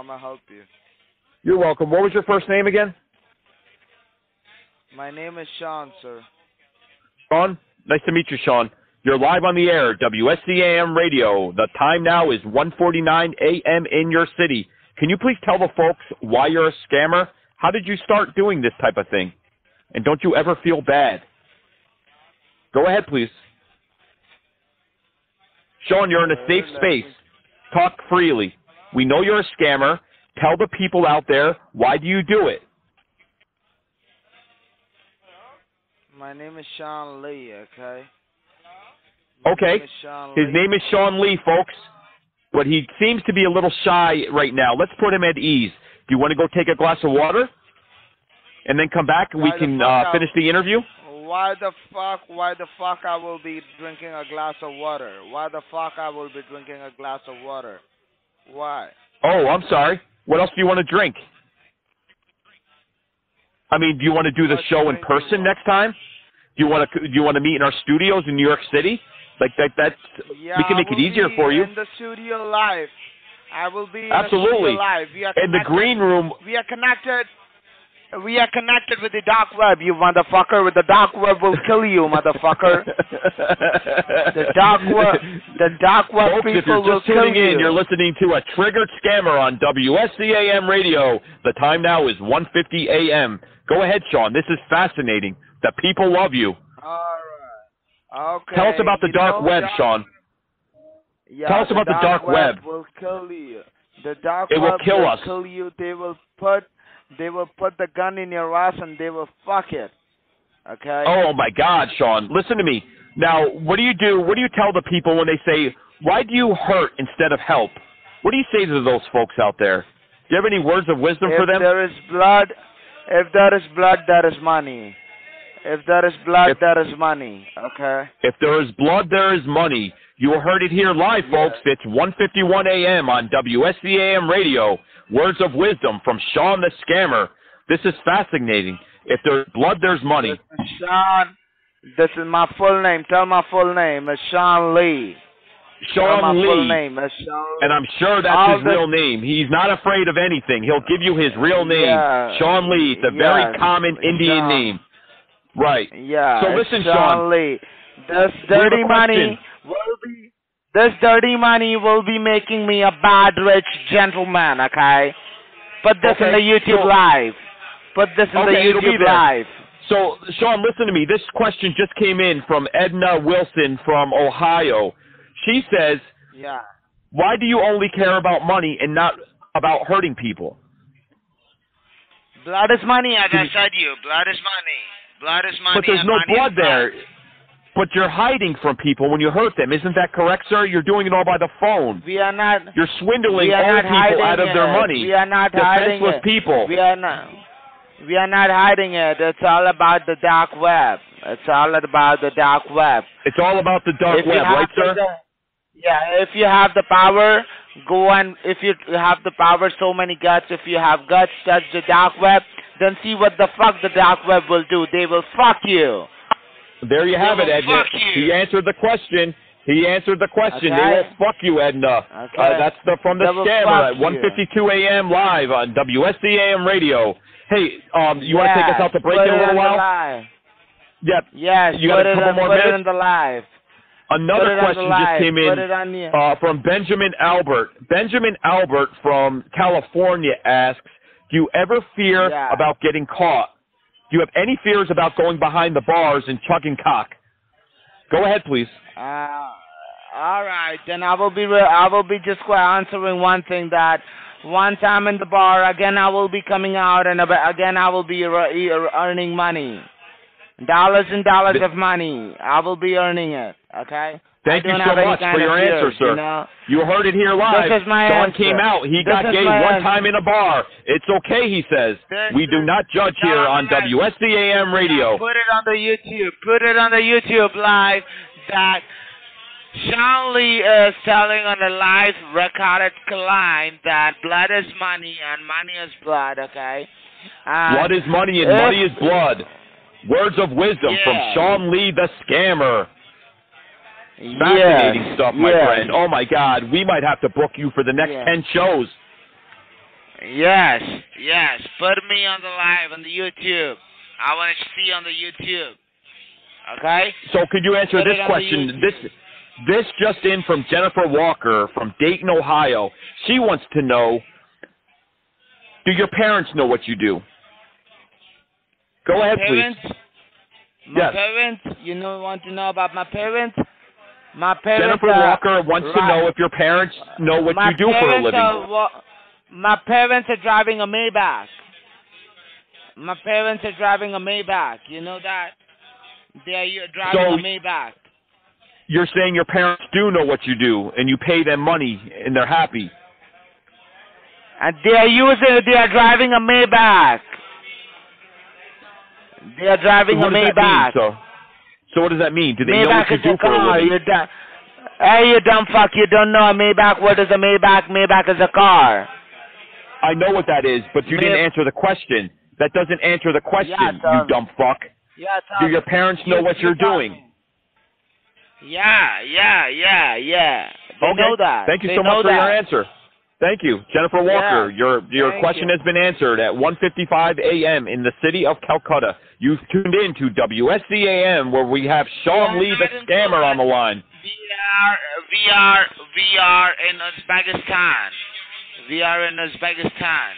How may I help you? You're welcome. What was your first name again? My name is Sean, sir. Sean? Nice to meet you, Sean. You're live on the air, WSCAM radio. The time now is 1:49 a.m. in your city. Can you please tell the folks why you're a scammer? How did you start doing this type of thing? And don't you ever feel bad? Go ahead, please. Sean, you're in a safe space. Talk freely. We know you're a scammer. Tell the people out there why do you do it? My name is Sean Lee, okay? Okay. Name His name is Sean Lee, folks. But he seems to be a little shy right now. Let's put him at ease. Do you want to go take a glass of water? And then come back and we Why the can uh, finish the interview? Why the fuck? Why the fuck I will be drinking a glass of water? Why the fuck I will be drinking a glass of water? Why? Oh, I'm sorry. What else do you want to drink? I mean, do you want to do the show in drink do you person next time? Do you want to do you want to meet in our studios in New York City? Like that that's Yeah, we can make it easier for you. In the studio live. I will be in Absolutely. the studio live. We are In the green room. We are connected. We are connected with the dark web, you motherfucker. With the dark web will kill you, motherfucker. The dark web, the dark web Folks, if you're will just kill tuning you. in, you're listening to a triggered scammer on WSCAM radio. The time now is 1:50 a.m. Go ahead, Sean. This is fascinating. The people love you. Alright. Okay. Tell us about the you dark know, web, dark- Sean. Yeah, Tell us about the dark web. will kill you. The dark It will kill will us. kill you. They will put they will put the gun in your ass and they will fuck it. Okay? Oh my God, Sean! Listen to me. Now, what do you do? What do you tell the people when they say, "Why do you hurt instead of help?" What do you say to those folks out there? Do you have any words of wisdom if for them? If there is blood if there is blood there is money. If there is blood If- there is money. Okay? If there is blood, there is money. You heard it here live, Yeah. folks. It's 1:51 a.m. on WSCAM radio. Words of wisdom from Sean the Scammer. This is fascinating. If there's blood, there's money. This Sean this is my full name. Tell my full name. It's Sean Lee. Sean Lee. name. Sean Lee. And I'm sure that's All his the- real name. He's not afraid of anything. He'll give you his real name. Yeah. Sean Lee. It's a Yeah. very common Indian Sean. name. Right. Yeah. So listen, Sean Sean. Lee. This We have a dirty money will be this dirty money will be making me a bad rich gentleman, okay? Put this in the YouTube so- live. Put this in Okay, the it'll be YouTube there. live. So, Sean, listen to me. This question just came in from Edna Wilson from Ohio. She says, Yeah. Why do you only care about money and not about hurting people? Blood is money, as I said you. Blood is money. Blood is money. But there's no blood is there. But you're hiding from people when you hurt them. Isn't that correct, sir? You're doing it all by the phone. We are not. You're swindling old not people hiding out of their money. We are not hiding it. people. We are not. We are not hiding it. It's all about the dark web. It's all about the dark web. It's all about the dark If web, right, sir? the- yeah, if you have the power, go and if you have the power, so many guts. If you have guts, touch the dark web. Then see what the fuck the dark web will do. They will fuck you. There you have They it, will Edna. fuck you. He answered the question. He answered the question. Okay. They won't fuck you, Edna. Okay. Uh, that's the from the They will scammer at 1:52 a.m. live on WSCAM radio. Hey, um, you want to take us out to break put in a little on while? live. Yep. Yes, You got put a it couple on, more put it minutes? in the live. Another question just came in it on the. uh, from Benjamin Albert. Benjamin Albert from California asks, "Do you ever fear Yeah. about getting caught? Do you have any fears about going behind the bars and chugging cock?" Go ahead, please. Uh, all right, then I will be re- I will be just qu- answering one thing that once I'm in the bar, again I will be coming out, and again I will be re- e- earning money, dollars and dollars of money. I will be earning it. Okay. Thank you so much for your answer, sir. You know? You heard it here live. This is my Sean answer. came out. He This got gay one answer. time in a bar. It's okay, he says. This We do not judge here on no. Radio. Put it on the YouTube. Put it on the YouTube live that Sean Lee is telling on the live recorded line that blood is money and money is blood, okay? And Blood is money and if- money is blood. Words of wisdom from Yeah. Sean Lee the scammer. Fascinating stuff, my friend. Oh my God, we might have to book you for the next Yeah. ten shows. Yes, yes. Put me on the live on the YouTube. I want to see on the YouTube. Okay? So could you answer Put this it on the question? This this just in from Jennifer Walker from Dayton, Ohio. She wants to know Do your parents know what you do? Go ahead, please. parents? My Yes. parents? You know want to know about my parents? My parents Jennifer Walker wants to know if your parents know what my you do for a living. Are, my parents are driving a Maybach. My parents are driving a Maybach. You know that? They are u- driving So- a Maybach. You're saying your parents do know what you do and you pay them money and they're happy. And they are using, they are driving a Maybach. They are driving a what does that mean? Maybach. So, so what does that mean? Do they know Maybach what you do for a car. living? You dumb. Hey, you dumb fuck! You don't know a Maybach. What is a Maybach? Maybach is a car. I know what that is, but you May- didn't answer the question. That doesn't answer the question, Yeah, you dumb fuck. Yeah, Do your parents know what you're tell doing? Yeah, yeah, yeah, yeah. They okay. know that. Thank you They so know much for that. your answer. Thank you, Jennifer Walker. Yeah. Your your Thank question you. has been answered at 1:55 a.m. in the city of Calcutta. You've tuned in to WSCAM, where we have Sean Lee, the scammer, on the line. We are, we are, we are in Uzbekistan. We are in Uzbekistan.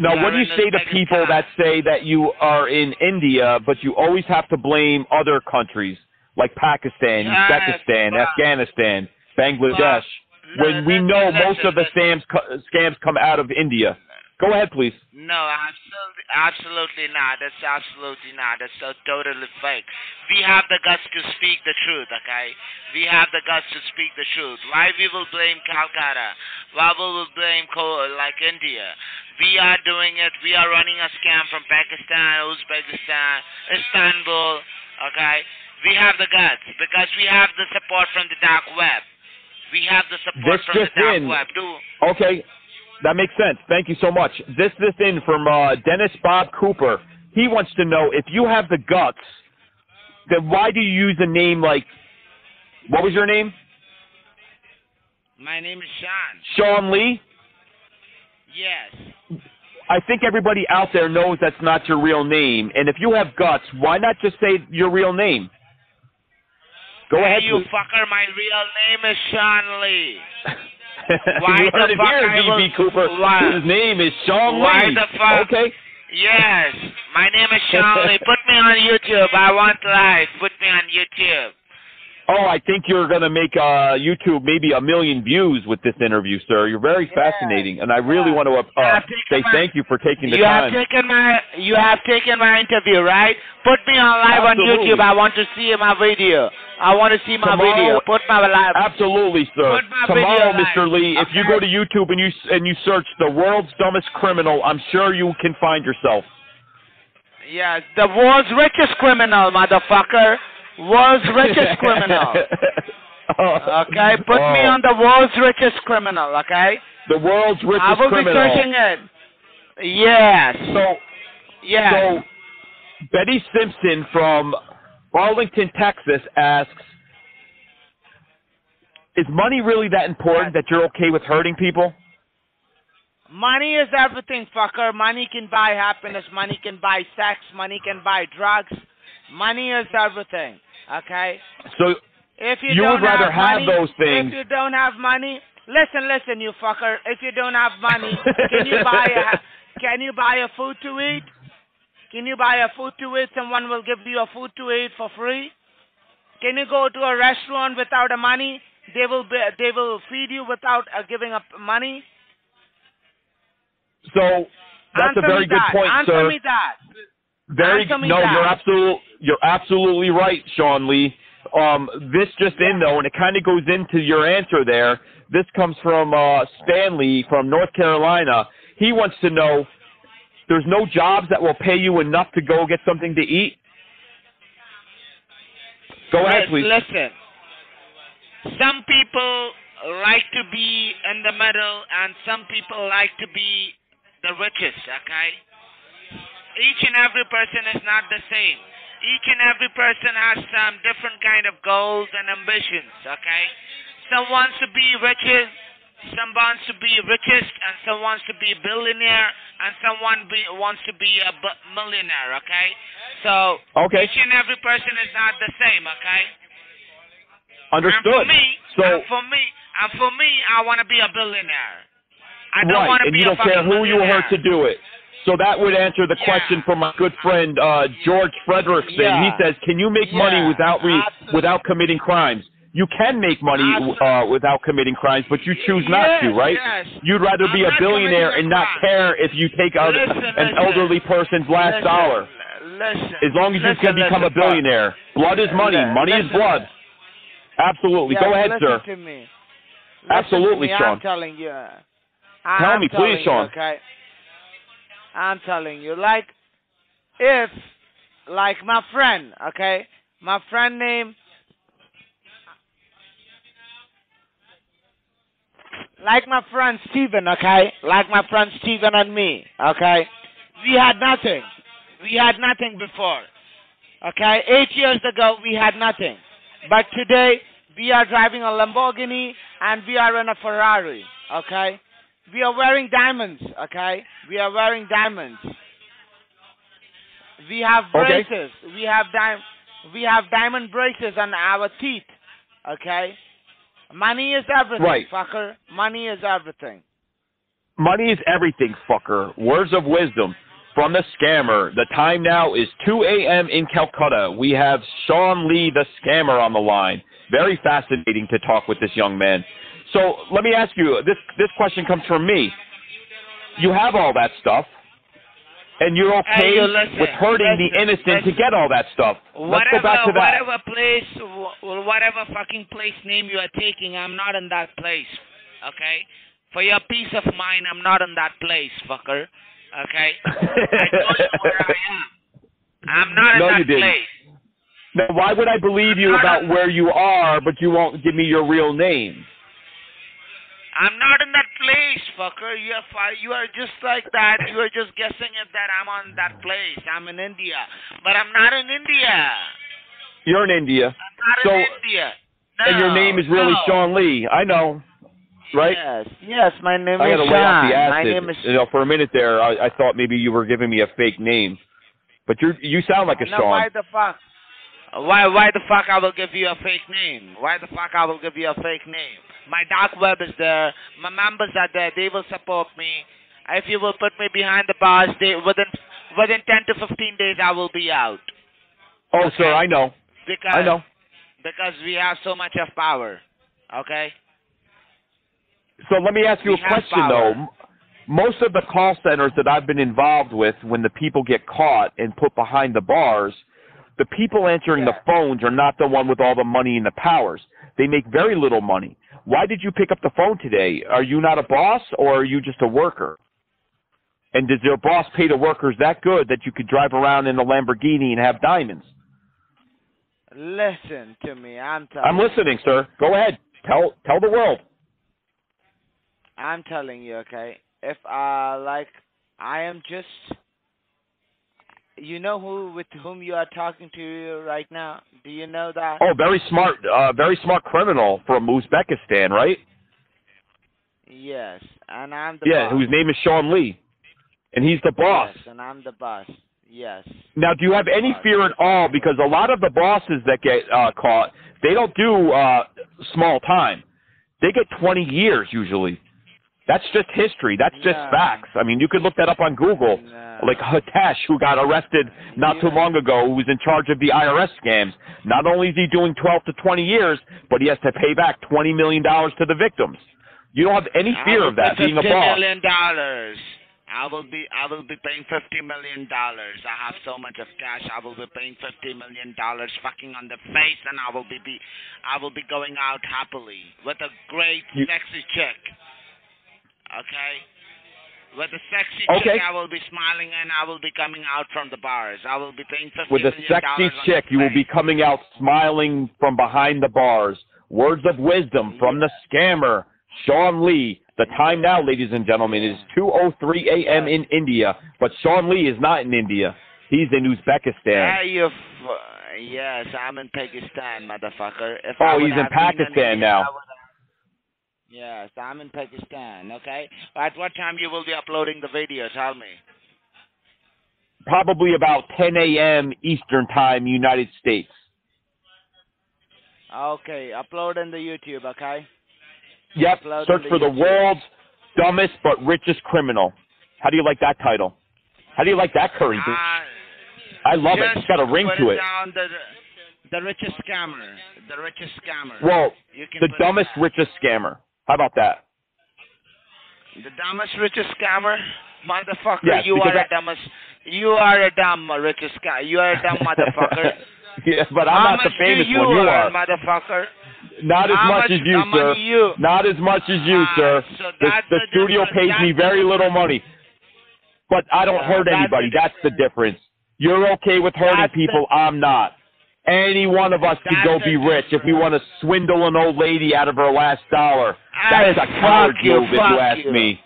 Now, what do you say to people that say that you are in India, but you always have to blame other countries like Pakistan, Uzbekistan, Afghanistan, Bangladesh, when we know listen, most of the scams scams come out of India? Go ahead, please. No, absolutely, absolutely not. That's absolutely not. That's so totally fake. We have the guts to speak the truth, okay? We have the guts to speak the truth. Why we will blame Calcutta? Why we will blame Co- like India? We are doing it. We are running a scam from Pakistan, Uzbekistan, Istanbul, okay? We have the guts because we have the support from the dark web. We have the support This from the just dark in. Okay, that makes sense. Thank you so much. This this in from uh, Dennis Bob Cooper. He wants to know if you have the guts, then why do you use a name like what was your name? my name is Sean. Sean Lee. Yes. I think everybody out there knows that's not your real name. And if you have guts, why not just say your real name? Go hey, ahead, you please. fucker. My real name is Sean Lee. Why you the heard fuck here, I BB will- Cooper. why- His name is Sean Why Lee. the fuck- Okay. Yes, my name is Sean Lee. Put me on YouTube. I want life. Put me on YouTube. Oh, I think you're going to make uh, YouTube maybe a million views with this interview, sir. You're very Yeah. fascinating, and I really Yeah. want to uh, say my- thank you for taking the You time. have taken my you have taken my interview, right? Put me on live on YouTube. I want to see my video. I want to see my Tomorrow- video. Put my live. Absolutely, sir. Tomorrow, video Mr. live, Lee, if you go to YouTube and you and you search the world's dumbest criminal, I'm sure you can find yourself. Yeah, the world's richest criminal, motherfucker. World's richest criminal. Oh. Okay, put me Oh, on the world's richest criminal. Okay. the world's richest criminal. I will criminal. be searching it. Yes. So, yes. so Betty Simpson from Arlington, Texas asks, "Is money really that important that you're okay with hurting people?" money is everything, fucker. Money can buy happiness. Money can buy sex. Money can buy drugs. Money is everything. Okay. So If you, You don't would rather have money, those things. If you don't have money, listen, listen, you fucker. If you don't have money, can you buy a can you buy a food to eat? Can you buy a food to eat? Someone will give you a food to eat for free. Can you go to a restaurant without a money? They will be, they will feed you without uh, giving up money. So that's Answer a very me good that. point, Answer sir. me that. Very Answer no, that. you're absolute you're absolutely right, Sean Lee. Um, this just in though, and it kind of goes into your answer there. This comes from uh, Stanley from North Carolina. He wants to know: there's no jobs that will pay you enough to go get something to eat. Go ahead, please. Listen. Some people like to be in the middle, and some people like to be the richest. Okay. Each and every person is not the same. Each and every person has some different kind of goals and ambitions, okay? Some wants to be riches, some wants to be richest, and some wants to be a billionaire, and someone be, wants to be a b- millionaire, okay? So Okay. each and every person is not the same, okay? Understood. And for me, So and for me, and for me, I want to be a billionaire. I don't right, want to and be you a don't care fucking who you hurt to do it. So that would answer the Yeah. question from my good friend uh, George Frederickson. Yeah. He says, "Can you make money without re- without committing crimes?" You can make money uh, without committing crimes, but you choose not Yes, to, right? yes. You'd rather be I'm a billionaire and not care if you take out Listen, an listen. elderly person's last Listen, dollar. As long as you can become a billionaire. Blood is money. Money is blood. Absolutely. Go ahead, sir. Me. Absolutely, me. Sean. I'm telling you. Tell I'm me, telling please, you, Sean. Okay. I'm telling you, like, if, like my friend, okay, my friend name, like my friend Steven, okay, like my friend Steven and me, okay, we had nothing. We had nothing before. Okay, eight years ago we had nothing. But today we are driving a Lamborghini and we are in a Ferrari. Okay, we are wearing diamonds. Okay, we are wearing diamonds. We have Okay. braces. We have di- We have diamond braces on our teeth. Okay, money is everything, Right. fucker. Money is everything. Money is everything, fucker. Words of wisdom from the scammer. The time now is 2 a.m. in Calcutta. We have Sean Lee, the scammer, on the line. Very fascinating to talk with this young man. So let me ask you this. This question comes from me. You have all that stuff, and you're okay Hey, you listen, with hurting the listen, innocent to get all that stuff. Let's whatever, go back to that. whatever place, whatever fucking place name you are taking, I'm not in that place. Okay. For your peace of mind, I'm not in that place, fucker. Okay. I told you where I am. I'm not in No, that you didn't. place. Now, why would I believe you about where you are, but you won't give me your real name? I'm not in that place, fucker. You are fi- you are just like that. You are just guessing if that I'm on that place. I'm in India, but I'm not in India. You're in India, I'm not So- in India. and your name is really no. Sean Lee. I know, right? Yes, yes. My name I is Sean. My name is. You know, for a minute there, I, I thought maybe you were giving me a fake name, but you you sound like a Now, Sean. why the fuck? Why why the fuck I will give you a fake name? Why the fuck I will give you a fake name? My dark web is there. My members are there. They will support me. If you will put me behind the bars, they within within ten to fifteen days I will be out. oh, okay. sir, I know, Because I know. because we have so much of power. Okay? So let me ask you We a question power. though. Most of the call centers that I've been involved with, when the people get caught and put behind the bars, the people answering the phones are not the one with all the money and the powers. They make very little money. Why did you pick up the phone today? Are you not a boss or are you just a worker? And does your boss pay the workers that good that you could drive around in a Lamborghini and have diamonds? Listen to me. I'm telling I'm listening, sir. Go ahead. Tell tell the world. I'm telling you, okay. If I like I am just you know who with whom you are talking to right now? Do you know that? Oh, very smart, uh, very smart criminal from Uzbekistan, right? Yes. And I'm the Yeah, boss. whose name is Sean Lee, and he's the boss. Yes, and I'm the boss. Yes. Now, do you have any fear at all? Because a lot of the bosses that get uh, caught, they don't do uh, small time. They get 20 years usually. That's just history. That's just facts. I mean, you could look that up on Google. No. Like Hitesh, who got arrested not too long ago, who was in charge of the IRS scams. Not only is he doing 12 to 20 years, but he has to pay back 20 million dollars to the victims. You don't have any fear of that being a 50 boss. million dollars. I will be I will be paying fifty million dollars. I have so much of cash. I will be paying fifty million dollars, fucking on the face, and I will be, be I will be going out happily with a great You- sexy chick. Okay. With a sexy Okay. chick, I will be smiling and I will be coming out from the bars. I will be paying fifty With a sexy chick, you will be coming out smiling from behind the bars. Words of wisdom from the scammer, Sean Lee. The time now, ladies and gentlemen, is 2:03 a.m. in India, but Sean Lee is not in India. He's in Uzbekistan. F- yes, I'm in Pakistan, motherfucker. If Oh, he's in Pakistan India, now. I would have- Yes, I'm in Pakistan. Okay. At what time you will be uploading the video? Tell me. Probably about 10 a.m. Eastern Time, United States. Okay, upload in the YouTube. Okay. Yep. Upload Search on for the world's dumbest but richest criminal. How do you like that title? How do you like that curry? Ah, I love it. It's got a ring to it. The, the richest scammer. The richest scammer. Well, the dumbest, richest scammer. How about that? The dumbest, richest scammer, motherfucker. Yes, you are I- a dumbest. You are a dumb richest guy. You are a dumb motherfucker. yeah, but I'm How not the famous you one. You are. motherfucker? Not as much much as you, sir. you? Not as much as you, Ah, sir. so The, the the studio pays me very little money. But I don't Yeah, hurt that's anybody. That's the difference. You're okay with hurting That's the- people. I'm not. Any one of us could go be rich if we want to swindle an old lady out of her last dollar. That's a fuck coward you, move, if you ask you. me.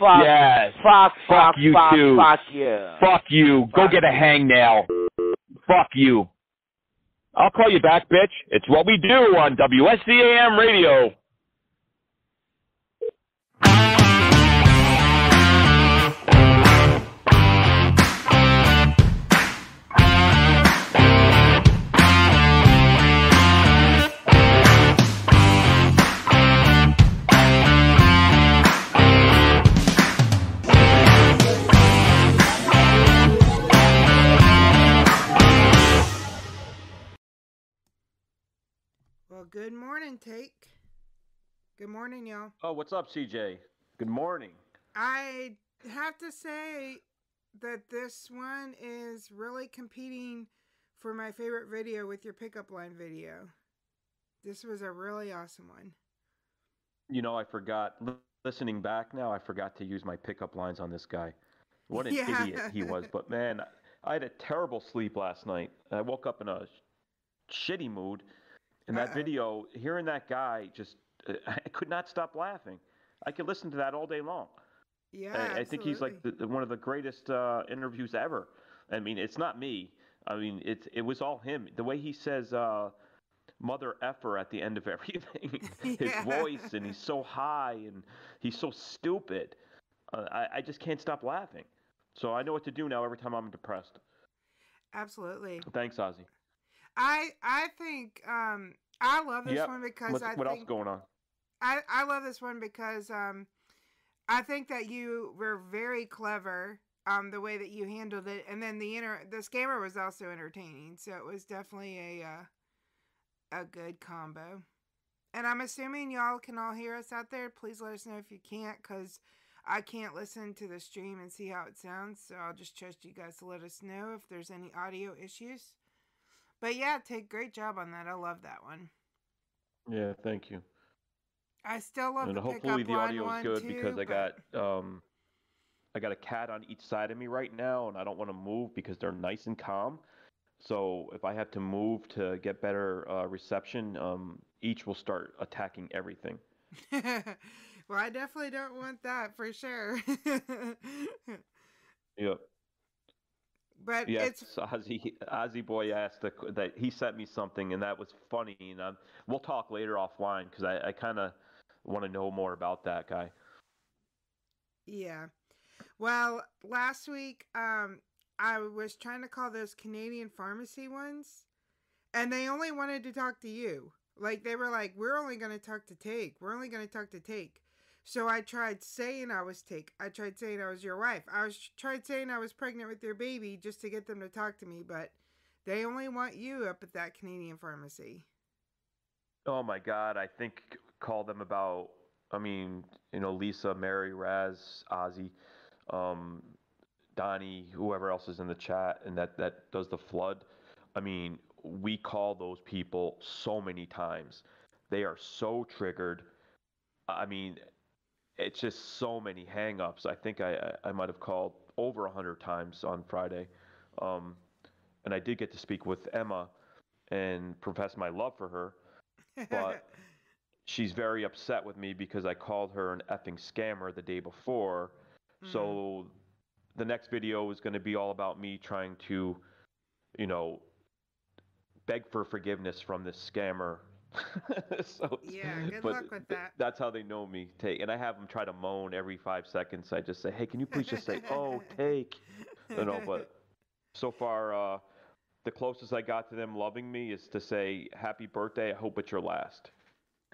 Fuck. Yes. Fuck. Fuck Fuck. you fuck, too. Fuck you. Fuck you. Go get a hangnail. Fuck you. I'll call you back, bitch. It's what we do on WSCAM radio. Good morning, Take. Good morning, y'all. Oh, what's up, CJ? Good morning. I have to say that this one is really competing for my favorite video with your pickup line video. This was a really awesome one. You know, I forgot. Listening back now, I forgot to use my pickup lines on this guy. What an Yeah. idiot he was. But man, I had a terrible sleep last night. I woke up in a shitty mood. And that Uh-oh. video, hearing that guy, just uh, I could not stop laughing. I could listen to that all day long. Yeah, I, I think he's like the, the- one of the greatest uh, interviews ever. I mean, it's not me. I mean, it's it was all him. The way he says uh, "mother effer" at the end of everything, his Yeah. voice, and he's so high and he's so stupid. Uh, I I just can't stop laughing. So I know what to do now every time I'm depressed. absolutely. Thanks, Ozzy. I I think um I love this Yep. one because What's, I what think else going on? I, I love this one because um, I think that you were very clever um, the way that you handled it, and then the inter- the scammer was also entertaining, so it was definitely a uh, a good combo. And I'm assuming y'all can all hear us out there. Please let us know if you can't, cause I can't listen to the stream and see how it sounds. So I'll just trust you guys to let us know if there's any audio issues. But yeah, take great job on that. I love that one. Yeah, thank you. I still love and the hopefully the audio is good too, because I but- got um I got a cat on each side of me right now and I don't want to move because they're nice and calm. So if I have to move to get better uh, reception, um, each will start attacking everything. well, I definitely don't want that for sure. Yep. But Yes, it's Ozzy, Ozzy boy asked the, that he sent me something and that was funny. And um, we'll talk later offline because I, I kind of want to know more about that guy. yeah. Well, last week um I was trying to call those Canadian pharmacy ones and they only wanted to talk to you. Like they were like, "We're only going to talk to Take. We're only going to talk to Take." So I tried saying I was Take. I tried saying I was your wife. I was tried saying I was pregnant with your baby just to get them to talk to me, but they only want you up at that Canadian pharmacy. Oh my God! I think call them about. I mean, you know, Lisa, Mary, Raz, Ozzy, um, Donnie, whoever else is in the chat, and that that does the flood. I mean, we call those people so many times. They are so triggered. I mean, it's just so many hangups. I think I I, might have called over a hundred times on Friday, um, and I did get to speak with Emma and profess my love for her But- she's very upset with me because I called her an effing scammer the day before. Mm. So the next video is going to be all about me trying to, you know, beg for forgiveness from this scammer. so, Yeah, good but luck with that. That's how they know me. Take, and I have them try to moan every five seconds. I just say, "Hey, can you please just say, oh, take." You know, but so far, uh, the closest I got to them loving me is to say, "Happy birthday! I hope it's your last."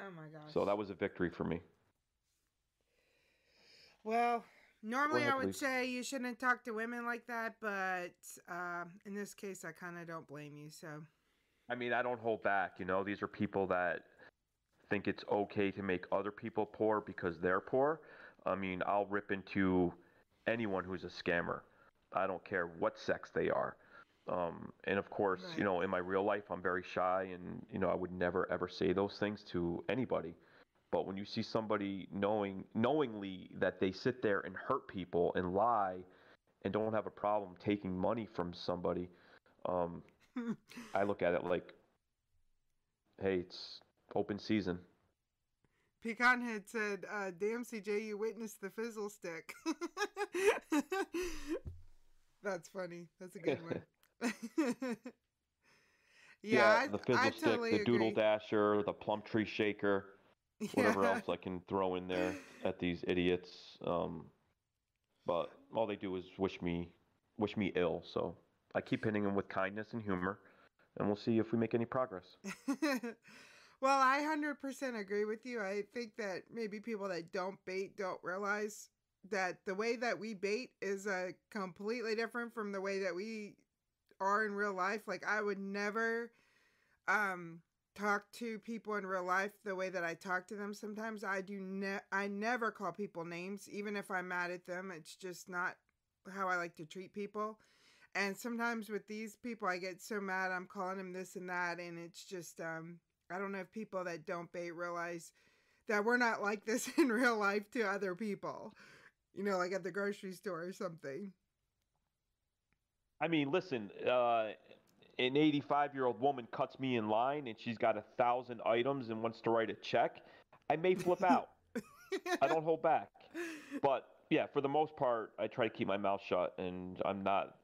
oh my gosh. So that was a victory for me. Well, normally I would say you shouldn't talk to women like that, but uh, in this case, I kind of don't blame you. So, I mean, I don't hold back. You know, these are people that think it's okay to make other people poor because they're poor. I mean, I'll rip into anyone who's a scammer. I don't care what sex they are. Um, and of course, Right. you know, in my real life, I'm very shy, and you know, I would never ever say those things to anybody. But when you see somebody knowing knowingly that they sit there and hurt people and lie, and don't have a problem taking money from somebody, um, I look at it like, hey, it's open season. Pecan had said, uh, "Damn, CJ, you witnessed the fizzle stick." That's funny. That's a good one. yeah, I, the fizzle I stick, totally the doodle agree. dasher, the plum tree shaker, whatever Yeah. else I can throw in there at these idiots. Um, but all they do is wish me, wish me ill. So I keep hitting them with kindness and humor, and we'll see if we make any progress. well, I 100% agree with you. I think that maybe people that don't bait don't realize that the way that we bait is uh, completely different from the way that we are in real life. Like, I would never um, talk to people in real life the way that I talk to them sometimes. I do ne- I never call people names, even if I'm mad at them. It's just not how I like to treat people. And sometimes with these people, I get so mad. I'm calling them this and that, and it's just um, I don't know if people that don't bait realize that we're not like this in real life to other people. You know, like at the grocery store or something. I mean, listen, uh, an 85 year old woman cuts me in line and she's got a thousand items and wants to write a check. I may flip out. I don't hold back. But yeah, for the most part, I try to keep my mouth shut and I'm not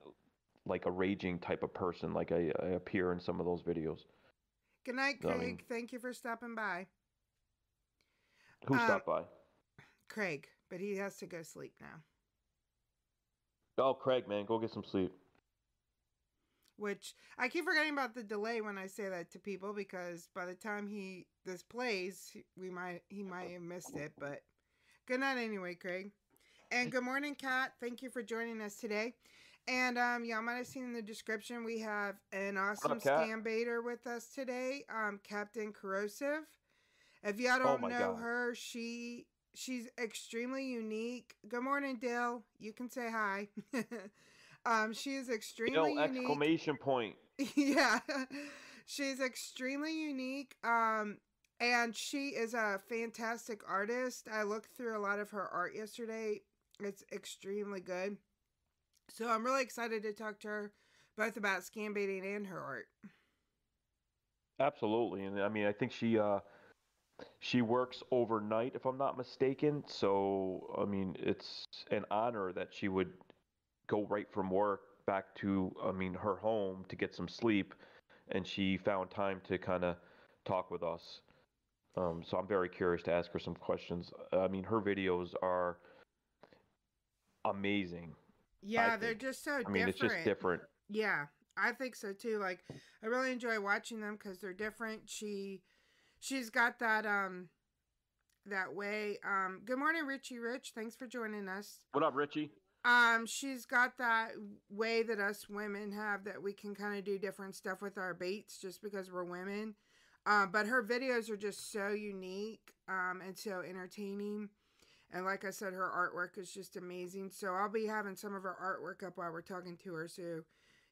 like a raging type of person like I, I appear in some of those videos. Good night, I Craig. mean- Thank you for stopping by. Who Um, stopped by? Craig, but he has to go sleep now. Oh, Craig, man, go get some sleep. Which I keep forgetting about the delay when I say that to people because by the time he this plays, we might he might have missed it. But good night anyway, Craig. And good morning, Kat. Thank you for joining us today. And um, y'all might have seen in the description we have an awesome scam baiter with us today, um, Captain Kerosive. If y'all Oh don't my know God. her, she she's extremely unique. Good morning, Dill. You can say hi. um, she is extremely unique exclamation point. yeah she's extremely unique um and she is a fantastic artist i looked through a lot of her art yesterday it's extremely good so i'm really excited to talk to her both about scam baiting and her art Absolutely, and I mean, I think she uh, she works overnight, if I'm not mistaken. So, I mean, it's an honor that she would go right from work back to, I mean, her home to get some sleep, and she found time to kind of talk with us. Um, so I'm very curious to ask her some questions. I mean, her videos are amazing. Yeah they're just so I different mean, it's just different. Yeah, I think so too. Like I really enjoy watching them because they're different. She she's got that um that way. Um good morning, Richie Rich. Thanks for joining us. What up, Richie? Um, she's got that way that us women have that we can kind of do different stuff with our baits just because we're women. Um, but her videos are just so unique um, and so entertaining. And like I said, her artwork is just amazing. So I'll be having some of her artwork up while we're talking to her so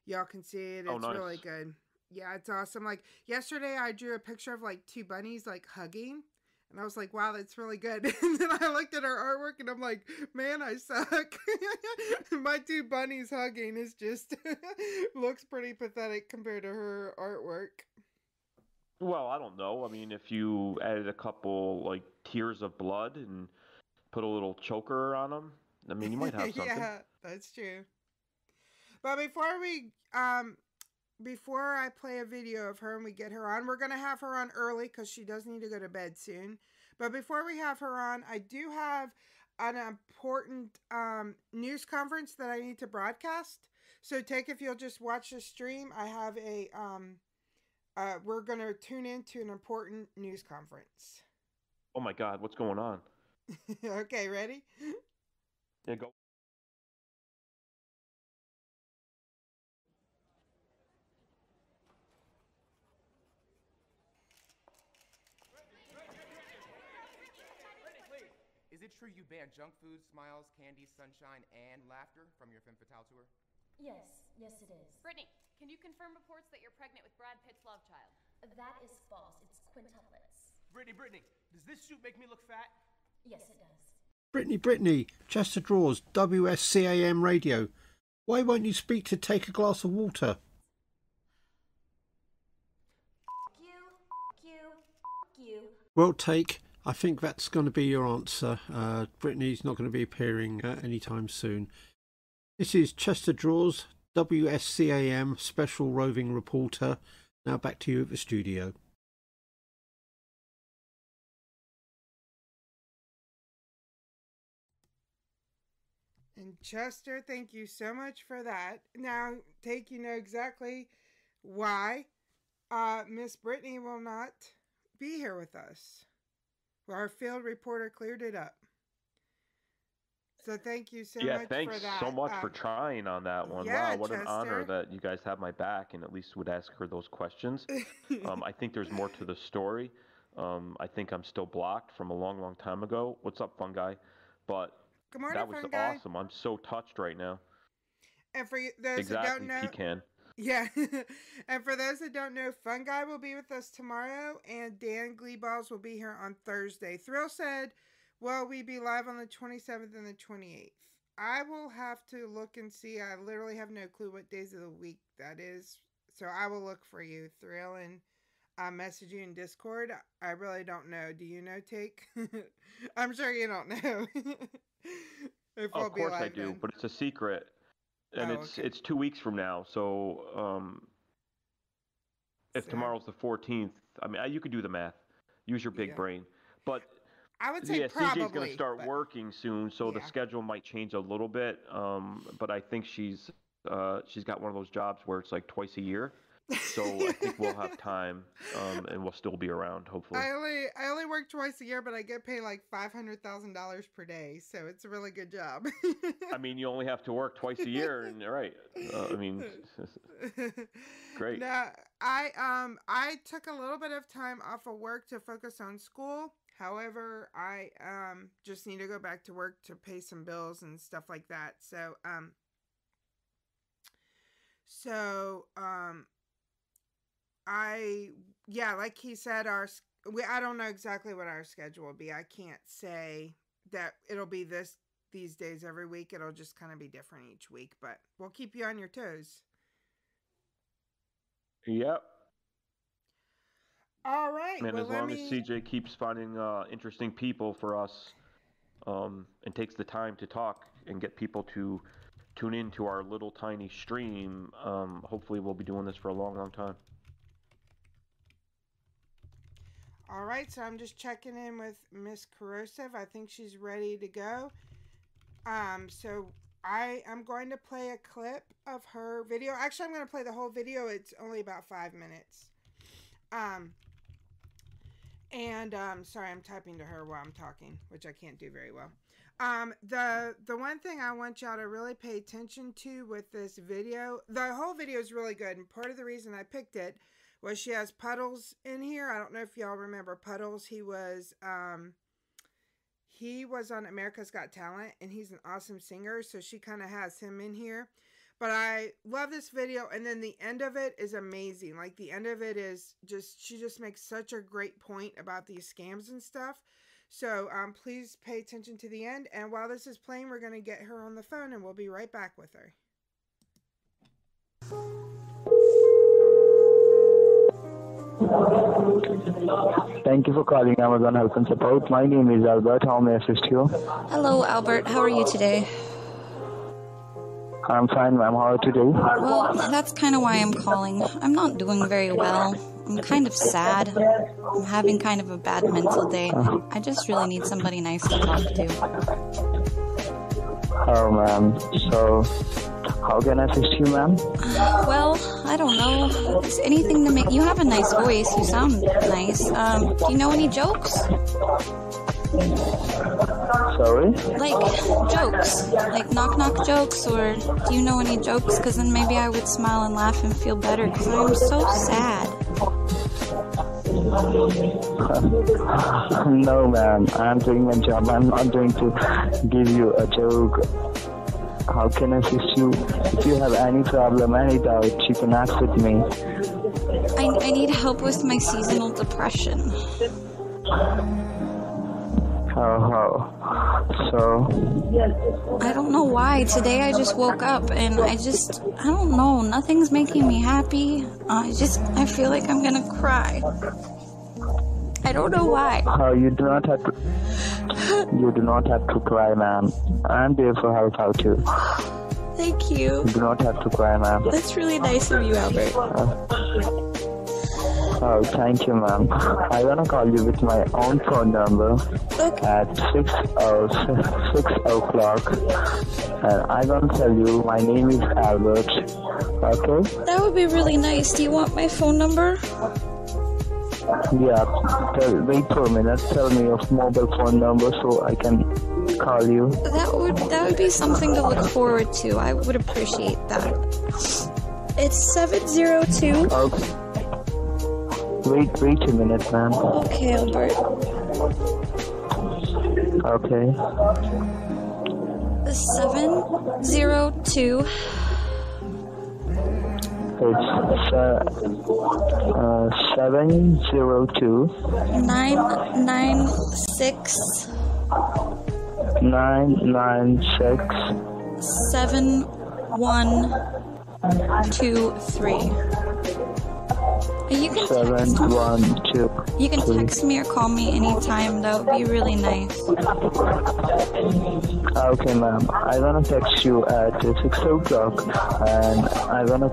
y'all can see it. Oh, it's Oh, nice. really good. Yeah, it's awesome. Like yesterday, I drew a picture of like two bunnies like hugging. And I was like, wow, that's really good. And then I looked at her artwork and I'm like, man, I suck. My two bunnies hugging is just looks pretty pathetic compared to her artwork. Well, I don't know. I mean, if you added a couple like tears of blood and put a little choker on them, I mean, you might have something. yeah, that's true. But before we um before I play a video of her and we get her on, we're gonna have her on early because she does need to go to bed soon. But before we have her on, I do have an important um, news conference that I need to broadcast. So take if you'll just watch the stream. I have a um, uh, we're gonna tune into an important news conference. Oh my God, what's going on? okay, ready? Yeah, go. Is it true you banned junk food, smiles, candy, sunshine, and laughter from your Femme Fatale tour? Yes, yes it is. Britney, can you confirm reports that you're pregnant with Brad Pitt's love child? That is false. It's quintuplets. Britney, Britney, does this suit make me look fat? Yes, it does. Britney, Britney, Chester Draws, WSCAM Radio. Why won't you speak to Take a Glass of Water? Well, Take, I think that's going to be your answer. Uh, Britney's not going to be appearing uh, anytime soon. This is Chester Draws, WSCAM Special Roving Reporter. Now back to you at the studio. And Chester, thank you so much for that. Now, take you know exactly why uh, Miss Britney will not be here with us. Well, our field reporter cleared it up. So thank you so yeah, much thanks for that. so much for Um, trying on that one. yeah, wow, what an honor that you guys have my back and at least would ask her those questions. um, I think there's more to the story. Um, I think I'm still blocked from a long, long time ago. What's up, fun guy? But Good morning, that was fun guy. awesome. I'm so touched right now. And for you, those exactly, who don't know, pecan. Yeah. and for those that don't know, Fun Guy will be with us tomorrow, and Dan Gleeballs will be here on Thursday. Thrill said, Well, we be live on the 27th and the 28th. I will have to look and see. I literally have no clue what days of the week that is. So I will look for you, Thrill, and uh, message you in Discord. I really don't know. Do you know, Take? I'm sure you don't know. Oh, of course I do, then. but it's a secret, and Oh, it's okay. it's two weeks from now. So um, if So- tomorrow's the 14th, I mean, you could do the math. Use your big Yeah. brain. But I would say yeah, probably. CJ's going to start but- working soon, so the schedule might change a little bit. Um, but I think she's uh, she's got one of those jobs where it's like twice a year. So I think we'll have time, um, and we'll still be around, hopefully. I only I only work twice a year, but I get paid like five hundred thousand dollars per day, so it's a really good job. I mean, you only have to work twice a year, and right. Uh, I mean, great. No, I um I took a little bit of time off of work to focus on school. However, I um just need to go back to work to pay some bills and stuff like that. So um so um I yeah, like he said, our we I don't know exactly what our schedule will be. I can't say that it'll be this these days every week. It'll just kind of be different each week, but we'll keep you on your toes. Yep. All right. And well, as long me... as CJ keeps finding uh, interesting people for us, um, and takes the time to talk and get people to tune in to our little tiny stream, um, hopefully we'll be doing this for a long, long time. All right, so I'm just checking in with Miss Kerosive. I think she's ready to go. Um, so I am going to play a clip of her video. Actually, I'm going to play the whole video. It's only about five minutes. Um, and um, sorry, I'm typing to her while I'm talking, which I can't do very well. Um, the the one thing I want y'all to really pay attention to with this video, the whole video is really good, and part of the reason I picked it was she has Puddles in here. I don't know if y'all remember Puddles. He was um he was on America's Got Talent and he's an awesome singer, so she kind of has him in here. But I love this video and then the end of it is amazing. Like the end of it is just she just makes such a great point about these scams and stuff. So um please pay attention to the end and while this is playing we're going to get her on the phone and we'll be right back with her. Thank you for calling Amazon Help and Support. My name is Albert. How may I assist you? Hello, Albert. How are you today? I'm fine, ma'am. How are you today? Well, that's kind of why I'm calling. I'm not doing very well. I'm kind of sad. I'm having kind of a bad mental day. I just really need somebody nice to talk to. Oh, ma'am. So, how can I assist you, ma'am? Well, I don't know. Is anything to make you have a nice voice. You sound nice. Um, do you know any jokes? Sorry? Like jokes, like knock knock jokes, or do you know any jokes? Because then maybe I would smile and laugh and feel better. Because I'm so sad. no, ma'am. I'm doing my job. I'm not going to give you a joke. How can I assist you? If you have any problem, any doubt, you can ask with me. I, I need help with my seasonal depression. Oh, oh. So, I don't know why. Today I just woke up and I just, I don't know. Nothing's making me happy. I just, I feel like I'm gonna cry. I don't know why. oh, you do not have to. You do not have to cry, ma'am. I'm there for help out you. Thank you. You do not have to cry, ma'am. That's really nice of you, Albert. Uh, oh, thank you, ma'am. I wanna call you with my own phone number at six oh six o'clock, and I gonna tell you my name is Albert. Okay? That would be really nice. Do you want my phone number? Yeah. Tell, wait for a minute. Tell me your mobile phone number so I can call you. That would that would be something to look forward to. I would appreciate that. It's seven zero two. Okay. Wait, wait a minute, ma'am. Okay, Albert. Okay. Seven zero two It's uh, uh, seven zero two nine nine six nine nine six seven one two three. You can seven text me. one two. You can three. text me or call me anytime. That would be really nice. Ah, okay, ma'am. I gonna text you at six o'clock, and I gonna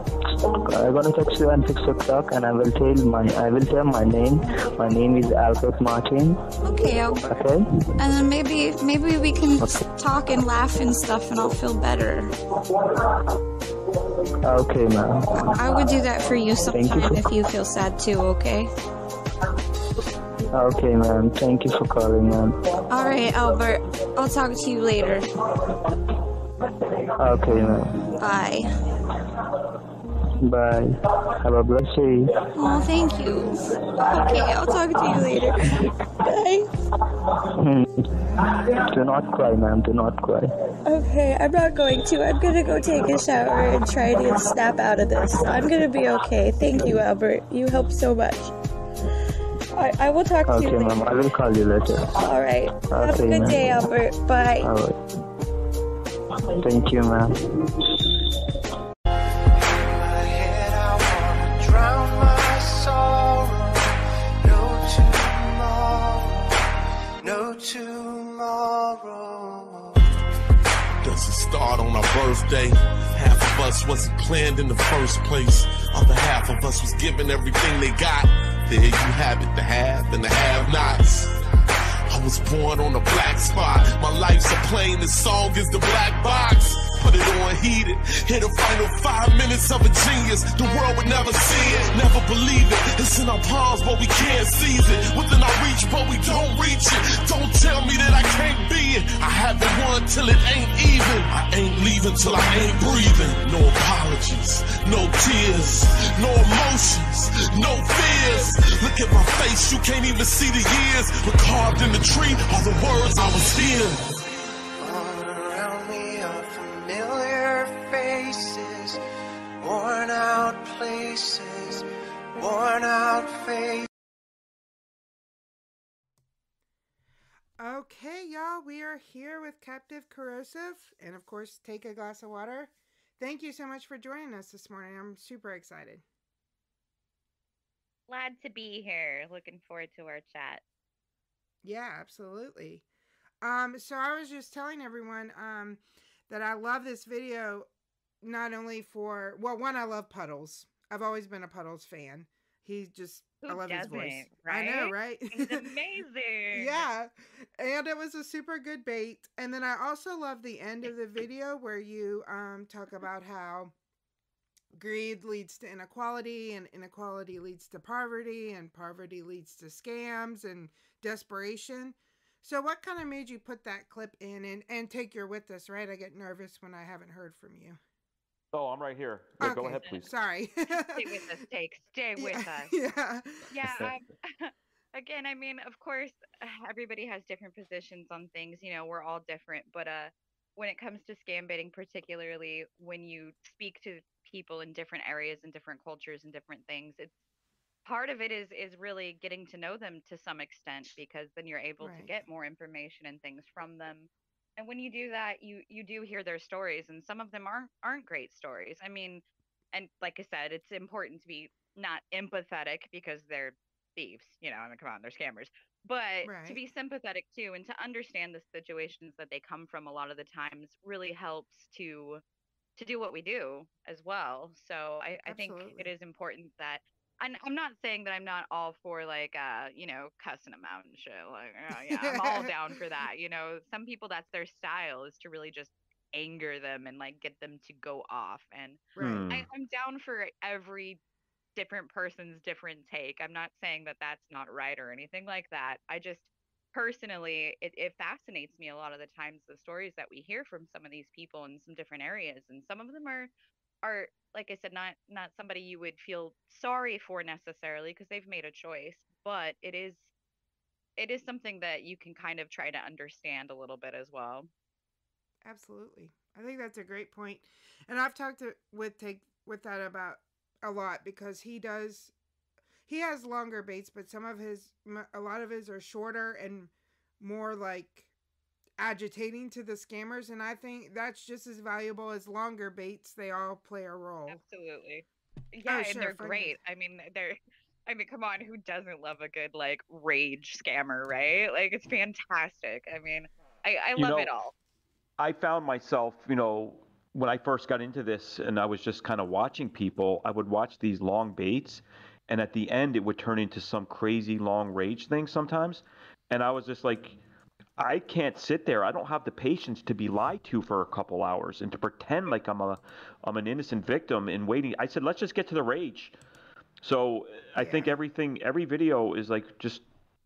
I gonna text you at six o'clock, and I will tell my I will tell my name. My name is Albert Martin. Okay. Okay. And then maybe maybe we can s talk and laugh and stuff, and I'll feel better. Okay, ma'am. I would do that for you you sometime for- if you feel sad too. Okay. Okay, ma'am. Thank you for calling, ma'am. All right, Albert. I'll talk to you later. Okay, ma'am. Bye. Bye. Have a blessed day. Oh, thank you. Okay, I'll talk to you later. Bye. Hmm. Do not cry, ma'am. Do not cry. Okay, I'm not going to. I'm gonna go take a shower and try to snap out of this. I'm gonna be okay. Thank you, Albert. You helped so much. I, I will talk to Okay, you later. ma'am. I will call you later. All right. Have a Okay, good day, Albert. Bye. All right. Thank you, ma'am. Does it start on our birthday? Half of us wasn't planned in the first place. Other half of us was given everything they got. There you have it, the have and the have-nots. I was born on a black spot. My life's a plane, the song is the black box. Put it on heated. Hit the final five minutes of a genius. The world would never see it, never believe it. It's in our palms, but we can't seize it. Within our reach, but we don't reach it. Don't tell me that I can't be it. I haven't won till it ain't even. I ain't leaving till I ain't breathing. No apologies, no tears, no emotions, no fears. Look at my face, you can't even see the years. But carved in the tree are the words I was hearing. Worn out places, worn out faces. Okay, y'all, we are here with Captain Kerosive, and of course, take a glass of water. Thank you so much for joining us this morning. I'm super excited. glad to be here. Looking forward to our chat. Yeah, absolutely. Um, so I was just telling everyone um, that I love this video not only for well, one I love Puddles. I've always been a Puddles fan. He just Who I love his voice. doesn't, I know, right? right? He's amazing. yeah. And it was a super good bait. And then I also love the end of the video where you um talk about how greed leads to inequality and inequality leads to poverty and poverty leads to scams and desperation. So what kind of made you put that clip in and, and take your with us, right? I get nervous when I haven't heard from you. Oh, I'm right here. Yeah, Go ahead, please. Sorry. Stay with us, take. Stay with us. yeah. Yeah. Um, again, I mean, of course, everybody has different positions on things. You know, we're all different. But uh, when it comes to scam baiting, particularly when you speak to people in different areas and different cultures and different things, it's part of it is is really getting to know them to some extent because then you're able to get more information and things from them and when you do that you you do hear their stories and some of them aren't aren't great stories. I mean and like i said it's important to be not empathetic because they're thieves you know i mean come on they're scammers but to be sympathetic too and to understand the situations that they come from a lot of the times really helps to to do what we do as well. So i, I think it is important that and I'm not saying that I'm not all for like uh you know cussing them out and shit like uh, yeah I'm all down for that you know? Some people that's their style is to really just anger them and like get them to go off and. I, I'm down for every different person's different take. I'm not saying that that's not right or anything like that. I just personally it, it fascinates me a lot of the times the stories that we hear from some of these people in some different areas and some of them are are like I said, not not somebody you would feel sorry for necessarily because they've made a choice, but it is it is something that you can kind of try to understand a little bit as well. Absolutely. I think that's a great point. And I've talked to, with take with that about a lot because he does he has longer baits, but some of his a lot of his are shorter and more like agitating to the scammers and I think that's just as valuable as longer baits. They all play a role. Absolutely. Oh, yeah, and Oh, sure, they're fun- great. I mean, they're I mean, come on, who doesn't love a good like rage scammer, right? Like it's fantastic. I mean, I, I You love know, it all. I found myself, you know, when I first got into this and I was just kind of watching people, I would watch these long baits and at the end it would turn into some crazy long rage thing sometimes. And I was just like, I can't sit there. I don't have the patience to be lied to for a couple hours and to pretend like I'm a I'm an innocent victim and waiting. I said, let's just get to the rage. So I think everything every video is like just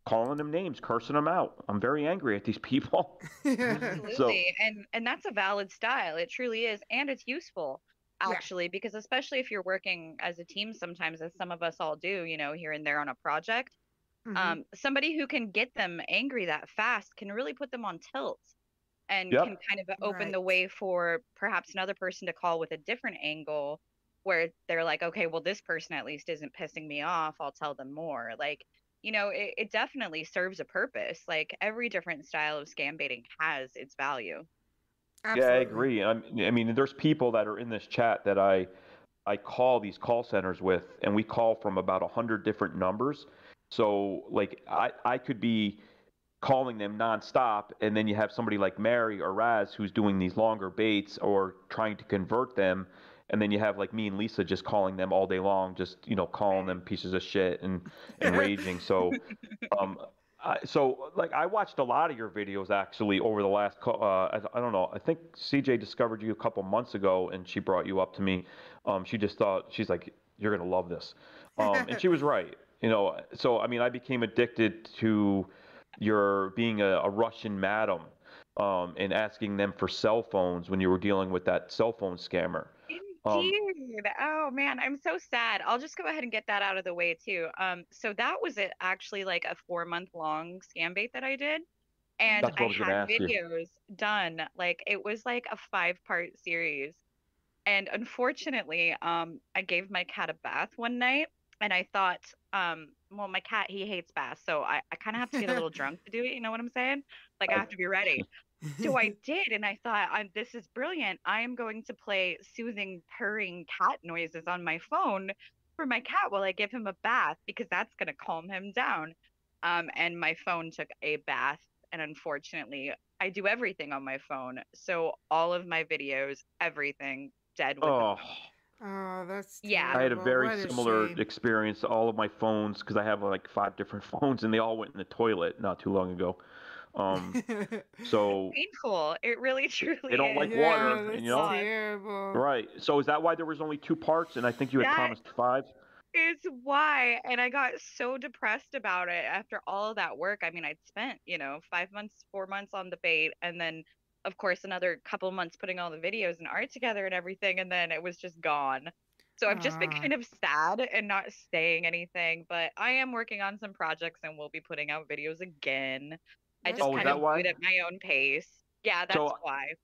calling them names, cursing them out. I'm very angry at these people. Absolutely. and and that's a valid style. It truly is. And it's useful actually because especially if you're working as a team sometimes as some of us all do, you know, here and there on a project, Mm-hmm. um somebody who can get them angry that fast can really put them on tilt and Yep. can kind of open the way for perhaps another person to call with a different angle where they're like, okay, well, this person at least isn't pissing me off. I'll tell them more. Like, you know, it, it definitely serves a purpose. Like every different style of scam baiting has its value. Yeah, I agree. I'm, I mean, there's people that are in this chat that I I call these call centers with, and we call from about a hundred different numbers. So, like, I I could be calling them nonstop, and then you have somebody like Mary or Raz who's doing these longer baits or trying to convert them, and then you have like me and Lisa just calling them all day long, just you know calling them pieces of shit and and raging. So, um, I, so like I watched a lot of your videos actually over the last uh, I, I don't know I think CJ discovered you a couple months ago and she brought you up to me. Um, she just thought she's like you're gonna love this, um, and she was right. You know, so I mean I became addicted to your being a, a Russian madam um, and asking them for cell phones when you were dealing with that cell phone scammer. Um, Indeed. oh man, I'm so sad. I'll just go ahead and get that out of the way too. Um, so that was it actually like a four month long scam bait that I did. And I I had ask you. videos done. Like it was like a five part series. And unfortunately, um, I gave my cat a bath one night and I thought, um, well, my cat he hates baths, so I, I kinda have to get a little drunk to do it, you know what I'm saying? Like I have to be ready. So I did, and I thought, i this is brilliant. I am going to play soothing, purring cat noises on my phone for my cat while I give him a bath because that's going to calm him down. Um, and my phone took a bath. And unfortunately, I do everything on my phone. So all of my videos, everything dead with Oh, Oh, that's Yeah. I had a very What similar shame. experience. All of my phones, because I have like five different phones, and they all went in the toilet not too long ago. Um, so painful. It really truly they don't like is. water, Yeah, that's you know. terrible. Right. So is that why there was only two parts, and I think you had That- promised five? It's why. And I got so depressed about it after all of that work. I mean, I'd spent, you know, five months, four months on the bait, and then, of course, another couple months putting all the videos and art together and everything, and then it was just gone. So I've just been kind of sad and not saying anything, but I am working on some projects and we'll be putting out videos again. I just Oh, kind of why? do it at my own pace. Yeah, that's So- why.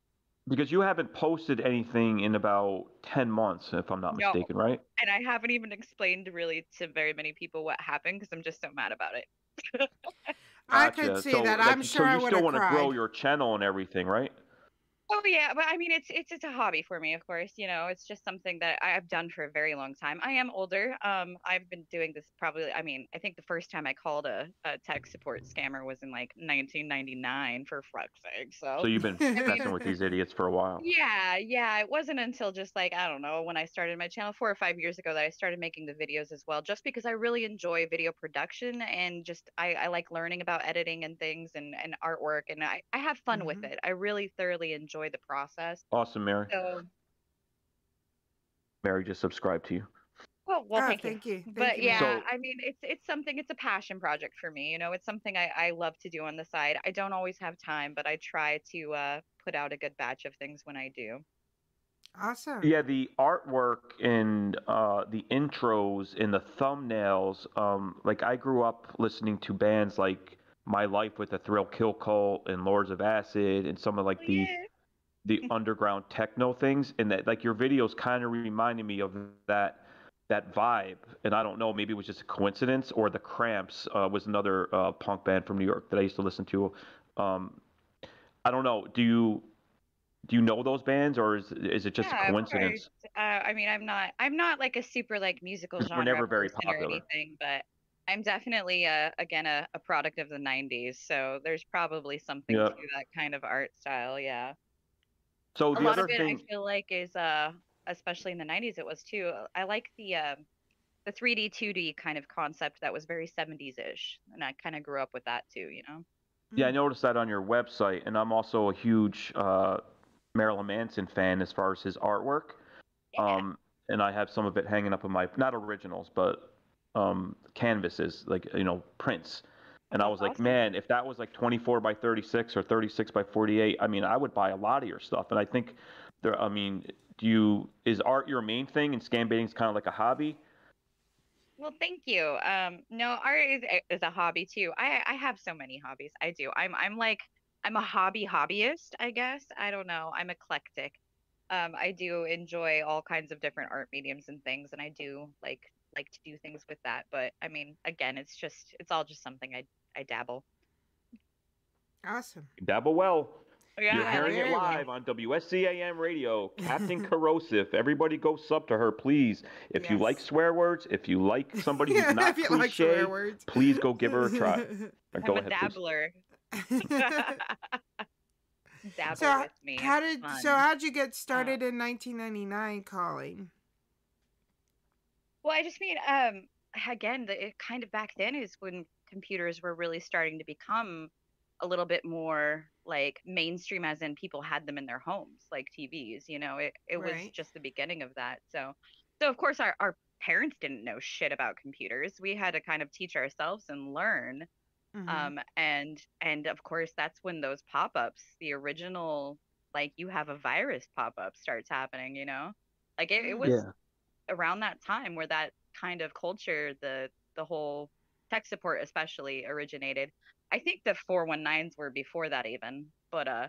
Because you haven't posted anything in about ten months, if I'm not No. mistaken, right? And I haven't even explained really to very many people what happened because I'm just so mad about it. I Gotcha. could see so, that. I'm sure I So you would still want to grow your channel and everything, right? Oh yeah, but I mean it's it's it's a hobby for me, of course. You know, it's just something that I've done for a very long time. I am older. Um, I've been doing this probably. I mean, I think the first time I called a, a tech support scammer was in like 1999, for fuck's sake. So. So you've been messing with these idiots for a while. Yeah, yeah. It wasn't until just like, I don't know, when I started my channel four or five years ago that I started making the videos as well, just because I really enjoy video production and just I, I like learning about editing and things and, and artwork and I, I have fun with Mhm. it. I really thoroughly enjoy the process. Awesome, Mary. So, Mary just subscribed to you. well, well, Oh, thank, thank you. you. Thank But you, yeah, So- I mean, it's it's something. It's a passion project for me. You know, it's something I, I love to do on the side. I don't always have time, but I try to uh, put out a good batch of things when I do. Awesome. Yeah, the artwork and uh, the intros and the thumbnails. Um, like I grew up listening to bands like My Life with the Thrill Kill Cult and Lords of Acid and some of like the the underground techno things, and that like your videos kind of reminded me of that that vibe. And I don't know, maybe it was just a coincidence, or the Cramps uh, was another uh, punk band from New York that I used to listen to. Um, I don't know. Do you do you know those bands, or is is it just Yeah, a coincidence? Uh, I mean, I'm not. I'm not like a super like musical 'Cause we're genre never very person or anything, but I'm definitely uh again a, a product of the '90s. So there's probably something Yeah. to that kind of art style. Yeah. So a the lot other of it thing, I feel like is uh especially in the 90s it was too. uh, I like the um the 3D 2D kind of concept that was very 70s ish, and I kind of grew up with that too. You know. yeah, I noticed that on your website, and I'm also a huge uh, Marilyn Manson fan as far as his artwork. Um, and I have some of it hanging up in my not originals, but um, canvases, like you know, prints. And I was like, man, if that was like 24 by 36 or 36 by 48, I mean, I would buy a lot of your stuff. And I think there, I mean, do you is art your main thing, and scam baiting is kind of like a hobby? Well, thank you. Um, no, art is, is a hobby too. I I have so many hobbies. I do. I'm I'm like I'm a hobby hobbyist, I guess. I don't know. I'm eclectic. Um, I do enjoy all kinds of different art mediums and things, and I do like like to do things with that. But I mean, again, it's just it's all just something I I dabble. Awesome. Dabble well. Yeah, You're hearing it it. live on WSCAM Radio. Captain Kerosive. Everybody go sub to her, please. If you like swear words, if you like somebody who's not If you like cliche, swear words. please go give her a try. I'm go a ahead, please. dabbler. Dabble So with me. how it's did so how'd you get started in 1999 calling? Well, I just mean, um, again, the, it kind of back then is when computers were really starting to become a little bit more like mainstream, as in people had them in their homes, like TVs. You know, it it was Right. just the beginning of that. So, so of course, our our parents didn't know shit about computers. We had to kind of teach ourselves and learn. Mhm. Um, and and of course, that's when those pop-ups, the original, like you have a virus pop-up starts happening. You know, like it, it was Yeah. around that time where that kind of culture, the the whole tech support especially originated. I think the 419s were before that even, but uh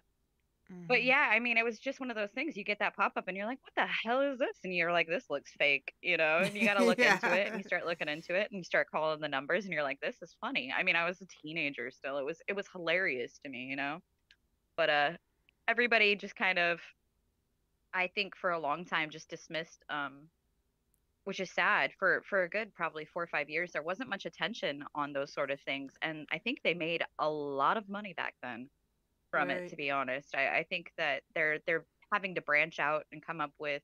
but yeah, I mean it was just one of those things. You get that pop up and you're like, what the hell is this? And you're like, this looks fake, you know, and you gotta look into it and you start looking into it and you start calling the numbers and you're like, this is funny. I mean, I was a teenager still. It was it was hilarious to me, you know. But uh everybody just kind of I think for a long time just dismissed um which is sad for for a good probably four or five years there wasn't much attention on those sort of things and i think they made a lot of money back then from it to be honest. I, I think that they're they're having to branch out and come up with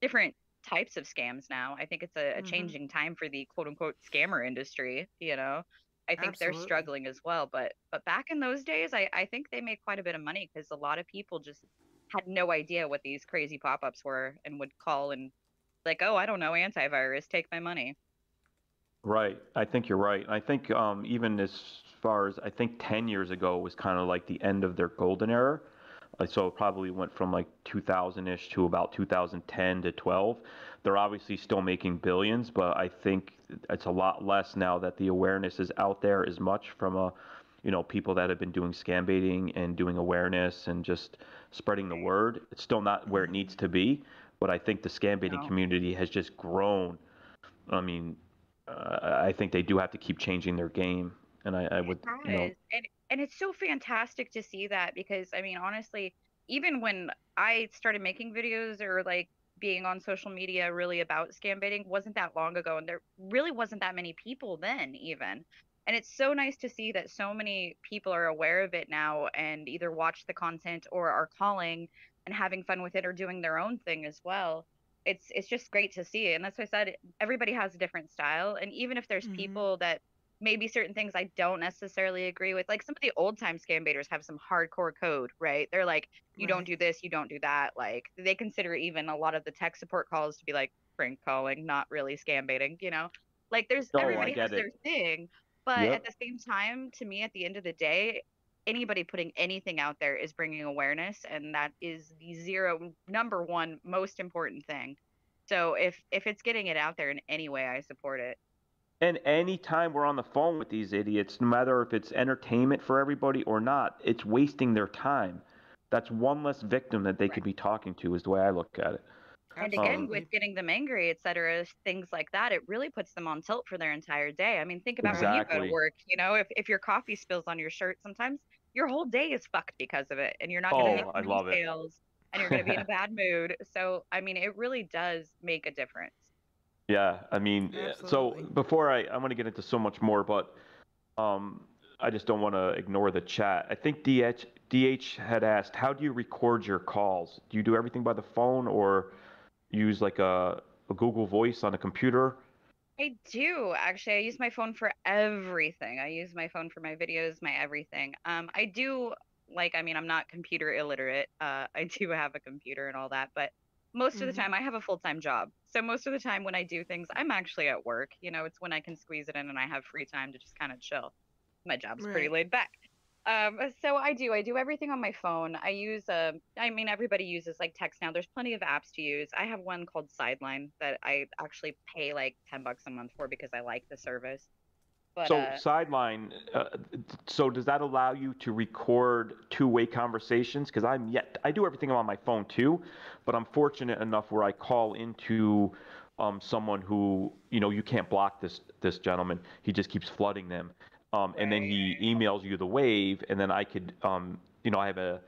different types of scams now. I think it's a, a Mhm. changing time for the quote unquote scammer industry you know? I think they're struggling as well but but back in those days i, I think they made quite a bit of money because a lot of people just had no idea what these crazy pop-ups were and would call and like oh i don't know antivirus take my money Right. I think you're right. I think um, even as far as I think 10 years ago was kind of like the end of their golden era. Uh, so it probably went from like 2000 ish to about 2010 to 12. They're obviously still making billions, but I think it's a lot less now that the awareness is out there as much from a, you know, people that have been doing scam baiting and doing awareness and just spreading the word. It's still not where it needs to be, but I think the scam baiting No. community has just grown. I mean, uh, I think they do have to keep changing their game, and I, I would, you know, and and it's so fantastic to see that because I mean honestly, even when I started making videos or like being on social media really about scam baiting wasn't that long ago and there really wasn't that many people then even. And it's so nice to see that so many people are aware of it now and either watch the content or are calling and having fun with it or doing their own thing as well. It's it's just great to see. And that's why I said everybody has a different style. And even if there's Mhm. people that maybe certain things I don't necessarily agree with. Like some of the old time scam baiters have some hardcore code, right? They're like, you don't do this, you don't do that. Like they consider even a lot of the tech support calls to be like prank calling, not really scam baiting, you know? Like there's Oh, everybody has get their thing. But Yep. at the same time, to me, at the end of the day, anybody putting anything out there is bringing awareness, and that is the zero number one most important thing. So if if it's getting it out there in any way, I support it. and anytime we're on the phone with these idiots, no matter if it's entertainment for everybody or not, it's wasting their time. That's one less victim that they could be talking to, is the way I look at it. And again, Absolutely. with getting them angry, et cetera, things like that, it really puts them on tilt for their entire day. I mean, think about when you go to work. You know, if, if your coffee spills on your shirt, sometimes your whole day is fucked because of it, and you're not going Oh, to make I any love sales, and you're going to be in a bad mood. So, I mean, it really does make a difference. Yeah, I mean, uh, Absolutely. so before I, I want to get into so much more, but um, I just don't want to ignore the chat. I think DH, DH had asked, how do you record your calls? Do you do everything by the phone or use like a, a Google Voice on a computer? I do actually. I use my phone for everything. I use my phone for my videos, my everything. Um, I do like. I mean, I'm not computer illiterate. Uh, I do have a computer and all that, but most of Mhm. the time I have a full time job. So most of the time when I do things, I'm actually at work. You know, it's when I can squeeze it in and I have free time to just kind of chill. My job's pretty laid back. Um, so I do. I do everything on my phone. I use um I mean everybody uses like TextNow. There's plenty of apps to use. I have one called Sideline that I actually pay like 10 bucks a month for because I like the service. But so uh, sideline. Uh, so does that allow you to record two-way conversations? Because I'm yet I do everything on my phone too, but I'm fortunate enough where I call into um, someone who you know you can't block this this gentleman. He just keeps flooding them, um, and then he emails you the wave, and then I could um, you know I have a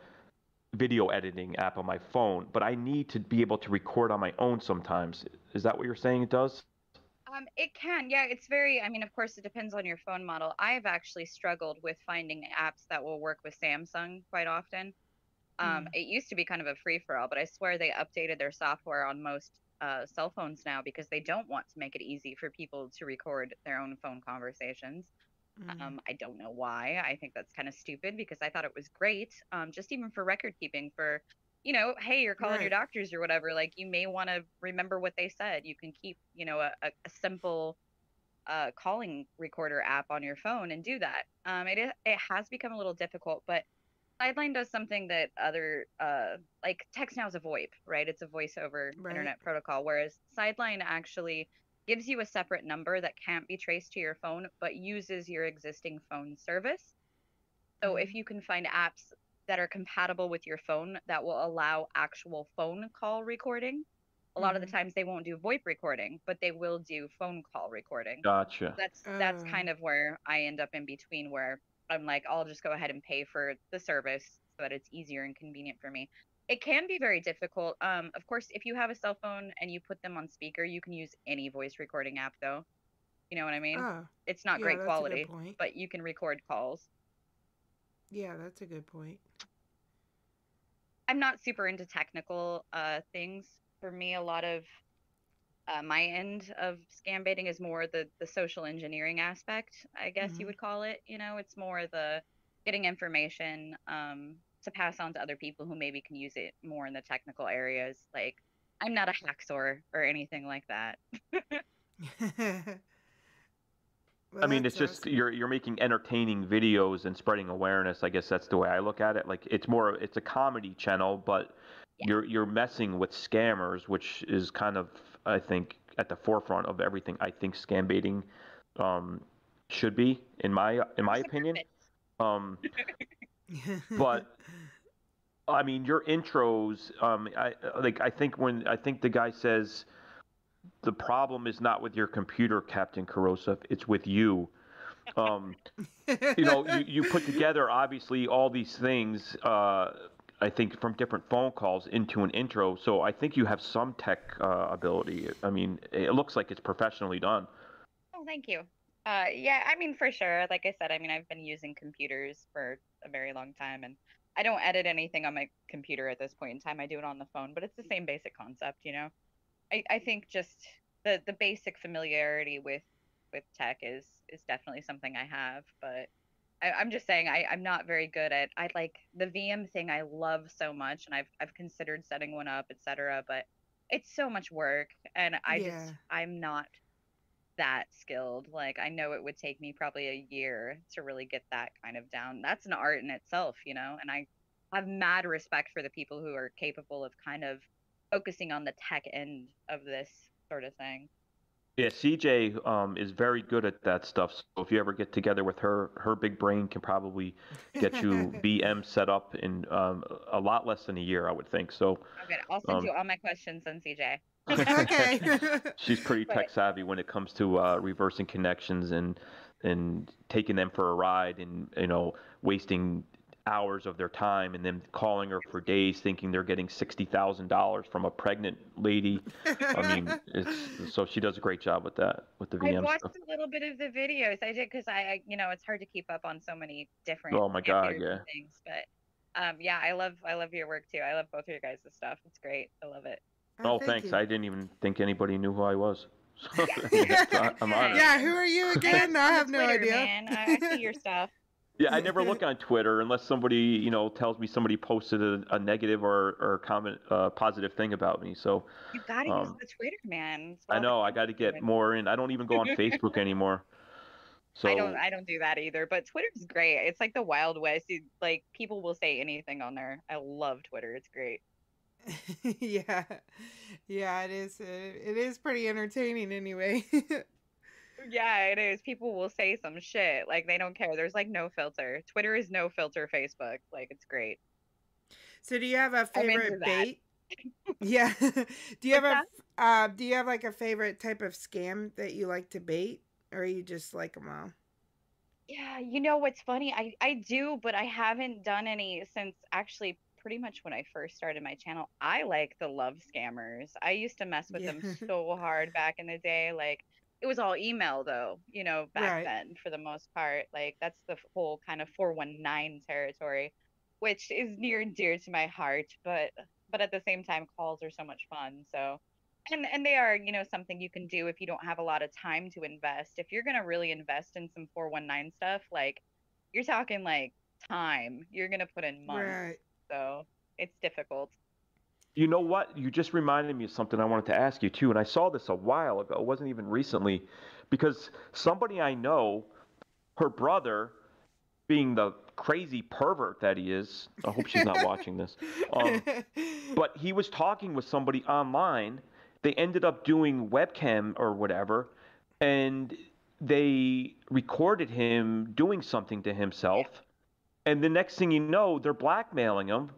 video editing app on my phone, but I need to be able to record on my own sometimes. Is that what you're saying it does? Um, it can, yeah. It's very. I mean, of course, it depends on your phone model. I've actually struggled with finding apps that will work with Samsung quite often. Um, It used to be kind of a free for all, but I swear they updated their software on most uh, cell phones now because they don't want to make it easy for people to record their own phone conversations. Mhm. Um, I don't know why. I think that's kind of stupid because I thought it was great, um, just even for record keeping. For, you know, hey, you're calling your doctors or whatever. Like, you may want to remember what they said. You can keep, you know, a, a, simple uh, calling recorder app on your phone and do that. Um, it it has become a little difficult, but Sideline does something that other uh, like TextNow is a VoIP, right? It's a voice over Right. internet protocol, whereas Sideline actually gives you a separate number that can't be traced to your phone, but uses your existing phone service. So if you can find apps that are compatible with your phone that will allow actual phone call recording, a lot of the Mhm. times they won't do VoIP recording, but they will do phone call recording. Gotcha. That's that's Oh. kind of where I end up in between where I'm like, I'll just go ahead and pay for the service so that it's easier and convenient for me. It can be very difficult. Um, of course, if you have a cell phone and you put them on speaker, you can use any voice recording app, though. You know what I mean? Oh, it's not yeah, great that's a good quality, but you can record calls. Yeah, that's a good point. I'm not super into technical uh, things. For me, a lot of uh, my end of scam baiting is more the the social engineering aspect, I guess you Mhm. would call it. You know, it's more the getting information um, to pass on to other people who maybe can use it more in the technical areas. Like, I'm not a hacksaw or anything like that. I mean, it's just you're you're making entertaining videos and spreading awareness. I guess that's the way I look at it. Like it's more it's a comedy channel, but you're you're messing with scammers, which is kind of I think at the forefront of everything. I think scam baiting um, should be in my in my opinion. Um, but I mean, your intros. Um, I like. I think when I think the guy says the problem is not with your computer, Captain Kerosive. It's with you. Um, you know, you, you put together obviously all these things. Uh, I think from different phone calls into an intro. So I think you have some tech uh, ability. I mean, it looks like it's professionally done. Oh, thank you. Uh, yeah, I mean, for sure. Like I said, I mean, I've been using computers for a very long time, and I don't edit anything on my computer at this point in time. I do it on the phone, but it's the same basic concept, you know. I, I think just the the basic familiarity with with tech is is definitely something I have, but I, I'm just saying I, I'm not very good at I like the VM thing I love so much and I've I've considered setting one up, etc. But it's so much work and I Yeah. just I'm not that skilled. Like I know it would take me probably a year to really get that kind of down. That's an art in itself, you know, and I have mad respect for the people who are capable of kind of focusing on the tech end of this sort of thing. Yeah, CJ um, is very good at that stuff. So if you ever get together with her, her big brain can probably get you VM set up in um, a lot less than a year, I would think. So Okay, I'll send Um, you all my questions on CJ. she's pretty tech savvy when it comes to uh, reversing connections and and taking them for a ride and you know wasting hours of their time and then calling her for days thinking they're getting sixty thousand dollars from a pregnant lady. I mean, it's so she does a great job with that with the VMs. I watched stuff. a little bit of the videos. I did because I, I, you know, it's hard to keep up on so many different. Oh my God, yeah. Things, but um, yeah, I love, I love your work too. I love both of your guys' stuff. It's great. I love it. Oh, thanks. I didn't even think anybody knew who I was. So, I'm honored. Yeah, who are you again? I have no Twitter, idea. Man. I, I see your stuff. Yeah, I never look on Twitter unless somebody, you know, tells me somebody posted a, a negative or or comment uh, positive thing about me. So You gotta use Um, the Twitter, man. I know I got to get more in. I don't even go on Facebook anymore. So I don't I don't do that either, but Twitter's great. It's like the Wild West. You, like people will say anything on there. I love Twitter. It's great. yeah, yeah, it is. It is pretty entertaining anyway. Yeah, it is. People will say some shit. Like they don't care. There's like no filter. Twitter is no filter Facebook. Like it's great. so, do you have a favorite bait? Yeah. do you have a uh, Do you have like a favorite type of scam that you like to bait, or you just like them all? Yeah, you know what's funny? I I do, but I haven't done any since actually pretty much when I first started my channel. I like the love scammers. I used to mess with them so hard back in the day. Like it was all email though, you know, back Right. then for the most part. Like that's the whole kind of 419 territory, which is near and dear to my heart, but but at the same time calls are so much fun. So and and they are, you know, something you can do if you don't have a lot of time to invest. If you're gonna really invest in some 419 stuff, like you're talking like time, you're gonna put in months. Right. So it's difficult. You know what? You just reminded me of something I wanted to ask you too, and I saw this a while ago. It wasn't even recently, because somebody I know, her brother, being the crazy pervert that he is. I hope she's not watching this. Um, but he was talking with somebody online. They ended up doing webcam or whatever, and they recorded him doing something to himself. And the next thing you know, they're blackmailing him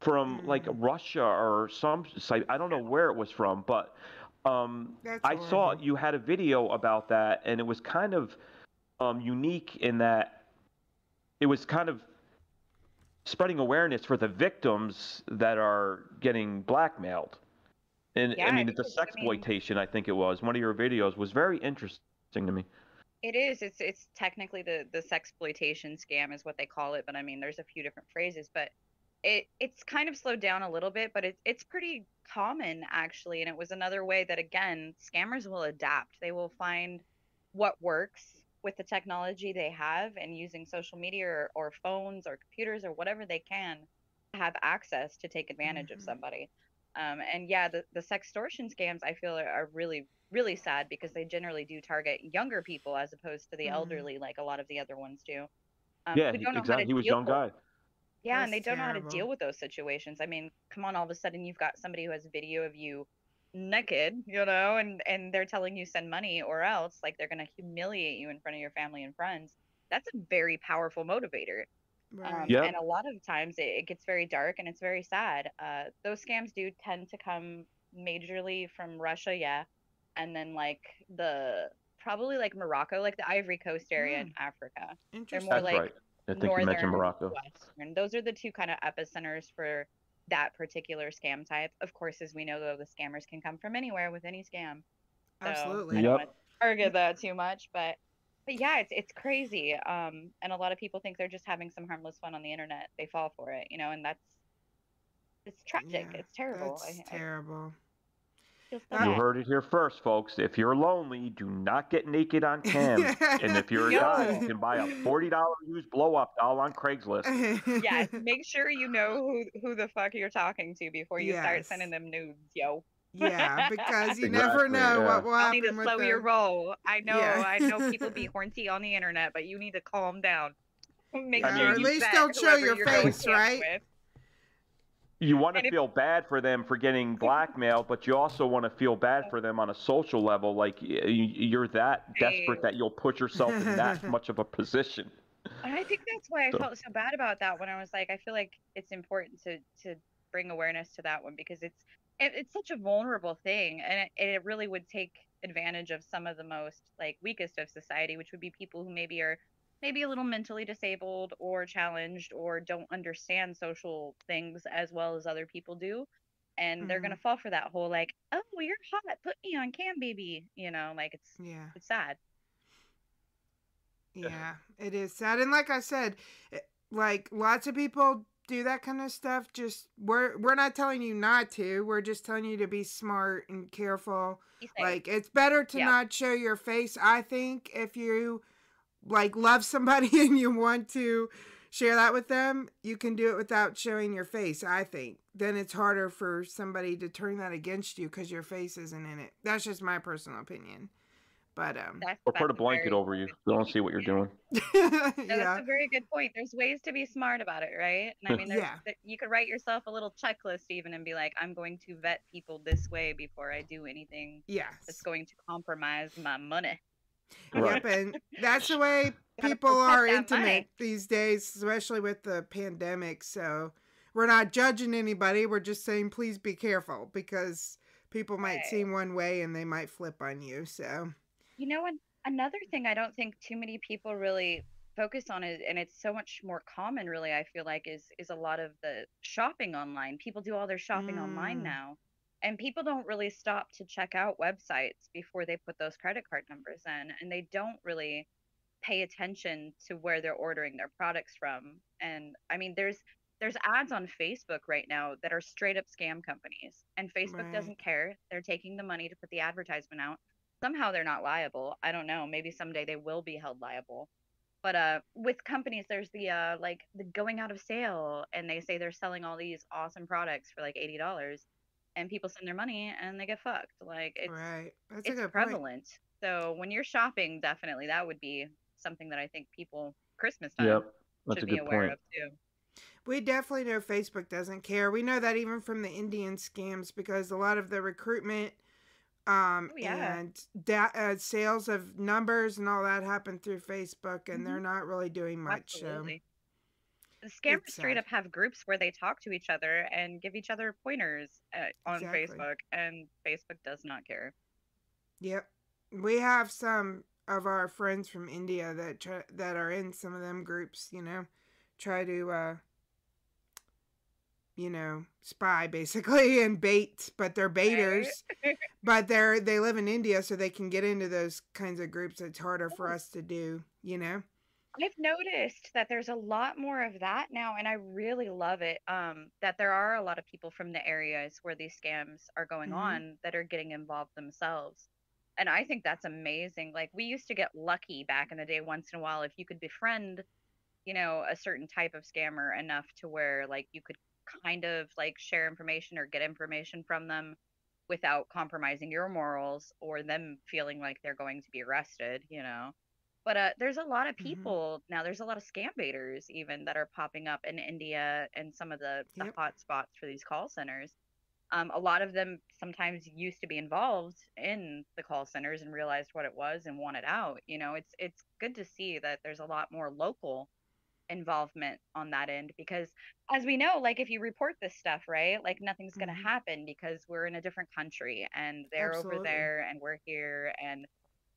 from like Russia or some site. I don't know where it was from, but um, I saw you had a video about that, and it was kind of um, unique in that it was kind of spreading awareness for the victims that are getting blackmailed. And Yeah, I mean, the is. I mean- I think it was one of your videos was very interesting to me. It is. It's it's technically the the sexploitation scam is what they call it, but I mean there's a few different phrases, but it it's kind of slowed down a little bit, but it's it's pretty common actually, and it was another way that again scammers will adapt. They will find what works with the technology they have and using social media or, or phones or computers or whatever they can have access to take advantage of mm-hmm. somebody. Um, and yeah, the, the sextortion scams I feel are, are really, really sad because they generally do target younger people as opposed to the Mhm. elderly, like a lot of the other ones do. Um, yeah, he, don't exactly. He was a young with- guy. Yeah, and they don't know how to deal with those situations. I mean, come on, all of a sudden you've got somebody who has video of you naked, you know, and and they're telling you send money or else, like they're gonna humiliate you in front of your family and friends. That's a very powerful motivator. Um, Yep. And a lot of times it, it gets very dark and it's very sad. Uh, those scams do tend to come majorly from Russia, yeah, and then like the probably like Morocco, like the Ivory Coast area in Africa. They're Interesting. more That's like right. I think you mentioned Morocco. western. Those are the two kind of epicenters for that particular scam type. Of course, as we know, though, the scammers can come from anywhere with any scam. So Absolutely. I don't Yep. want to target that too much, but but yeah, it's it's crazy. Um, and a lot of people think they're just having some harmless fun on the internet. They fall for it, you know, and that's it's tragic. Yeah, it's terrible. That's I, I terrible. feel You heard it here first, folks. If you're lonely, do not get naked on cam. and if you're a guy, you can buy a forty dollar used blow up doll on Craigslist. yeah, make sure you know who who the fuck you're talking to before you start sending them nudes, yo. Yeah, because you never know yeah. what will happen. You need to happen with slow your roll. I know, Yeah. I know people be horny on the internet, but you need to calm down. Make I sure mean- At you least don't show your face, right? with. You want to if- feel bad for them for getting blackmailed, but you also want to feel bad for them on a social level. Like y- y- you're that desperate that you'll put yourself in that much of a position. And I think that's why I So- felt so bad about that when I was like, I feel like it's important to to bring awareness to that one because it's it, it's such a vulnerable thing, and it, it really would take advantage of some of the most like weakest of society, which would be people who maybe are maybe a little mentally disabled or challenged or don't understand social things as well as other people do. And they're gonna mm-hmm. fall for that whole like, oh, you're hot, put me on cam, baby. You know, like it's Yeah. it's sad. Yeah, it is sad. And like I said, it- like lots of people do that kind of stuff. Just we're we're not telling you not to. We're just telling you to be smart and careful. Like it's better to Yeah. not show your face. I think if you like love somebody and you want to share that with them, you can do it without showing your face. I think then it's harder for somebody to turn that against you because your face isn't in it. That's just my personal opinion. But um, That's, Or put a blanket very- over you. They don't see what you're doing. No, yeah, that's a very good point. There's ways to be smart about it, right? And I mean, there's, Yeah. you could write yourself a little checklist even and be like, I'm going to vet people this way before I do anything yes. that's going to compromise my money. Yep, and that's the way people are intimate money. these days, especially with the pandemic. So we're not judging anybody. We're just saying please be careful because people might Right. seem one way and they might flip on you. So You know, and another thing I don't think too many people really focus on it, and it's so much more common, really. I feel like is is a lot of the shopping online. People do all their shopping online Mm. now, and people don't really stop to check out websites before they put those credit card numbers in, and they don't really pay attention to where they're ordering their products from. And I mean, there's there's ads on Facebook right now that are straight up scam companies, and Facebook Right. doesn't care. They're taking the money to put the advertisement out somehow they're not liable. I don't know. Maybe someday they will be held liable. But uh, with companies, there's the uh, like the going out of sale, and they say they're selling all these awesome products for like eighty dollars, and people send their money and they get fucked. Like it's right, that's a it's good point. prevalent. So when you're shopping, definitely that would be something that I think people Christmas time Yep, that's should be aware point. of too. We definitely know Facebook doesn't care. We know that even from the Indian scams because a lot of the recruitment um Oh, yeah. and da- uh, sales of numbers and all that happen through Facebook and they're not really doing much. So Absolutely. The scammers it's straight sad. up have groups where they talk to each other and give each other pointers uh, on Exactly. Facebook, and Facebook does not care. Yep. We have some of our friends from India that try, that are in some of them groups, you know, try to uh you know, spy basically and bait, but they're baiters. but they're they live in India, so they can get into those kinds of groups. It's harder for us to do, you know. I've noticed that there's a lot more of that now, and I really love it. Um, that there are a lot of people from the areas where these scams are going Mhm. on that are getting involved themselves. And I think that's amazing. Like we used to get lucky back in the day once in a while if you could befriend, you know, a certain type of scammer enough to where like you could kind of like share information or get information from them without compromising your morals or them feeling like they're going to be arrested, you know. But uh, there's a lot of Mhm. people now. There's a lot of scam baiters even that are popping up in India and some of the, the Yep. hot spots for these call centers. Um, a lot of them sometimes used to be involved in the call centers and realized what it was and wanted out. You know, it's it's good to see that there's a lot more local involvement on that end because as we know like if you report this stuff right like nothing's going to mm-hmm. happen because we're in a different country and they're over there and we're here and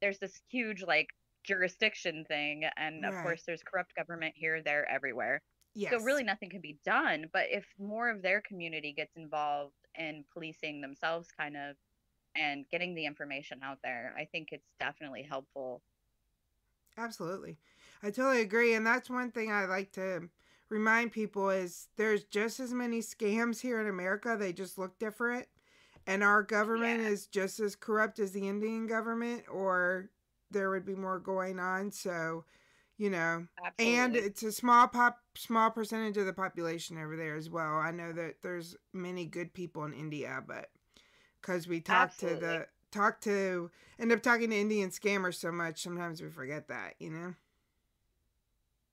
there's this huge like jurisdiction thing and of course there's corrupt government here there everywhere. Yes. so really nothing can be done but if more of their community gets involved in policing themselves kind of and getting the information out there i think it's definitely helpful. Absolutely. I totally agree. And that's one thing I like to remind people is there's just as many scams here in America. They just look different. And our government Yeah. is just as corrupt as the Indian government or there would be more going on. So, you know, and it's a small pop small percentage of the population over there as well. I know that there's many good people in India, but because we talk to the talk to end up talking to Indian scammers so much, sometimes we forget that, you know.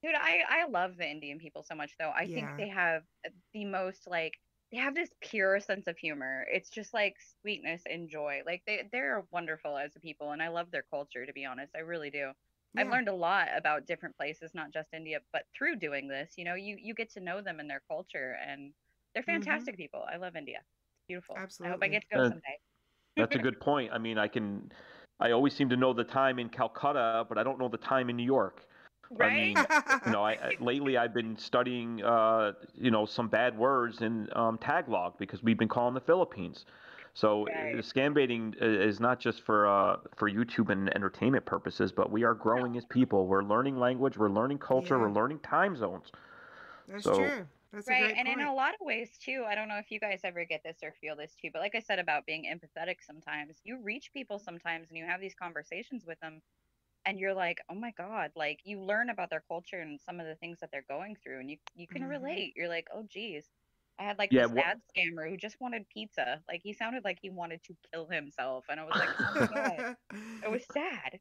Dude, I I love the Indian people so much though. I Yeah. think they have the most like they have this pure sense of humor. It's just like sweetness and joy. Like they they're wonderful as a people and I love their culture to be honest. I really do. I've learned a lot about different places, not just India, but through doing this, you know, you you get to know them and their culture and they're Mhm. fantastic people. I love India. It's beautiful. Absolutely. I hope I get to go Uh, someday. That's a good point. I mean, I can, I always seem to know the time in Calcutta, but I don't know the time in New York. I mean, you know, I, I lately I've been studying, uh, you know, some bad words in um, Tagalog because we've been calling the Philippines. So uh, Right. scam baiting is not just for uh, for YouTube and entertainment purposes, but we are growing as people. We're learning language, we're learning culture, Yeah. we're learning time zones. That's So- true. That's a right great and point. in a lot of ways too i don't know if you guys ever get this or feel this too but like i said about being empathetic sometimes you reach people sometimes and you have these conversations with them and you're like oh my god like you learn about their culture and some of the things that they're going through and you you can Mhm. relate you're like oh geez i had like Yeah, this wha- dad scammer who just wanted pizza like he sounded like he wanted to kill himself and i was like oh it was sad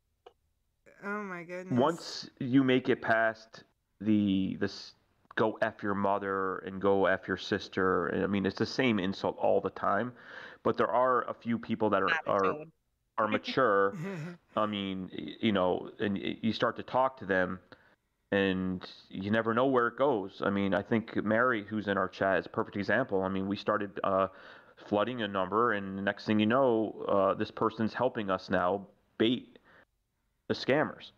oh my goodness. Once you make it past the this go f your mother and go f your sister, and I mean it's the same insult all the time, but there are a few people that are are, Attitude. are mature. I mean, you know, and you start to talk to them, and you never know where it goes. I mean, I think Mary, who's in our chat, is a perfect example. I mean, we started uh, flooding a number, and the next thing you know, uh, this person's helping us now bait the scammers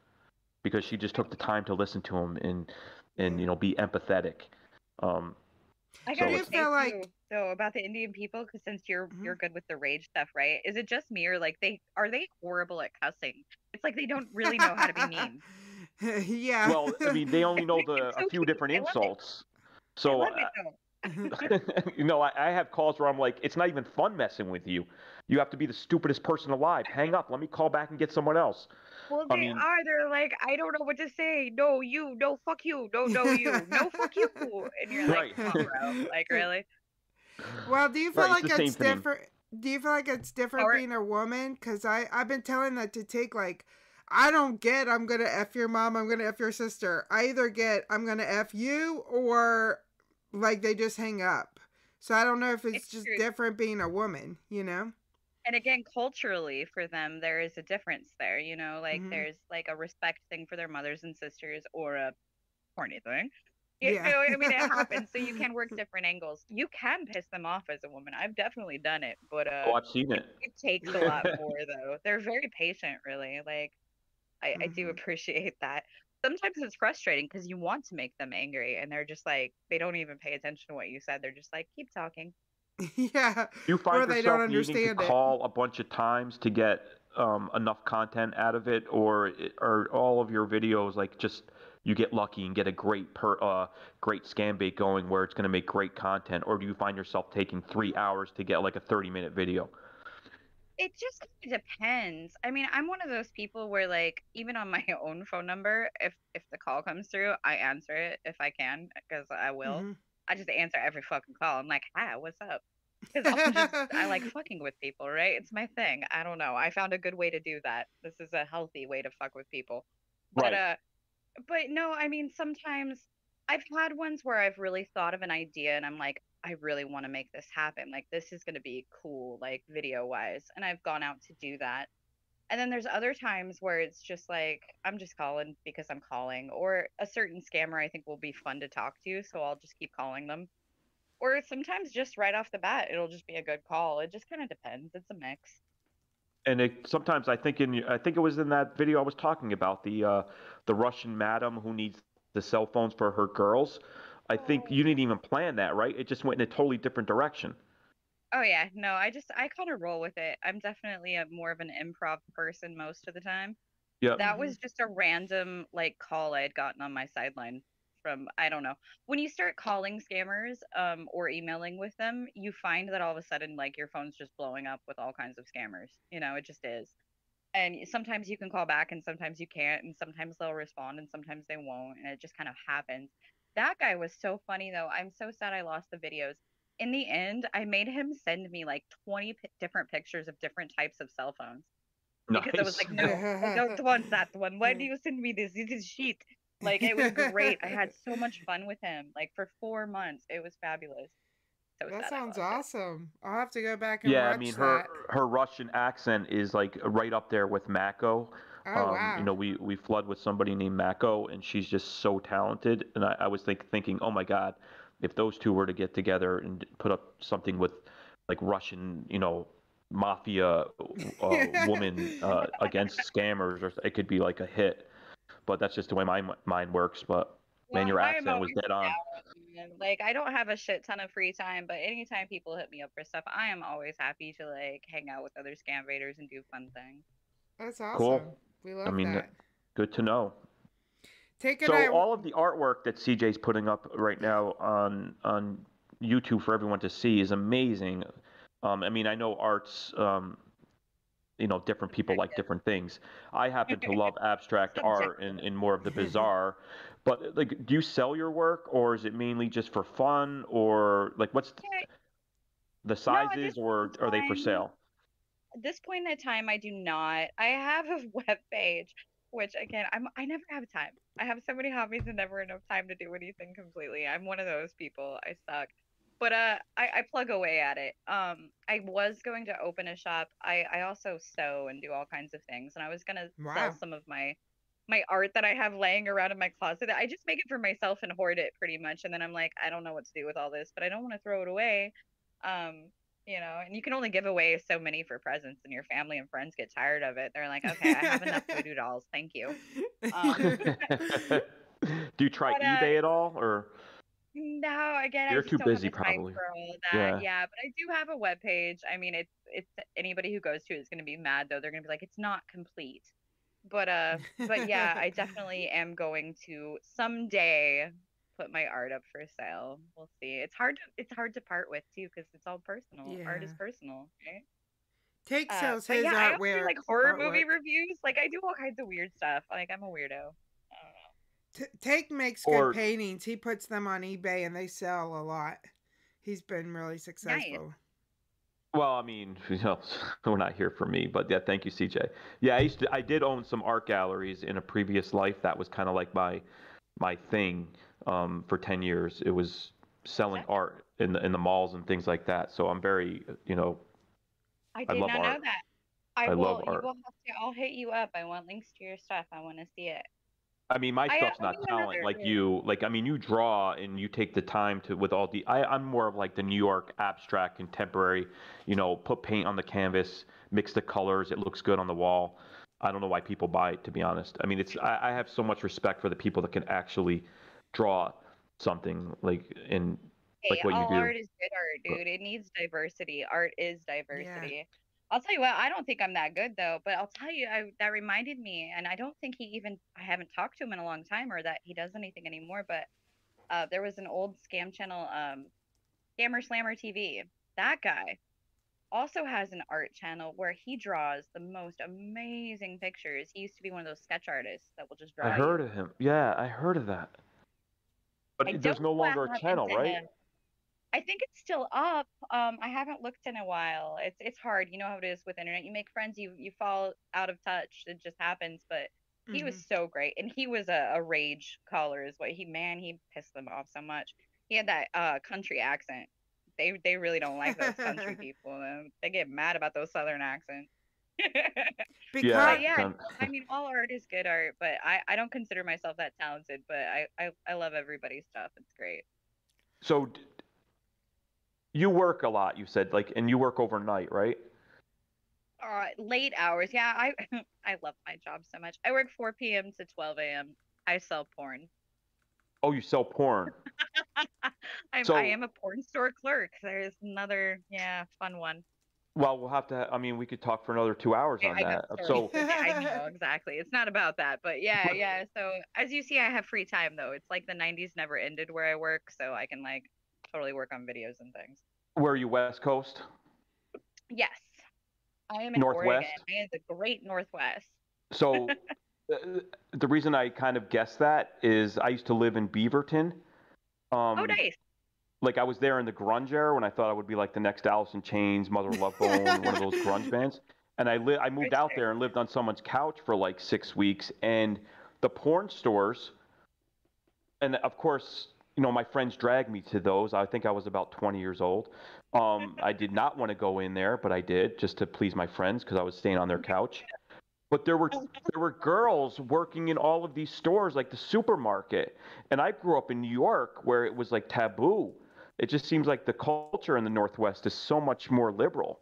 because she just took the time to listen to them and and you know be empathetic. Um, I So gotta it's- say feel too, like- though about the Indian people, because since you're Mhm. you're good with the rage stuff, right? Is it just me or like they are they horrible at cussing? It's like they don't really know how to be mean. yeah. well, I mean, they only know the so a few cute. different I love it. insults. I So love uh, it though. Mm-hmm. you know, I, I have calls where I'm like, it's not even fun messing with you. You have to be the stupidest person alive. Hang up. Let me call back and get someone else. Well, I they mean- are. They're like, I don't know what to say. No, you. No, fuck you. No, no, you. No, fuck you. And you're like, Right. come bro. Like, really? Well, do you feel Right, like the same it's thing. different? Do you feel like it's different Or- being a woman? Because I I've been telling that to take like, I don't get I'm gonna f your mom, I'm gonna f your sister. I either get I'm gonna f you or like they just hang up. So I don't know if it's, It's just true. different being a woman. You know? And again, culturally, for them, there is a difference there. You know, like Mhm. there's like a respect thing for their mothers and sisters, or a horny thing. You Yeah. know, I mean, it happens. So you can work different angles. You can piss them off as a woman. I've definitely done it, but uh, Oh, I've seen it. it takes a lot more though. They're very patient, really. Like I, I do Mhm. appreciate that. Sometimes it's frustrating because you want to make them angry and they're just like they don't even pay attention to what you said. They're just like keep talking. yeah. You find or they yourself don't needing to understand it. call a bunch of times to get um, enough content out of it, or or all of your videos like just you get lucky and get a great per uh, great scam bait going where it's going to make great content, or do you find yourself taking three hours to get like a thirty minute video? It just depends. I mean, I'm one of those people where like even on my own phone number, if if the call comes through, I answer it if I can because I will. Mhm. I just answer every fucking call. I'm like, "Hi, what's up?" Because I like fucking with people, right? It's my thing. I don't know. I found a good way to do that. This is a healthy way to fuck with people. But uh but no, I mean sometimes I've had ones where I've really thought of an idea and I'm like, I really want to make this happen. Like this is gonna be cool, like video wise. And I've gone out to do that. And then there's other times where it's just like I'm just calling because I'm calling, or a certain scammer I think will be fun to talk to, so I'll just keep calling them. Or sometimes just right off the bat, it'll just be a good call. It just kind of depends. It's a mix. And it, sometimes I think in I think it was in that video I was talking about the uh, the Russian madam who needs the cell phones for her girls. I think you didn't even plan that, right? It just went in a totally different direction. Oh yeah, no, I just I kind of roll with it. I'm definitely a more of an improv person most of the time. Yeah. That was just a random like call I had gotten on my sideline from I don't know. When you start calling scammers um or emailing with them, you find that all of a sudden like your phone's just blowing up with all kinds of scammers. You know, it just is. And sometimes you can call back and sometimes you can't and sometimes they'll respond and sometimes they won't and it just kind of happens. That guy was so funny though. I'm so sad I lost the videos. In the end, I made him send me like 20 pi different pictures of different types of cell phones because I was like, no, I don't want that one. Why do you send me this? This is shit. Like it was great. I had so much fun with him. Like for four months, it was fabulous. So That sounds lost it. awesome. I'll have to go back and Yeah, watch I mean her her Russian accent is like right up there with Mako. Oh, um, wow. You know, we we flood with somebody named Mako, and she's just so talented. And I, I was think, thinking, oh my God, if those two were to get together and put up something with like Russian, you know, mafia uh, woman uh, against scammers, or it could be like a hit. But that's just the way my mind works. But man, Well, your I accent was dead on. Like I don't have a shit ton of free time, but anytime people hit me up for stuff, I am always happy to like hang out with other scam baiters and do fun things. That's awesome. Cool. We love I mean, that. good to know. Take So out. all of the artwork that CJ's putting up right now on on YouTube for everyone to see is amazing. Um, I mean, I know arts. Um, you know, different people like different things. I happen to love abstract art and, and more of the bizarre. But like, do you sell your work, or is it mainly just for fun, or like, what's the, the sizes, or are they for sale? At this point in time, I do not. I have a web page, which again, I'm I never have time. I have so many hobbies and never enough time to do anything completely. I'm one of those people. I suck. But uh, I, I plug away at it. Um, I was going to open a shop. I, I also sew and do all kinds of things, and I was gonna Wow. sell some of my my art that I have laying around in my closet. I just make it for myself and hoard it pretty much, and then I'm like, I don't know what to do with all this, but I don't want to throw it away. Um, you know, and you can only give away so many for presents, and your family and friends get tired of it. They're like, okay, I have enough voodoo dolls, thank you. Um, do you try But, uh, eBay at all, or? No, again, You're I too busy, probably. for all of that. Yeah. Yeah. but I do have a web page. I mean, it's it's anybody who goes to it is going to be mad though. They're going to be like, it's not complete. But uh, but yeah, I definitely am going to someday put my art up for sale. We'll see. It's hard to it's hard to part with too because it's all personal. Art is personal, right? Take Uh, sells but his yeah, I also do like horror movie reviews. Like I do all kinds of weird stuff. Like I'm a weirdo. T- Take makes good paintings. He puts them on eBay and they sell a lot. He's been really successful. Well, I mean, you know, we're not here for me, but yeah, thank you, CJ. Yeah, I used to, I did own some art galleries in a previous life. That was kind of like my, my thing. Um, for ten years, it was selling art in the in the malls and things like that. So I'm very, you know, I I did love not know that. I, I will. love You art. will have to. I'll hit you up. I want links to your stuff. I want to see it. I mean, my stuff's I not talent like you. Like, I mean, you draw and you take the time to with all the. I, I'm more of like the New York abstract contemporary. You know, put paint on the canvas, mix the colors. It looks good on the wall. I don't know why people buy it. To be honest, I mean, it's I, I have so much respect for the people that can actually draw something like in Hey, like what all you do. art is good art, dude. It needs diversity. Art is diversity. I'll tell you what, I don't think I'm that good though, but I'll tell you, I, that reminded me, and I don't think he even, I haven't talked to him in a long time or that he does anything anymore, but uh, there was an old scam channel, um, Scammer Slammer TV. That guy also has an art channel where he draws the most amazing pictures. He used to be one of those sketch artists that will just draw. I you. heard of him. Yeah, I heard of that. But I there's no longer a channel, right? I think it's still up. Um, I haven't looked in a while. It's it's hard. You know how it is with internet. You make friends, you you fall out of touch. It just happens. But he was Mm-hmm. so great, and he was a, a rage caller. Is what he man he pissed them off so much. He had that uh country accent. They they really don't like those country people. They get mad about those southern accents. Because But yeah, I mean, all art is good art, but I, I don't consider myself that talented. But I, I, I love everybody's stuff. It's great. So d- you work a lot, you said, like, and you work overnight, right? Uh, late hours. Yeah, I I love my job so much. I work 4 p.m. to 12 a.m. I sell porn. Oh, you sell porn. I'm, So- I am a porn store clerk. There's another yeah fun one. Well, we'll have to. I mean, we could talk for another two hours on I that. sorry. So, I know exactly. It's not about that, but yeah, yeah. So as you see, I have free time though. It's like the '90s never ended where I work, so I can like totally work on videos and things. where are you? West Coast? Yes, I am in Northwest? Oregon. I am the Great Northwest. So, uh, the reason I kind of guessed that is I used to live in Beaverton. Um, oh, nice. Like I was there in the grunge era when I thought I would be like the next Alice in Chains, Mother Love Bone, one of those grunge bands. And I li- I moved out there and lived on someone's couch for like six weeks. And the porn stores, and of course, you know, my friends dragged me to those. I think I was about 20 years old. Um, I did not want to go in there, but I did just to please my friends because I was staying on their couch. But there were there were girls working in all of these stores, like the supermarket. And I grew up in New York, where it was like taboo. It just seems like the culture in the Northwest is so much more liberal.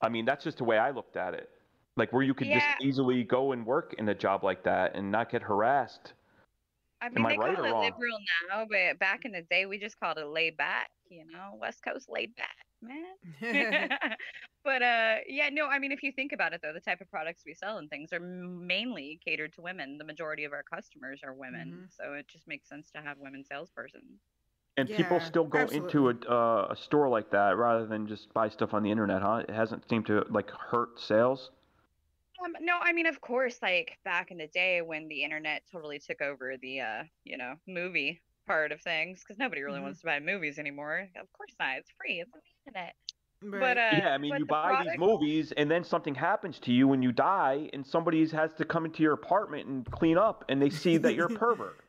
I mean, that's just the way I looked at it. Like where you could Yeah. just easily go and work in a job like that and not get harassed. I mean, Am I they right call or it wrong? liberal now, but back in the day, we just called it laid back. You know, West Coast laid back, man. but uh, yeah, no. I mean, if you think about it, though, the type of products we sell and things are mainly catered to women. The majority of our customers are women, Mm-hmm. so it just makes sense to have women salespersons. And people still go into a uh, a store like that rather than just buy stuff on the internet, huh? It hasn't seemed to like hurt sales. Um, no, I mean, of course, like back in the day when the internet totally took over the, uh, you know, movie part of things, because nobody really Mhm. wants to buy movies anymore. Of course not. It's free. It's on the internet. Right. But uh, yeah, I mean, you the buy product- these movies, and then something happens to you when you die, and somebody has to come into your apartment and clean up, and they see that you're a pervert.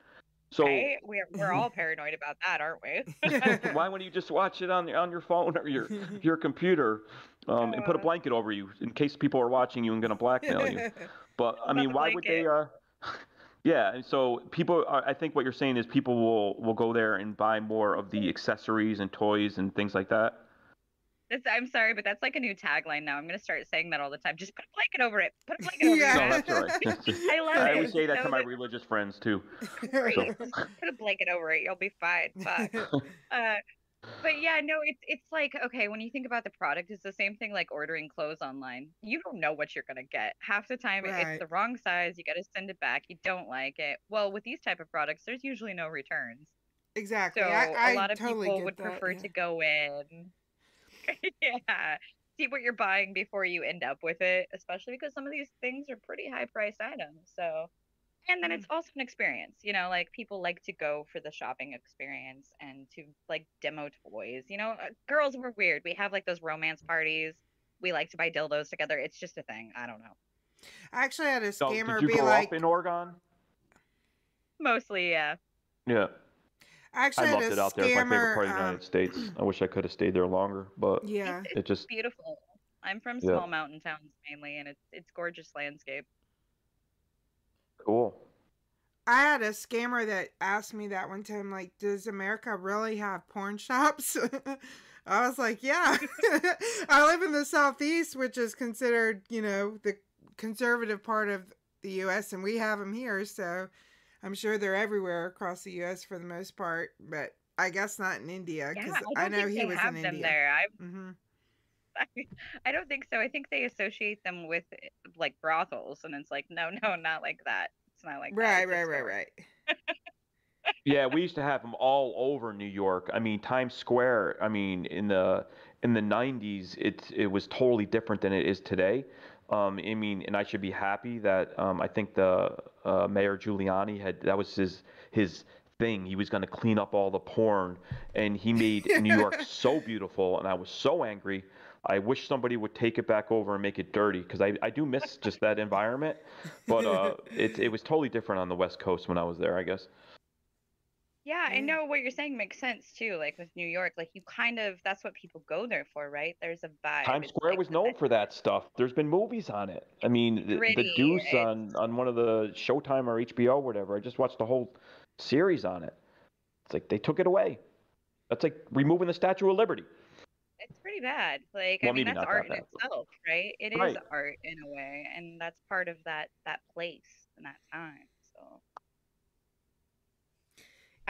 So? We're we're all paranoid about that, aren't we? why wouldn't you just watch it on the, on your phone or your your computer, um, and put a blanket over you in case people are watching you and going to blackmail you? But I mean, why would they? Uh, yeah, and so people. Are, I think what you're saying is people will will go there and buy more of the accessories and toys and things like that. That's, I'm sorry, but that's like a new tagline now. I'm gonna start saying that all the time. Just put a blanket over it. Put a blanket over Yeah. No, it. that's all right. That's just- I love I it. always say that So to my that- religious friends too. Great. So- put a blanket over it. You'll be fine. Fuck. uh, but yeah, no, it's it's like okay, when you think about the product, it's the same thing like ordering clothes online. You don't know what you're gonna get. Half the time Right. it's the wrong size. You got to send it back. You don't like it. Well, with these type of products, there's usually no returns. Exactly. So I, I a lot of totally people would that, prefer yeah. to go in. yeah. See what you're buying before you end up with it, especially because some of these things are pretty high priced items. So, and then it's Mm. also an experience, you know, like people like to go for the shopping experience and to like demo toys. You know, uh, girls were weird. We have like those romance parties. We like to buy dildos together. It's just a thing. I don't know. I actually had a So, scammer did you be grow like, up in Oregon? Mostly, yeah. Yeah. I actually I loved it out there. It's my favorite part of the um, United States. I wish I could have stayed there longer, but yeah. it just Beautiful. I'm from Yeah. small mountain towns mainly, and it's it's gorgeous landscape. cool. I had a scammer that asked me that one time, like, does America really have porn shops? I was like, yeah. I live in the Southeast, which is considered, you know, the conservative part of the U.S. and we have them here, so I'm sure they're everywhere across the U.S. for the most part. But I guess not in India Yeah, because I, I, know he was have in India. there. I, hmm I don't think so. I think they associate them with like brothels, and it's like, no, no, not like that. It's not like that. Right, It's right, right, right. yeah, we used to have them all over New York. I mean, Times Square. I mean, in the in the '90s, it it was totally different than it is today. Um, I mean, and I should be happy that um, I think the uh, Mayor Giuliani had that was his his thing. He was going to clean up all the porn, and he made New York so beautiful. And I was so angry. I wish somebody would take it back over and make it dirty because I, I do miss just that environment. But uh, it it was totally different on the West Coast when I was there. I guess. Yeah, I know what you're saying makes sense too. Like with New York, like you kind of that's what people go there for, right? There's a vibe. Times It's Square like was known for that stuff. There's been movies on it. I mean, the, the Gritty, Deuce on on one of the Showtime or HBO or whatever. I just watched the whole series on it. It's like they took it away. That's like removing the Statue of Liberty. it's pretty bad. Like Well, I mean, that's not that art in bad, itself, right? It is Right. art in a way, and that's part of that that place and that time. So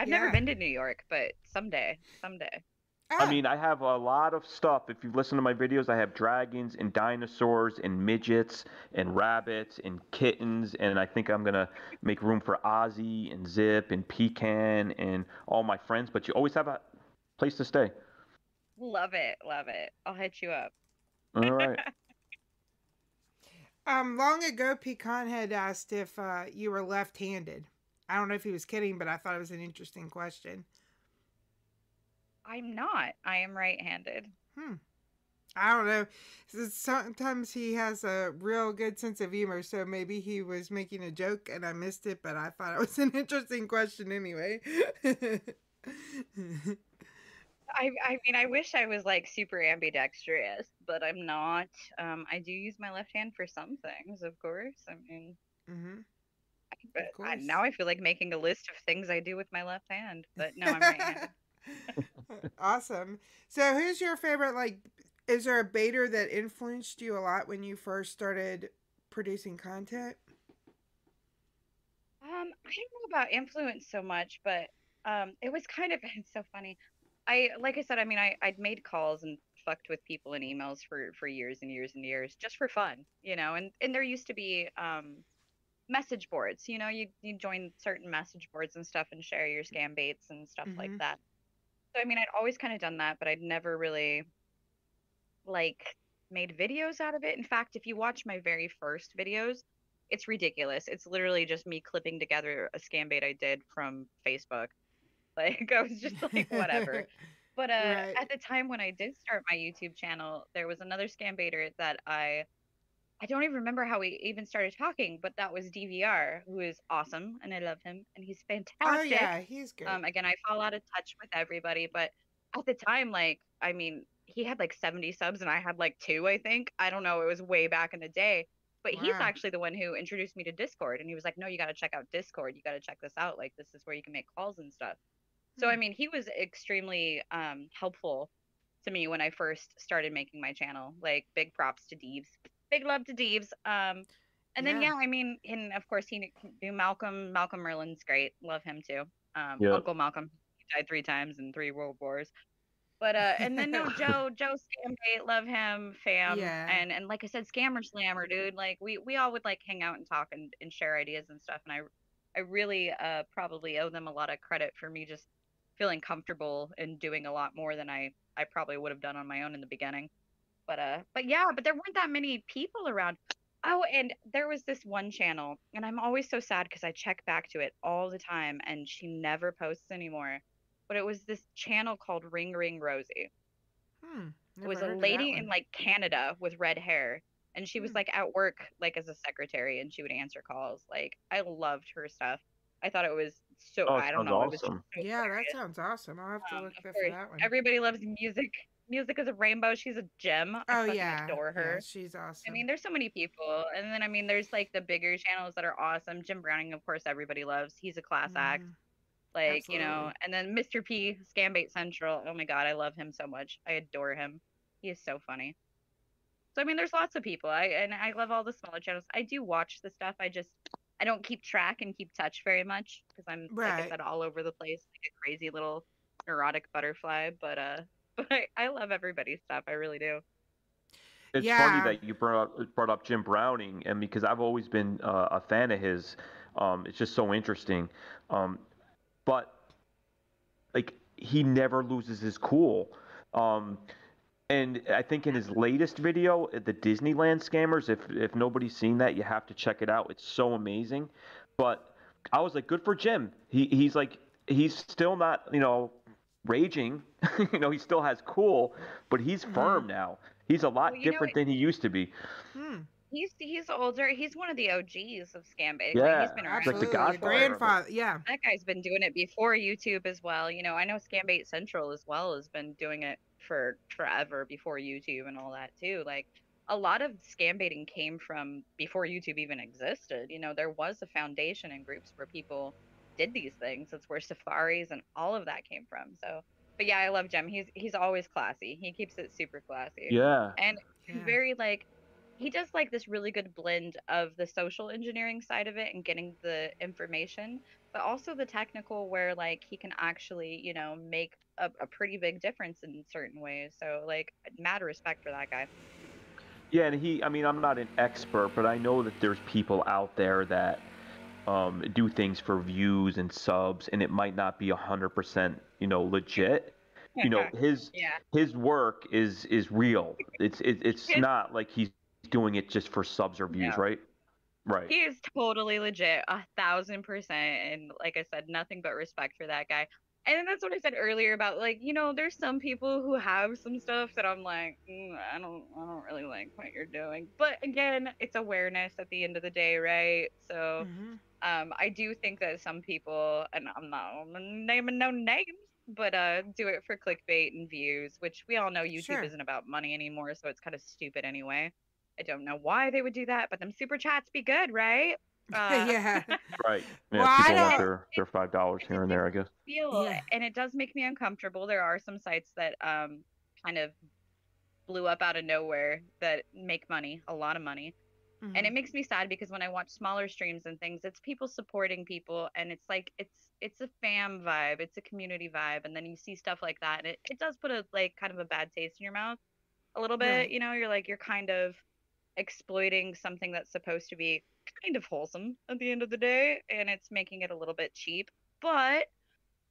I've never been to New York, but someday, someday. Ah. I mean, I have a lot of stuff. If you listen to my videos, I have dragons and dinosaurs and midgets and rabbits and kittens, and I think I'm gonna make room for Ozzy and Zip and Pecan and all my friends. But you always have a place to stay. Love it, love it. I'll hit you up. All right. Um, long ago, Pecan had asked if uh, you were left-handed. I don't know if he was kidding, but I thought it was an interesting question. I'm not. I am right-handed. Hmm. I don't know. Sometimes he has a real good sense of humor, so maybe he was making a joke and I missed it, but I thought it was an interesting question anyway. I I mean, I wish I was like super ambidextrous, but I'm not. Um, I do use my left hand for some things, of course. I mean, hmm but I, now I feel like making a list of things I do with my left hand. But no, I'm right-handed. awesome. So, who's your favorite? Like, is there a baiter that influenced you a lot when you first started producing content? Um, I don't know about influence so much, but um, it was kind of it's so funny. I like I said, I mean, I I'd made calls and fucked with people in emails for for years and years and years just for fun, you know. And and there used to be um message boards, you know, you you join certain message boards and stuff and share your scam baits and stuff like Mhm. that. So I mean, I'd always kind of done that, but I'd never really like made videos out of it. In fact, if you watch my very first videos, it's ridiculous. It's literally just me clipping together a scam bait I did from Facebook. Like I was just like whatever. But uh Right. at the time when I did start my YouTube channel, there was another scam baiter that I I don't even remember how we even started talking, but that was DVR, who is awesome and I love him and he's fantastic. Oh yeah, he's good. Um, again, I fall out of touch with everybody, but at the time, like, I mean, he had like 70 subs and I had like two, I think. I don't know. It was way back in the day. But he's actually the one who introduced me to Discord. And he was like, no, you got to check out Discord. You got to check this out. Like, this is where you can make calls and stuff. So, I Hmm. mean, he was extremely um, helpful to me when I first started making my channel. Like, big props to Deeves. Big love to Deeves. Um, and then, Yeah. yeah, I mean, and of course, he knew Malcolm. Malcolm Merlin's great. Love him too. Um, Yeah. Uncle Malcolm. He died three times in three world wars. But uh, and then no Joe, Joe Scambate, love him, fam. Yeah. And and like I said, Scammer Slammer, dude. Like we we all would like hang out and talk and, and share ideas and stuff. And I I really uh probably owe them a lot of credit for me just feeling comfortable and doing a lot more than I I probably would have done on my own in the beginning. But uh but yeah, but there weren't that many people around. Oh, and there was this one channel, and I'm always so sad because I check back to it all the time, and she never posts anymore. But it was this channel called Ring Ring Rosie. Hmm. It was a heard of that lady in like Canada with red hair, and she was Hmm. like at work like as a secretary, and she would answer calls. Like I loved her stuff. I thought it was so. Oh, I don't sounds know. It was awesome. so Yeah, that sounds awesome. I'll have to Um, look for that one. Everybody loves music. Music is a rainbow. She's a gem. I oh yeah, adore yeah, her. she's awesome. I mean, there's so many people, and then I mean, there's like the bigger channels that are awesome. Jim Browning, of course, everybody loves. He's a class act. Mhm. Like you know, and then Mr. P, Scambait Central. Oh my god, I love him so much. I adore him. He is so funny. So I mean, there's lots of people. I and I love all the smaller channels. I do watch the stuff. I just I don't keep track and keep touch very much because I'm like I Right. said all over the place, like a crazy little neurotic butterfly. But uh, but I, I love everybody's stuff. I really do. It's Yeah. funny that you brought up, brought up Jim Browning, and because I've always been uh, a fan of his, um, it's just so interesting. Um, but like he never loses his cool. Um, and I think in his latest video, uh, the Disneyland scammers, if if nobody's seen that, you have to check it out. It's so amazing. But I was like, good for Jim. He he's like he's still not you know raging. you know he still has cool, but he's firm now. He's a lot Well, you know different than he used to be. Hmm. He's he's older. He's one of the OGs of scam baiting. Yeah, he's been around. it's like the godfather. Grandfather. Yeah. That guy's been doing it before YouTube as well. You know, I know Scambait Central as well has been doing it for forever before YouTube and all that too. Like a lot of scam baiting came from before YouTube even existed. You know, there was a foundation and groups where people did these things. That's where safaris and all of that came from. So, but yeah, I love Jim. He's he's always classy. He keeps it super classy. Yeah. And Yeah. very like he does like this really good blend of the social engineering side of it and getting the information, but also the technical where like he can actually, you know, make a, a pretty big difference in certain ways. So like mad respect for that guy. Yeah, and he, I mean, I'm not an expert, but I know that there's people out there that um, do things for views and subs, and it might not be 100%, you know, legit. You know, his Yeah. his work is is real. It's it, it's His- not like he's doing it just for subs or views, No. right? Right. He is totally legit, a thousand percent. And like I said, nothing but respect for that guy. And that's what I said earlier about like, you know, there's some people who have some stuff that I'm like, mm, I don't, I don't really like what you're doing. But again, it's awareness at the end of the day, right? So, Mhm. Um, I do think that some people, and I'm not naming no names, but uh, do it for clickbait and views, which we all know YouTube Sure. isn't about money anymore, so it's kind of stupid anyway. I don't know why they would do that, but them super chats be good, right? Uh, yeah. Right. Yeah, Well, I people want their their five dollars here and there, I guess. feel Yeah. and it does make me uncomfortable there are some sites that um kind of blew up out of nowhere that make money a lot of money and Mm-hmm. it makes me sad because when i watch smaller streams and things it's people supporting people and it's like it's it's a fam vibe it's a community vibe and then you see stuff like that and it, it does put a like kind of a bad taste in your mouth a little bit Right. you know you're like you're kind of exploiting something that's supposed to be kind of wholesome at the end of the day and it's making it a little bit cheap but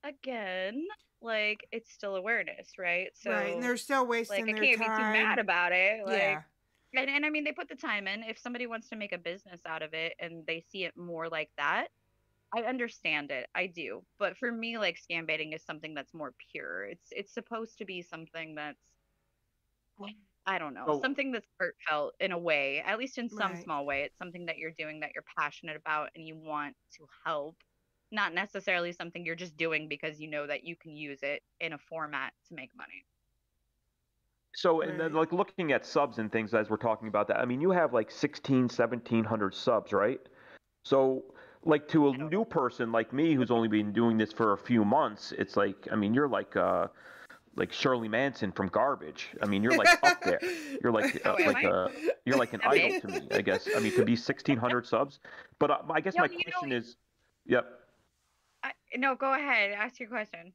again like it's still awareness right so right. And they're still wasting like i can't time. be too mad about it like yeah. And, and I mean, they put the time in. If somebody wants to make a business out of it and they see it more like that, I understand it. I do. But for me, like scam baiting is something that's more pure. It's it's supposed to be something that's I don't know, Oh. something that's heartfelt in a way, at least in some Right. small way. It's something that you're doing that you're passionate about and you want to help. Not necessarily something you're just doing because you know that you can use it in a format to make money. So, and then like looking at subs and things as we're talking about that, I mean, you have like 16, 1700 subs, right? So, like to a new person like me who's only been doing this for a few months, it's like, I mean, you're like, uh, like Shirley Manson from Garbage. I mean, you're like up there. You're like, uh, Oh, like a, you're like an idol to me, I guess. I mean, to be 1600 subs. But uh, I guess No, my you know- question is, yep. I, no, go ahead. Ask your question.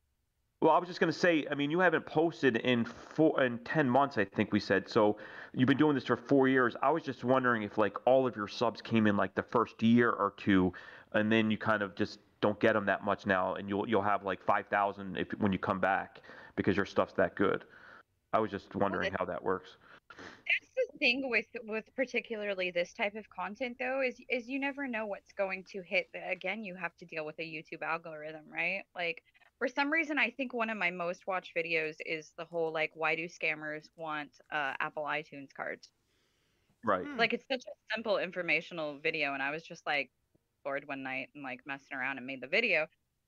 Well, I was just going to say, I mean, you haven't posted in four in ten months, I think we said. So you've been doing this for four years. I was just wondering if like all of your subs came in like the first year or two, and then you kind of just don't get them that much now, and you'll you'll have like five thousand if when you come back because your stuff's that good. I was just wondering how that works. That's the thing with with particularly this type of content though is is you never know what's going to hit. Again, you have to deal with a YouTube algorithm, right? Like for some reason, I think one of my most watched videos is the whole like, why do scammers want uh, Apple iTunes cards? Right. Hmm. Like it's such a simple informational video, and I was just like bored one night and like messing around and made the video.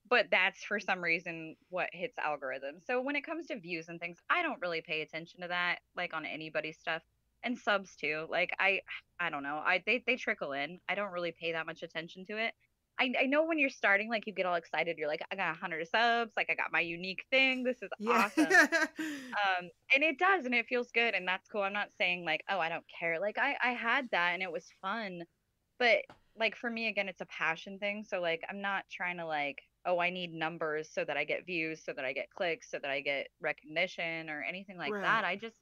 But that's for some reason what hits algorithms. So when it comes to views and things, I don't really pay attention to that, like on anybody's stuff and subs too. Like I, I don't know. I they they trickle in. I don't really pay that much attention to it. I, I know when you're starting, like you get all excited. You're like, I got 100 subs. Like I got my unique thing. This is Yeah. awesome. um, and it does, and it feels good, and that's cool. I'm not saying like, oh, I don't care. Like I, I had that, and it was fun. But like for me, again, it's a passion thing. So like, I'm not trying to like, oh, I need numbers so that I get views, so that I get clicks, so that I get recognition or anything like Right. that. I just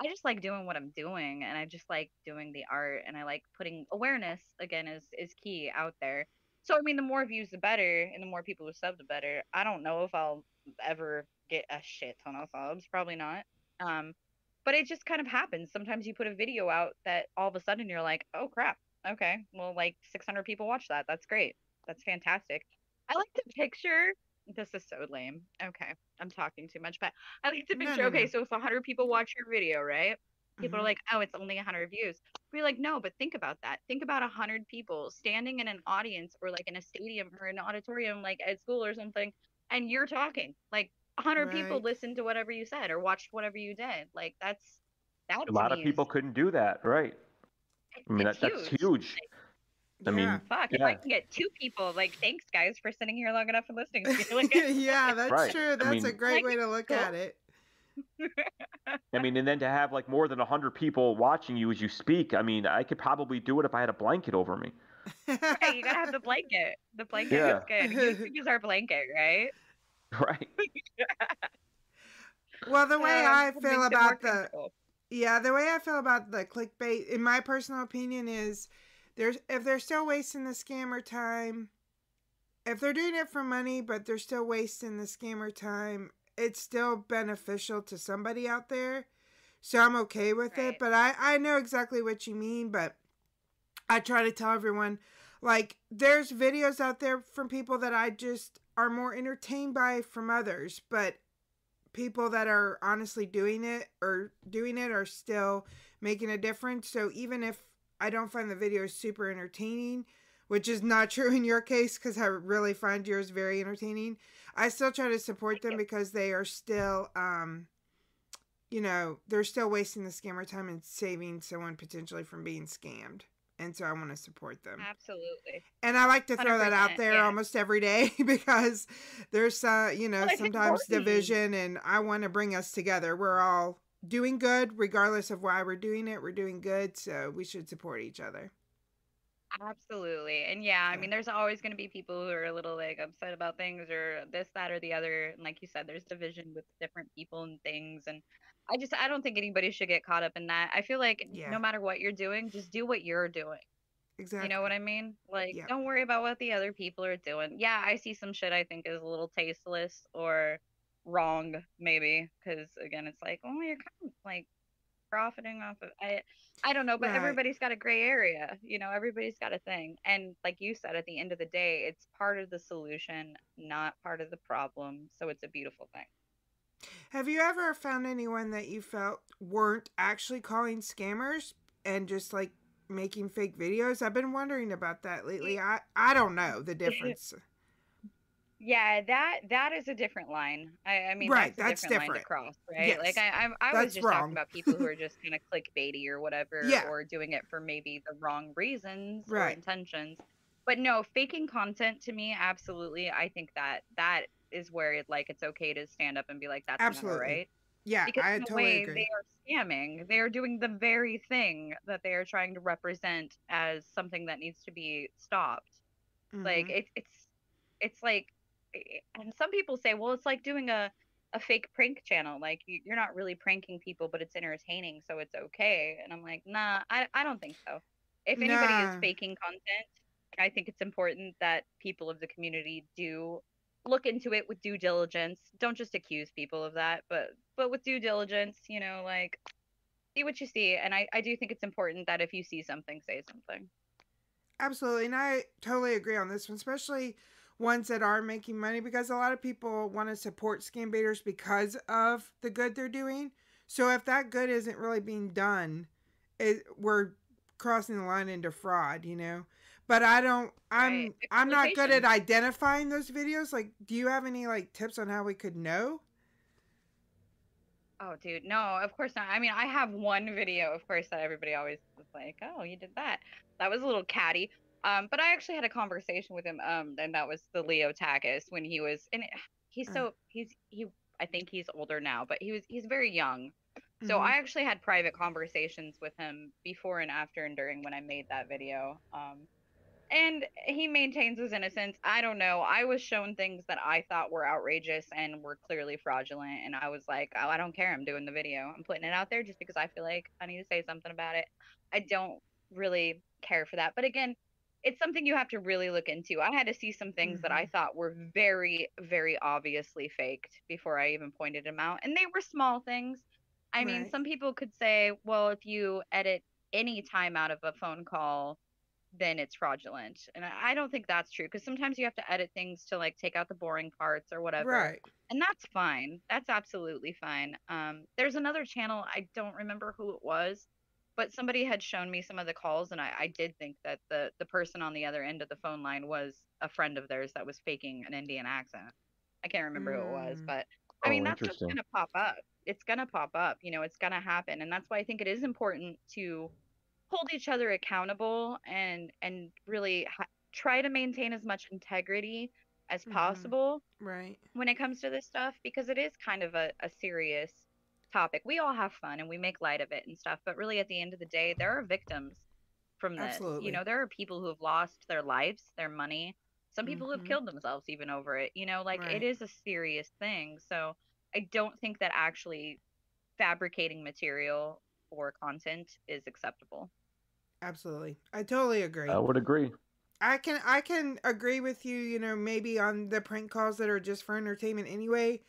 I just like doing what I'm doing and I just like doing the art and I like putting awareness again is is key out there. So I mean the more views the better and the more people who sub the better. I don't know if I'll ever get a shit ton of subs, probably not. Um but it just kind of happens. Sometimes you put a video out that all of a sudden you're like, "Oh crap. Okay. Well, like 600 people watch that. That's great. That's fantastic." I like to picture this is so lame. Okay. I'm talking too much, but I like to No, picture no, okay, no. so if 100 people watch your video, right? People Mhm. are like, oh, it's only 100 views. We're like, no, but think about that. Think about 100 people standing in an audience or like in a stadium or an auditorium, like at school or something, and you're talking. Like 100 people Right. listened to whatever you said or watched whatever you did. Like that's that A lot of people is couldn't do that, right? I mean, it's that, that's huge. huge. I mean, Yeah. fuck. If I can get two people, like, thanks guys for sitting here long enough and listening to me. Like, yeah, that's Right. true. I That's a great Like, way to look cool. at it. I mean, and then to have like more than hundred people watching you as you speak. I mean, I could probably do it if I had a blanket over me. right, you gotta have the blanket. The blanket Yeah. is good. YouTube is our blanket, right? Right. Well, the way Um, I feel makes it more about the yeah, the way I feel about the clickbait, in my personal opinion, is there's if they're still wasting the scammer time, if they're doing it for money, but they're still wasting the scammer time, it's still beneficial to somebody out there. So I'm okay with Right. it. But I I know exactly what you mean. But I try to tell everyone, like, there's videos out there from people that I just are more entertained by from others, but people that are honestly doing it or doing it are still making a difference. So even if I don't find the videos super entertaining, which is not true in your case because I really find yours very entertaining, I still try to support them because they are still, um, you know, they're still wasting the scammer time and saving someone potentially from being scammed. And so I want to support them. Absolutely. And I like to throw that out there yeah. almost every day because there's uh, you know, Well, sometimes division and I want to bring us together. We're all doing good regardless of why we're doing it. We're doing good, so we should support each other. Absolutely. And yeah, I mean, there's always going to be people who are a little like upset about things or this, that, or the other. And like you said, there's division with different people and things. And I just, I don't think anybody should get caught up in that. I feel like Yeah. no matter what you're doing, just do what you're doing. Exactly. You know what I mean? Like, Yeah. don't worry about what the other people are doing. Yeah, I see some shit I think is a little tasteless or wrong, maybe. Because again, it's like, oh, you're kind of like profiting off of I I don't know, but Right. everybody's got a gray area. You know, everybody's got a thing. And like you said, at the end of the day, it's part of the solution, not part of the problem. So it's a beautiful thing. Have you ever found anyone that you felt weren't actually calling scammers and just like making fake videos? I've been wondering about that lately. I I don't know the difference. Yeah, that that is a different line. I, I mean, Right, that's that's different, line to cross, right? Like I, I, I was just wrong. talking about people who are just kind of clickbaity or whatever, Yeah. or doing it for maybe the wrong reasons or Right. intentions. But no, faking content to me, absolutely. I think that that is where it like it's okay to stand up and be like, that's Absolutely. not right. Yeah, because I in totally way agree. they are scamming. They are doing the very thing that they are trying to represent as something that needs to be stopped. Like Mhm. it's it's it's like, Eh, and some people say, well, it's like doing a a fake prank channel. Like you- you're not really pranking people, but it's entertaining, so it's okay. And I'm like, nah, I I don't think so. If anybody Nah. is faking content, I think it's important that people of the community do look into it with due diligence. Don't just accuse people of that, but but with due diligence, you know, like see what you see. And I, I do think it's important that if you see something, say something. Absolutely, and I totally agree on this one, especially ones that are making money because a lot of people want to support scam baiters because of the good they're doing. So if that good isn't really being done, it, we're crossing the line into fraud, you know. But I don't. I'm Right. I'm not good at identifying those videos. Like, do you have any like tips on how we could know? Oh, dude, no, of course not. I mean, I have one video, of course, that everybody always was like, "Oh, you did that." That was a little catty. Um, but I actually had a conversation with him, um, and that was the Leo Takis when he was, and he's Mm. so he's he. I think he's older now, but he was he's very young. So Mhm. I actually had private conversations with him before and after and during when I made that video. Um, and he maintains his innocence. I don't know. I was shown things that I thought were outrageous and were clearly fraudulent, and I was like, oh, I don't care. I'm doing the video. I'm putting it out there just because I feel like I need to say something about it. I don't really care for that. But again, it's something you have to really look into. I had to see some things that I thought were very, very obviously faked before I even pointed them out. And they were small things. I mean, some people could say, well, if you edit any time out of a phone call, then it's fraudulent. And I I don't think that's true because sometimes you have to edit things to like take out the boring parts or whatever. Right. And that's fine. That's absolutely fine. Um, there's another channel, I don't remember who it was, but somebody had shown me some of the calls and I, I did think that the the person on the other end of the phone line was a friend of theirs that was faking an Indian accent. I can't remember who it was, Mm. but I Oh, mean that's just gonna pop up. It's gonna pop up. You know, it's gonna happen, and that's why I think it is important to hold each other accountable and and really ha- try to maintain as much integrity as Mhm. possible Right. when it comes to this stuff because it is kind of a, a serious topic. We all have fun and we make light of it and stuff, but really at the end of the day, there are victims from this. Absolutely. You know, there are people who have lost their lives, their money. Some people who Mhm. have killed themselves even over it. You know, like Right. it is a serious thing. So I don't think that actually fabricating material or content is acceptable. Absolutely. I totally agree. I would agree. I can I can agree with you, you know, maybe on the prank calls that are just for entertainment anyway,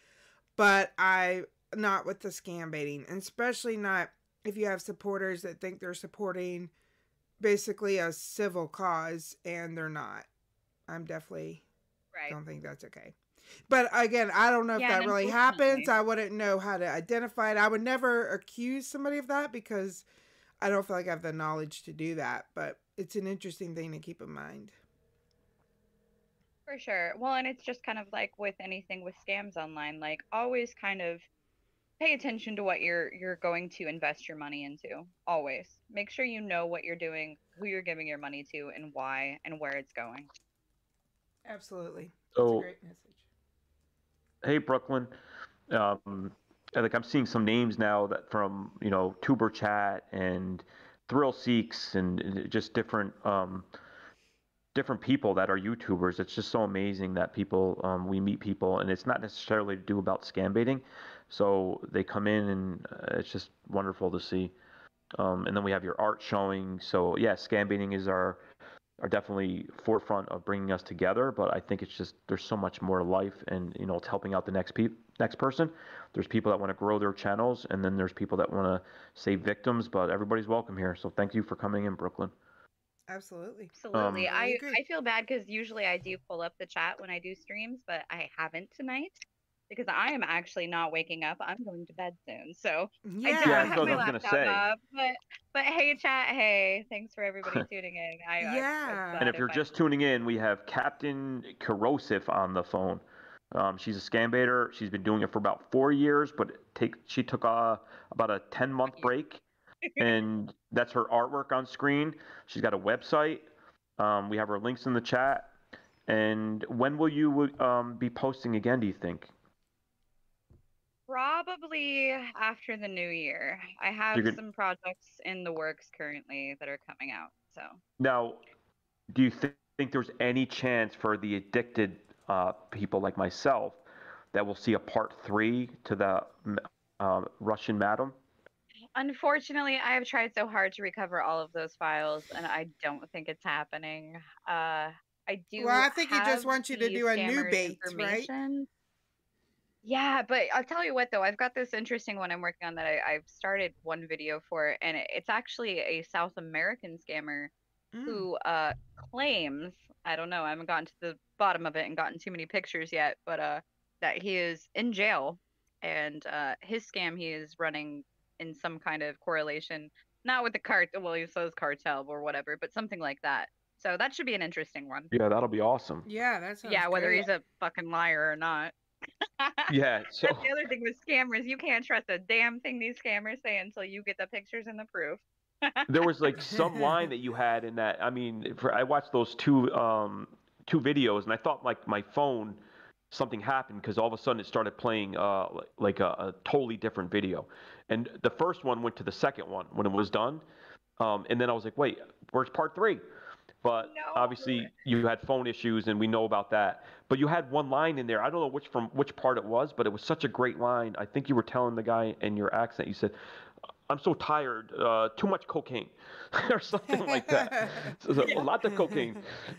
but I not with the scam baiting, and especially not if you have supporters that think they're supporting basically a civil cause and they're not. I'm definitely Right. don't think that's okay. But again, I don't know if Yeah, that really happens. I wouldn't know how to identify it. I would never accuse somebody of that because I don't feel like I have the knowledge to do that. But it's an interesting thing to keep in mind. For sure. Well, and it's just kind of like with anything with scams online, like always kind of pay attention to what you're you're going to invest your money into. Always. Make sure you know what you're doing, who you're giving your money to and why and where it's going. Absolutely. So- That's a great message. Hey, Brooklyn. Um, and, like I'm seeing some names now that from you know Tuber Chat and Thrill Seeks and just different um, different people that are YouTubers. It's just so amazing that people um, we meet people, and it's not necessarily to do about scam baiting. So they come in, and uh, it's just wonderful to see. Um, and then we have your art showing. So yeah, scam baiting is our are definitely forefront of bringing us together. But I think it's just there's so much more to life, and you know it's helping out the next peop next person. There's people that want to grow their channels, and then there's people that want to save victims. But everybody's welcome here. So thank you for coming in, Brooklyn. Absolutely. Absolutely. Um, I agree. I feel bad cuz usually I do pull up the chat when I do streams, but I haven't tonight because I am actually not waking up. I'm going to bed soon. So I Yeah. don't Yeah, have my I was gonna laptop say. up, but but hey chat, hey, thanks for everybody tuning in. I, I- I'm Yeah. And if you're I- just tuning in, we have Captain Kerosive on the phone. Um, she's a scam baiter. She's been doing it for about four years, but take she took a, about a 10 month break, and that's her artwork on screen. She's got a website. Um, we have her links in the chat. And when will you um, be posting again? Do you think? Probably after the new year. I have You're some projects in the works currently that are coming out. So Now, do you thi- think there's any chance for the addicted uh, people like myself that we'll see a part three to the uh, Russian Madam? unfortunately, I have tried so hard to recover all of those files, and I don't think it's happening. Uh, I do. Well, I think he just wants you to do a new bait, right? Information. Yeah, but I'll tell you what though, I've got this interesting one I'm working on that I, I've started one video for, and it's actually a South American scammer Mm. who uh, claims I don't know, I haven't gotten to the bottom of it and gotten too many pictures yet, but uh, that he is in jail, and uh, his scam he is running in some kind of correlation, not with the cartel, well he says cartel or whatever, but something like that. So that should be an interesting one. Yeah, that'll be awesome. Yeah, that's Yeah, whether he's a fucking liar or not. Yeah, so That's the other thing with scammers. You can't trust a damn thing these scammers say until you get the pictures and the proof. there was like some line that you had in that. I mean, for, I watched those two um, two videos, and I thought like my phone something happened because all of a sudden it started playing uh, like a, a totally different video, and the first one went to the second one when it was done, um, and then I was like, wait, where's part three? But obviously you had phone issues, and we know about that. But you had one line in there. I don't know which from which part it was, but it was such a great line. I think you were telling the guy in your accent. You said, "I'm so tired. Uh, too much cocaine," or something like that. So, so, a lot of cocaine.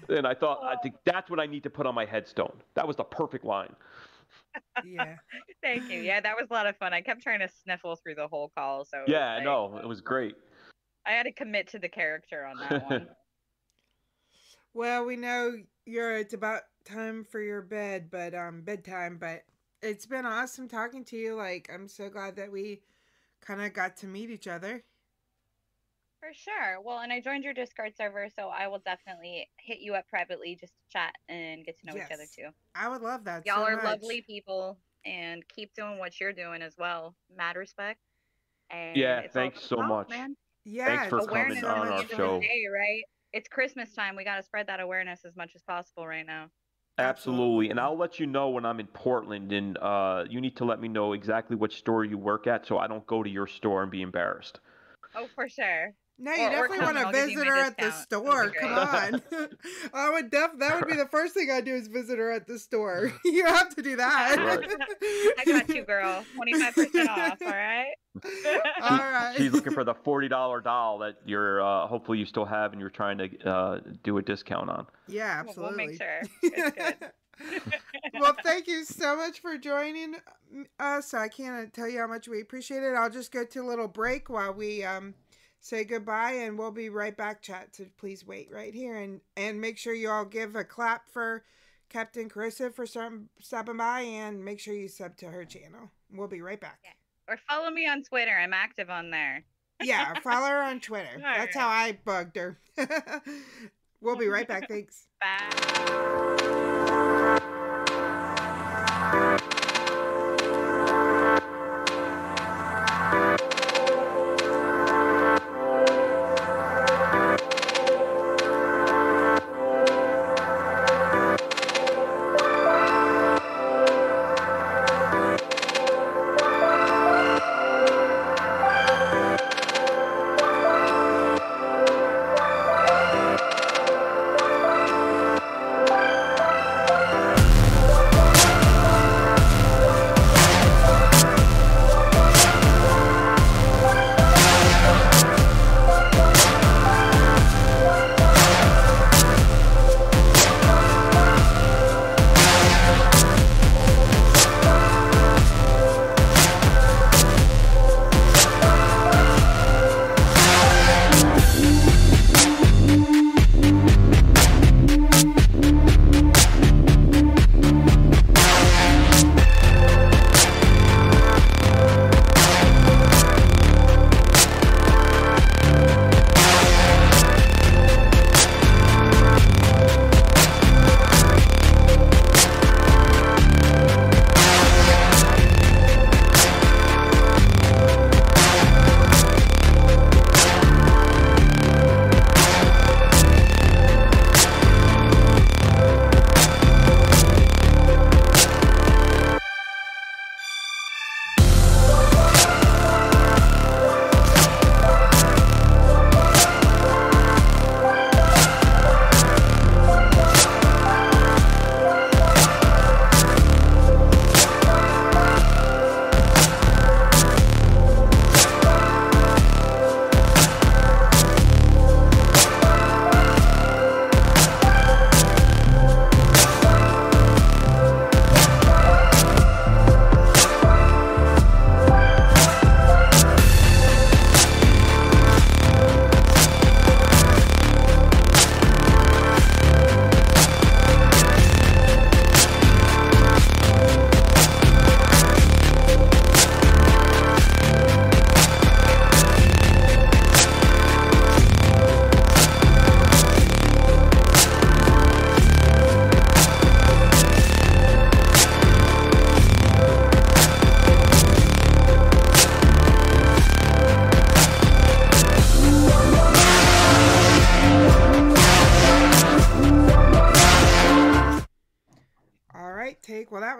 And I thought, I think that's what I need to put on my headstone. That was the perfect line. Yeah. Thank you. Yeah, that was a lot of fun. I kept trying to sniffle through the whole call, so Yeah, like- no, it was great. I had to commit to the character on that one. Well, we know you're it's about time for your bed, but um bedtime, but it's been awesome talking to you. Like I'm so glad that we kind of got to meet each other. For sure. Well, and I joined your Discord server, so I will definitely hit you up privately just to chat and get to know each other too. I would love that. Y'all so are much. lovely people, and keep doing what you're doing as well. Mad respect. And Yeah, thanks so about, much. Man. Yeah, Thanks for awareness coming on our end of the show. day, right? It's Christmas time. We got to spread that awareness as much as possible right now. Absolutely. And I'll let you know when I'm in Portland, and uh, you need to let me know exactly which store you work at so I don't go to your store and be embarrassed. Oh, for sure. No, you Or- or definitely come want to I'll give you visit her at the discount. It'll be store. Come on. I would def that would be the first thing I'd do is visit her at the store. you have to do that. I got you, girl. 25% off, all right? All right. She's looking for the forty dollar doll that you're uh, hopefully you still have and you're trying to uh, do a discount on. Yeah, We'll- absolutely. We'll make sure. It's good. well, thank you so much for joining us. I can't tell you how much we appreciate it. I'll just go to a little break while we um say goodbye, and we'll be right back. Chat. So please wait right here, and and make sure you all give a clap for Captain Kerosive for starting, stopping by, and make sure you sub to her channel. We'll be right back. Or follow me on Twitter. I'm active on there. Yeah, follow her on Twitter. That's how I bugged her. we'll be right back. Thanks. right,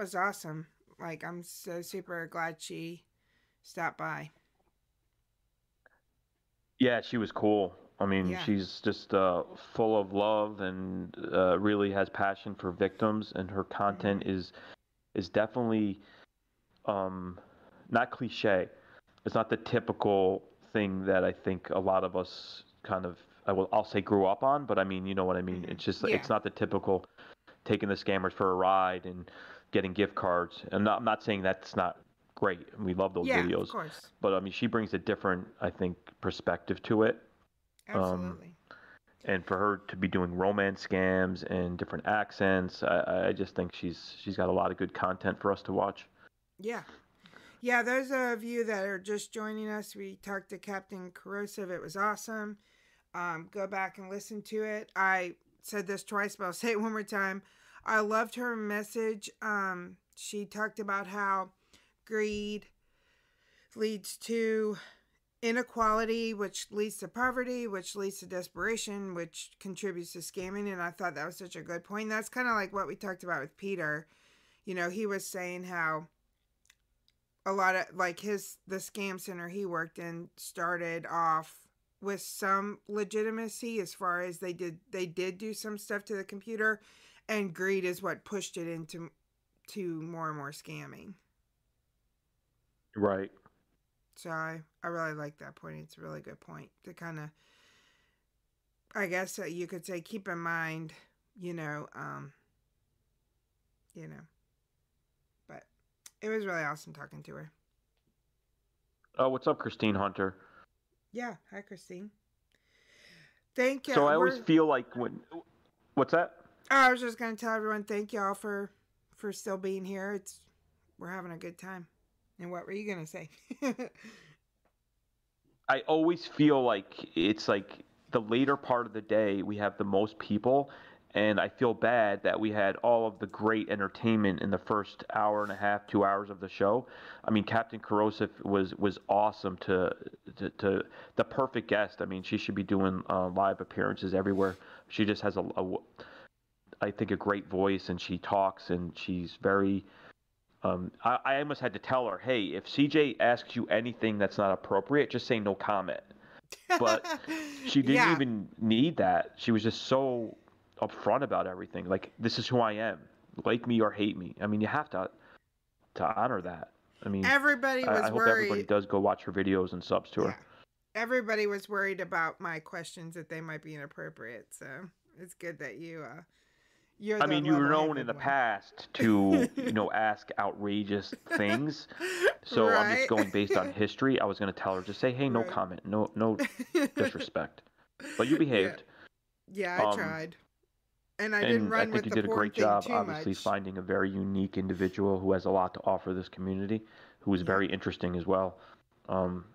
was awesome. Like, I'm so super glad she stopped by. Yeah, she was cool. I mean, Yeah. she's just uh, full of love and uh, really has passion for victims, and her content Mm-hmm. is is definitely um, not cliche. It's not the typical thing that I think a lot of us kind of I will I'll say grew up on, but I mean, you know what I mean. It's just Yeah. it's not the typical taking the scammers for a ride and getting gift cards. And not, I'm not saying that's not great. We love those videos. Yeah, of course. but I mean, she brings a different, I think, perspective to it. Um, Absolutely. and for her to be doing romance scams and different accents, I, I just think she's she's got a lot of good content for us to watch. Yeah. Yeah, those of you that are just joining us, we talked to Captain Kerosive. It was awesome. Um, go back and listen to it. I said this twice, but I'll say it one more time. I loved her message. Um, she talked about how greed leads to inequality, which leads to poverty, which leads to desperation, which contributes to scamming. And I thought that was such a good point. That's kind of like what we talked about with Peter. You know, he was saying how a lot of like his the scam center he worked in started off with some legitimacy as far as they did they did do some stuff to the computer and greed is what pushed it into to more and more scamming Right. so i i really like that point it's a really good point to kind of i guess uh, you could say keep in mind you know um you know but it was really awesome talking to her Oh, what's up, Christine Hunter? yeah hi christine thank you so I always feel like when, what's that? I was just gonna tell everyone thank y'all for for still being here. It's we're having a good time. And what were you gonna say? I always feel like it's like the later part of the day we have the most people and I feel bad that we had all of the great entertainment in the first hour and a half, two hours of the show. I mean, Captain Kerosive was was awesome to to, to the perfect guest. I mean, she should be doing uh, live appearances everywhere. She just has a, a, I think, a great voice, and she talks, and she's very. Um, I, I almost had to tell her, hey, if CJ asks you anything that's not appropriate, just say no comment. But she didn't Yeah. even need that. She was just so upfront about everything. Like, this is who I am. Like me or hate me. I mean, you have to to honor that. I mean, Everybody I, was I hope everybody does go watch her videos and subs to her. Everybody was worried about my questions that they might be inappropriate. So it's good that you uh you're I mean, you were known in the one. past to, you know, ask outrageous things. So I'm just going based on history. I was going to tell her, just say, hey, no Right. comment, no, no disrespect. But you behaved. Yeah, I Um, tried. And I didn't run I think you did a great job, obviously, much. finding a very unique individual who has a lot to offer this community, who is very interesting as well. Um,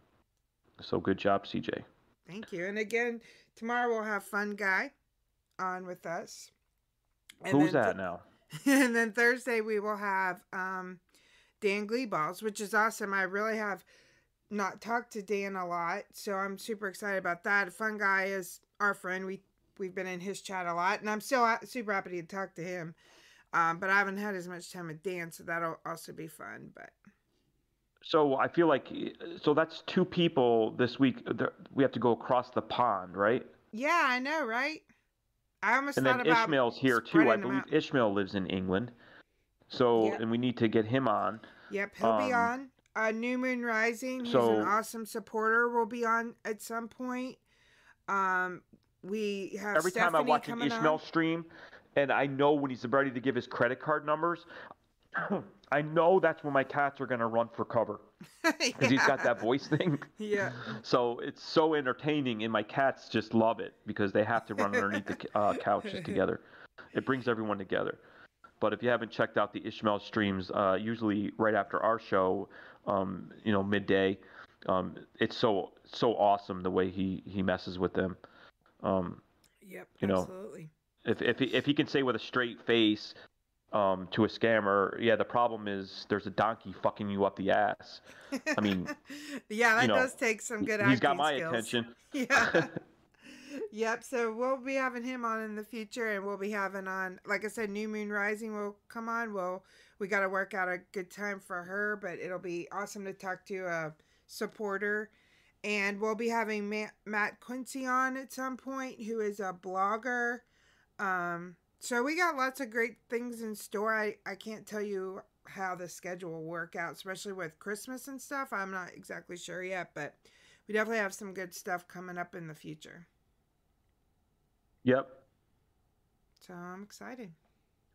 so good job, CJ. Thank you. And again, tomorrow we'll have Fun Guy on with us. And Who's that th- now? and then Thursday we will have um, Dan Gleeballs, which is awesome. I really have not talked to Dan a lot, so I'm super excited about that. Fun Guy is our friend. We we've been in his chat a lot, and I'm still super happy to talk to him. Um, but I haven't had as much time with Dan, so that'll also be fun. But So I feel like, so that's two people this week. We have to go across the pond, right? yeah, I know, right? I almost and then Ishmael's here too. I believe out. Ishmael lives in England. So, Yep. and we need to get him on. Yep, he'll be Um, on. Uh, New Moon Rising. He's so- an awesome supporter. Will be on at some point. Um, we have Every time I watch an Ishmael on. stream, and I know when he's ready to give his credit card numbers, I know that's when my cats are going to run for cover because he's got that voice thing. Yeah. So it's so entertaining, and my cats just love it because they have to run underneath the uh, couches together. It brings everyone together. But if you haven't checked out the Ishmael streams, uh, usually right after our show, um, you know, midday, um, it's so so awesome the way he he messes with them. Um, Yep, you know, absolutely. if if he, if he can say with a straight face um, to a scammer, yeah, the problem is there's a donkey fucking you up the ass. I mean, yeah, that you know, does take some good he's got my skills. attention. Yeah. Yep. So we'll be having him on in the future, and we'll be having on, like I said, New Moon Rising will come on. Well, we got to work out a good time for her, but it'll be awesome to talk to a supporter. And we'll be having Matt, Matt Quincy on at some point, who is a blogger. Um, so we got lots of great things in store. I, I can't tell you how the schedule will work out, especially with Christmas and stuff. I'm not exactly sure yet, but we definitely have some good stuff coming up in the future. Yep. So I'm excited.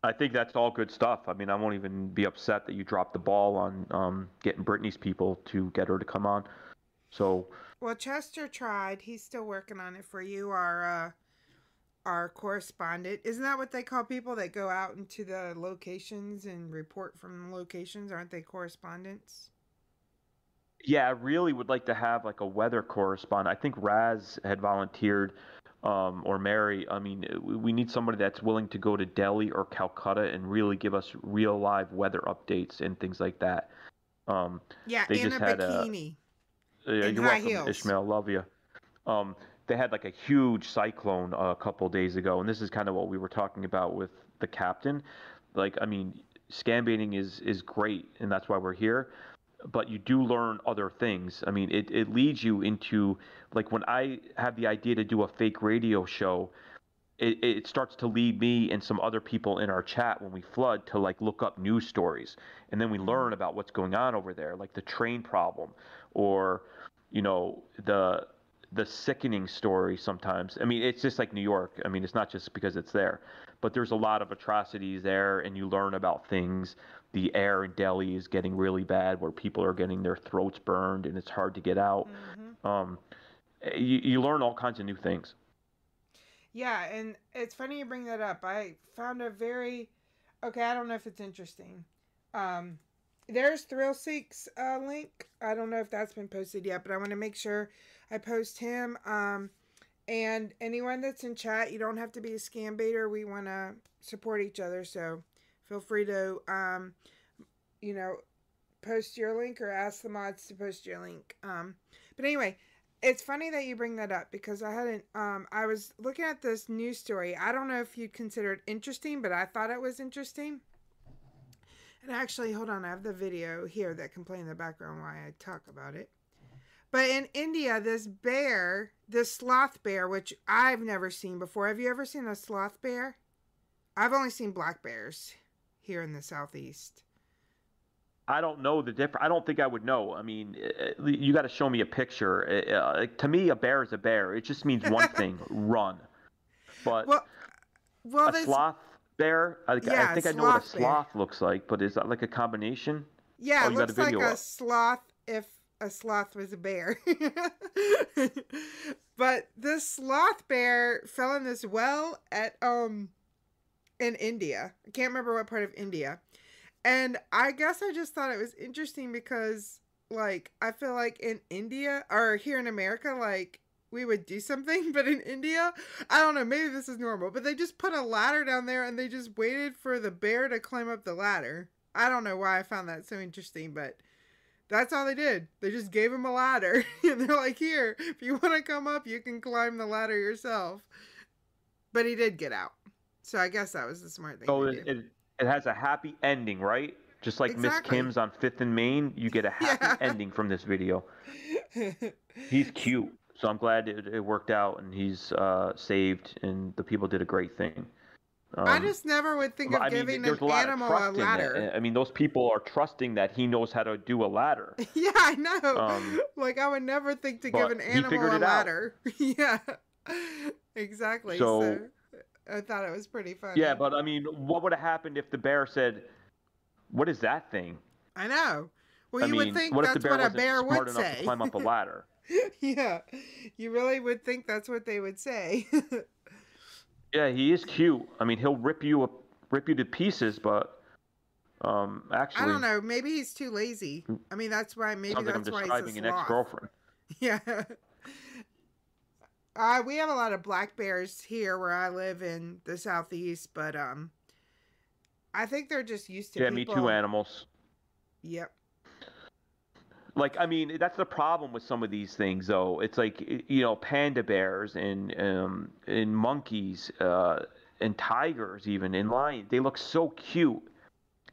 I think that's all good stuff. I mean, I won't even be upset that you dropped the ball on um, getting Britney's people to get her to come on. So Well, Chester tried. He's still working on it for you, our uh, our correspondent. Isn't that what they call people that go out into the locations and report from the locations? Aren't they correspondents? yeah, I really would like to have like a weather correspondent. I think Raz had volunteered, um, or Mary. I mean, we we need somebody that's willing to go to Delhi or Calcutta and really give us real live weather updates and things like that. Um, Yeah, they in just a had bikini. A, yeah, you're high welcome, heels. Ishmael. Love you. Um, they had like a huge cyclone a couple days ago, and this is kind of what we were talking about with the captain. Like, I mean, scam baiting is is great, and that's why we're here. But you do learn other things. I mean, it, it leads you into like when I have the idea to do a fake radio show, it, it starts to lead me and some other people in our chat when we flood to like look up news stories and then we mm-hmm. learn about what's going on over there like the train problem or you know the the sickening story sometimes i mean it's just like new york i mean it's not just because it's there but there's a lot of atrocities there and you learn about things the air in delhi is getting really bad where people are getting their throats burned and it's hard to get out um, you, you learn all kinds of new things Yeah, and it's funny you bring that up. I found a very okay. I don't know if it's interesting. Um, there's Thrill Seek's uh, link. I don't know if that's been posted yet, but I want to make sure I post him. Um, and anyone that's in chat, you don't have to be a scam baiter. We want to support each other, so feel free to um, you know, post your link or ask the mods to post your link. Um, but anyway, it's funny that you bring that up because I hadn't. Um, I was looking at this news story. I don't know if you'd consider it interesting, but I thought it was interesting. And actually, hold on, I have the video here that can play in the background while I talk about it. But in India, this bear, this sloth bear, which I've never seen before. Have you ever seen a sloth bear? I've only seen black bears here in the southeast. I don't know the difference. I don't think I would know. I mean, uh, you got to show me a picture. Uh, uh, to me, a bear is a bear. It just means one thing: run. But Well, well, a this, sloth bear. I, Yeah, I think I know what a sloth bear. looks like. But is that like a combination? Yeah, Oh, it you got a looks like video a up. sloth if a sloth was a bear. but this sloth bear fell in this well at um in India. I can't remember what part of India. And I guess I just thought it was interesting because like I feel like in India or here in America like we would do something, but in India, I don't know, maybe this is normal, but they just put a ladder down there and they just waited for the bear to climb up the ladder. I don't know why I found that so interesting, but that's all they did. They just gave him a ladder and they're like, "Here, if you want to come up, you can climb the ladder yourself." But he did get out. So I guess that was the smart thing. So to it, it it has a happy ending, right? Just like Miss Kim's on Fifth and Main, you get a happy ending from this video. He's cute, so I'm glad it, it worked out and he's uh, saved, and the people did a great thing. I Um, just never would think of I giving there's an a animal a ladder. I mean, those people are trusting that he knows how to do a ladder. Yeah, I know. Um, like I would never think to give an animal a ladder. yeah, exactly. So, So- I thought it was pretty funny. Yeah, but I mean, what would have happened if the bear said, "What is that thing?" I know. Well, I you mean, would think what if that's the bear what a bear would say. climb up a ladder? yeah, you really would think that's what they would say. Yeah, he is cute. I mean, he'll rip you up, rip you to pieces, but um, actually, I don't know. Maybe he's too lazy. I mean, that's why. Maybe sounds like I'm describing an sloth. ex-girlfriend. Yeah. Uh, we have a lot of black bears here where I live in the southeast, but um, I think they're just used to Yeah, me people. too. Animals. Yep. Like, I mean, that's the problem with some of these things, though. It's like, you know, panda bears and um, and monkeys uh, and tigers, even and lions. They look so cute,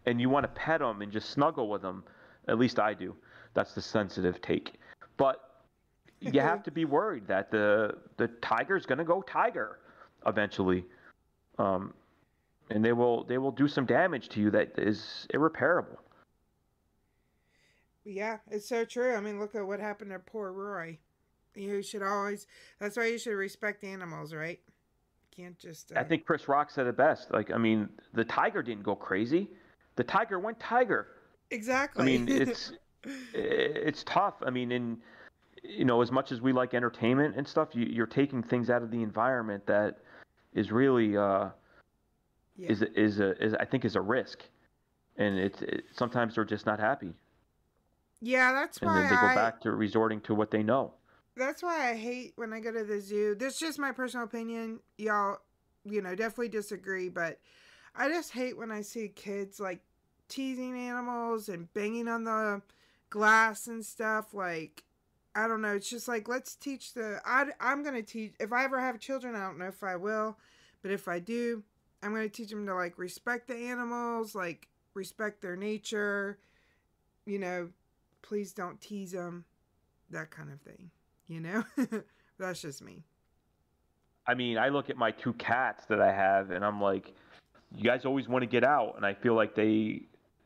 and you want to pet them and just snuggle with them. At least I do. That's the sensitive take. But you have to be worried that the the tiger's going to go tiger eventually, um, and they will they will do some damage to you that is irreparable. Yeah, it's so true. I mean, look at what happened to poor Roy. You should always. That's why you should respect animals, right? Can't just. Uh, I think Chris Rock said it best. Like, I mean, the tiger didn't go crazy. The tiger went tiger. exactly. I mean, it's it's tough. I mean, in you know, as much as we like entertainment and stuff, you, you're taking things out of the environment that is really uh, Yeah. is is a is I think is a risk, and it's it, sometimes they're just not happy, yeah, that's and why And then they go I. back to resorting to what they know. That's why I hate when I go to the zoo. This is just my personal opinion. Y'all, you know, definitely disagree, but I just hate when I see kids like teasing animals and banging on the glass and stuff. Like, I don't know. It's just like, let's teach the. I, I'm going to teach. If I ever have children, I don't know if I will, but if I do, I'm going to teach them to like respect the animals, like respect their nature, you know, please don't tease them, that kind of thing you know that's just me I mean, I look at my two cats that I have, and I'm like, you guys always want to get out, and I feel like they,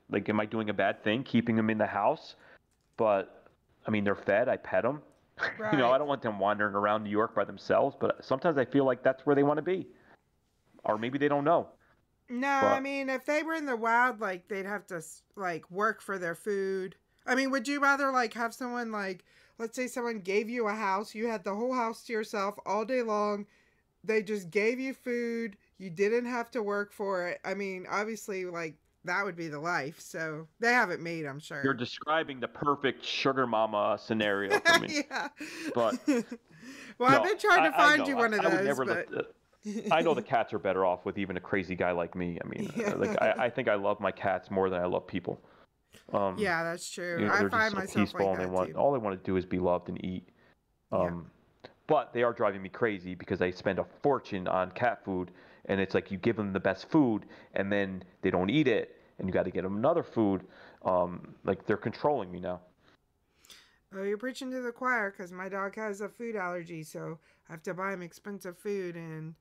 like, am I doing a bad thing keeping them in the house? But I mean, they're fed. I pet them. Right. you know, I don't want them wandering around New York by themselves. But sometimes I feel like that's where they want to be, or maybe they don't know. no i mean if they were in the wild like they'd have to like work for their food i mean would you rather like have someone like let's say someone gave you a house you had the whole house to yourself all day long they just gave you food you didn't have to work for it i mean obviously like that would be the life so they have it made i'm sure You're describing the perfect sugar mama scenario for me. yeah But well i've been trying to I- I find know. you one I- of I would those never but let- I know the cats are better off with even a crazy guy like me. I mean, uh, like I, I think I love my cats more than I love people. Um, yeah that's true you know, i find myself like and they want too all they want to do is be loved and eat. Um, But they are driving me crazy because they spend a fortune on cat food, and it's like you give them the best food, and then they don't eat it, and you got to get them another food. Um, like they're controlling me now. Oh, you're preaching to the choir because my dog has a food allergy, so I have to buy him expensive food, and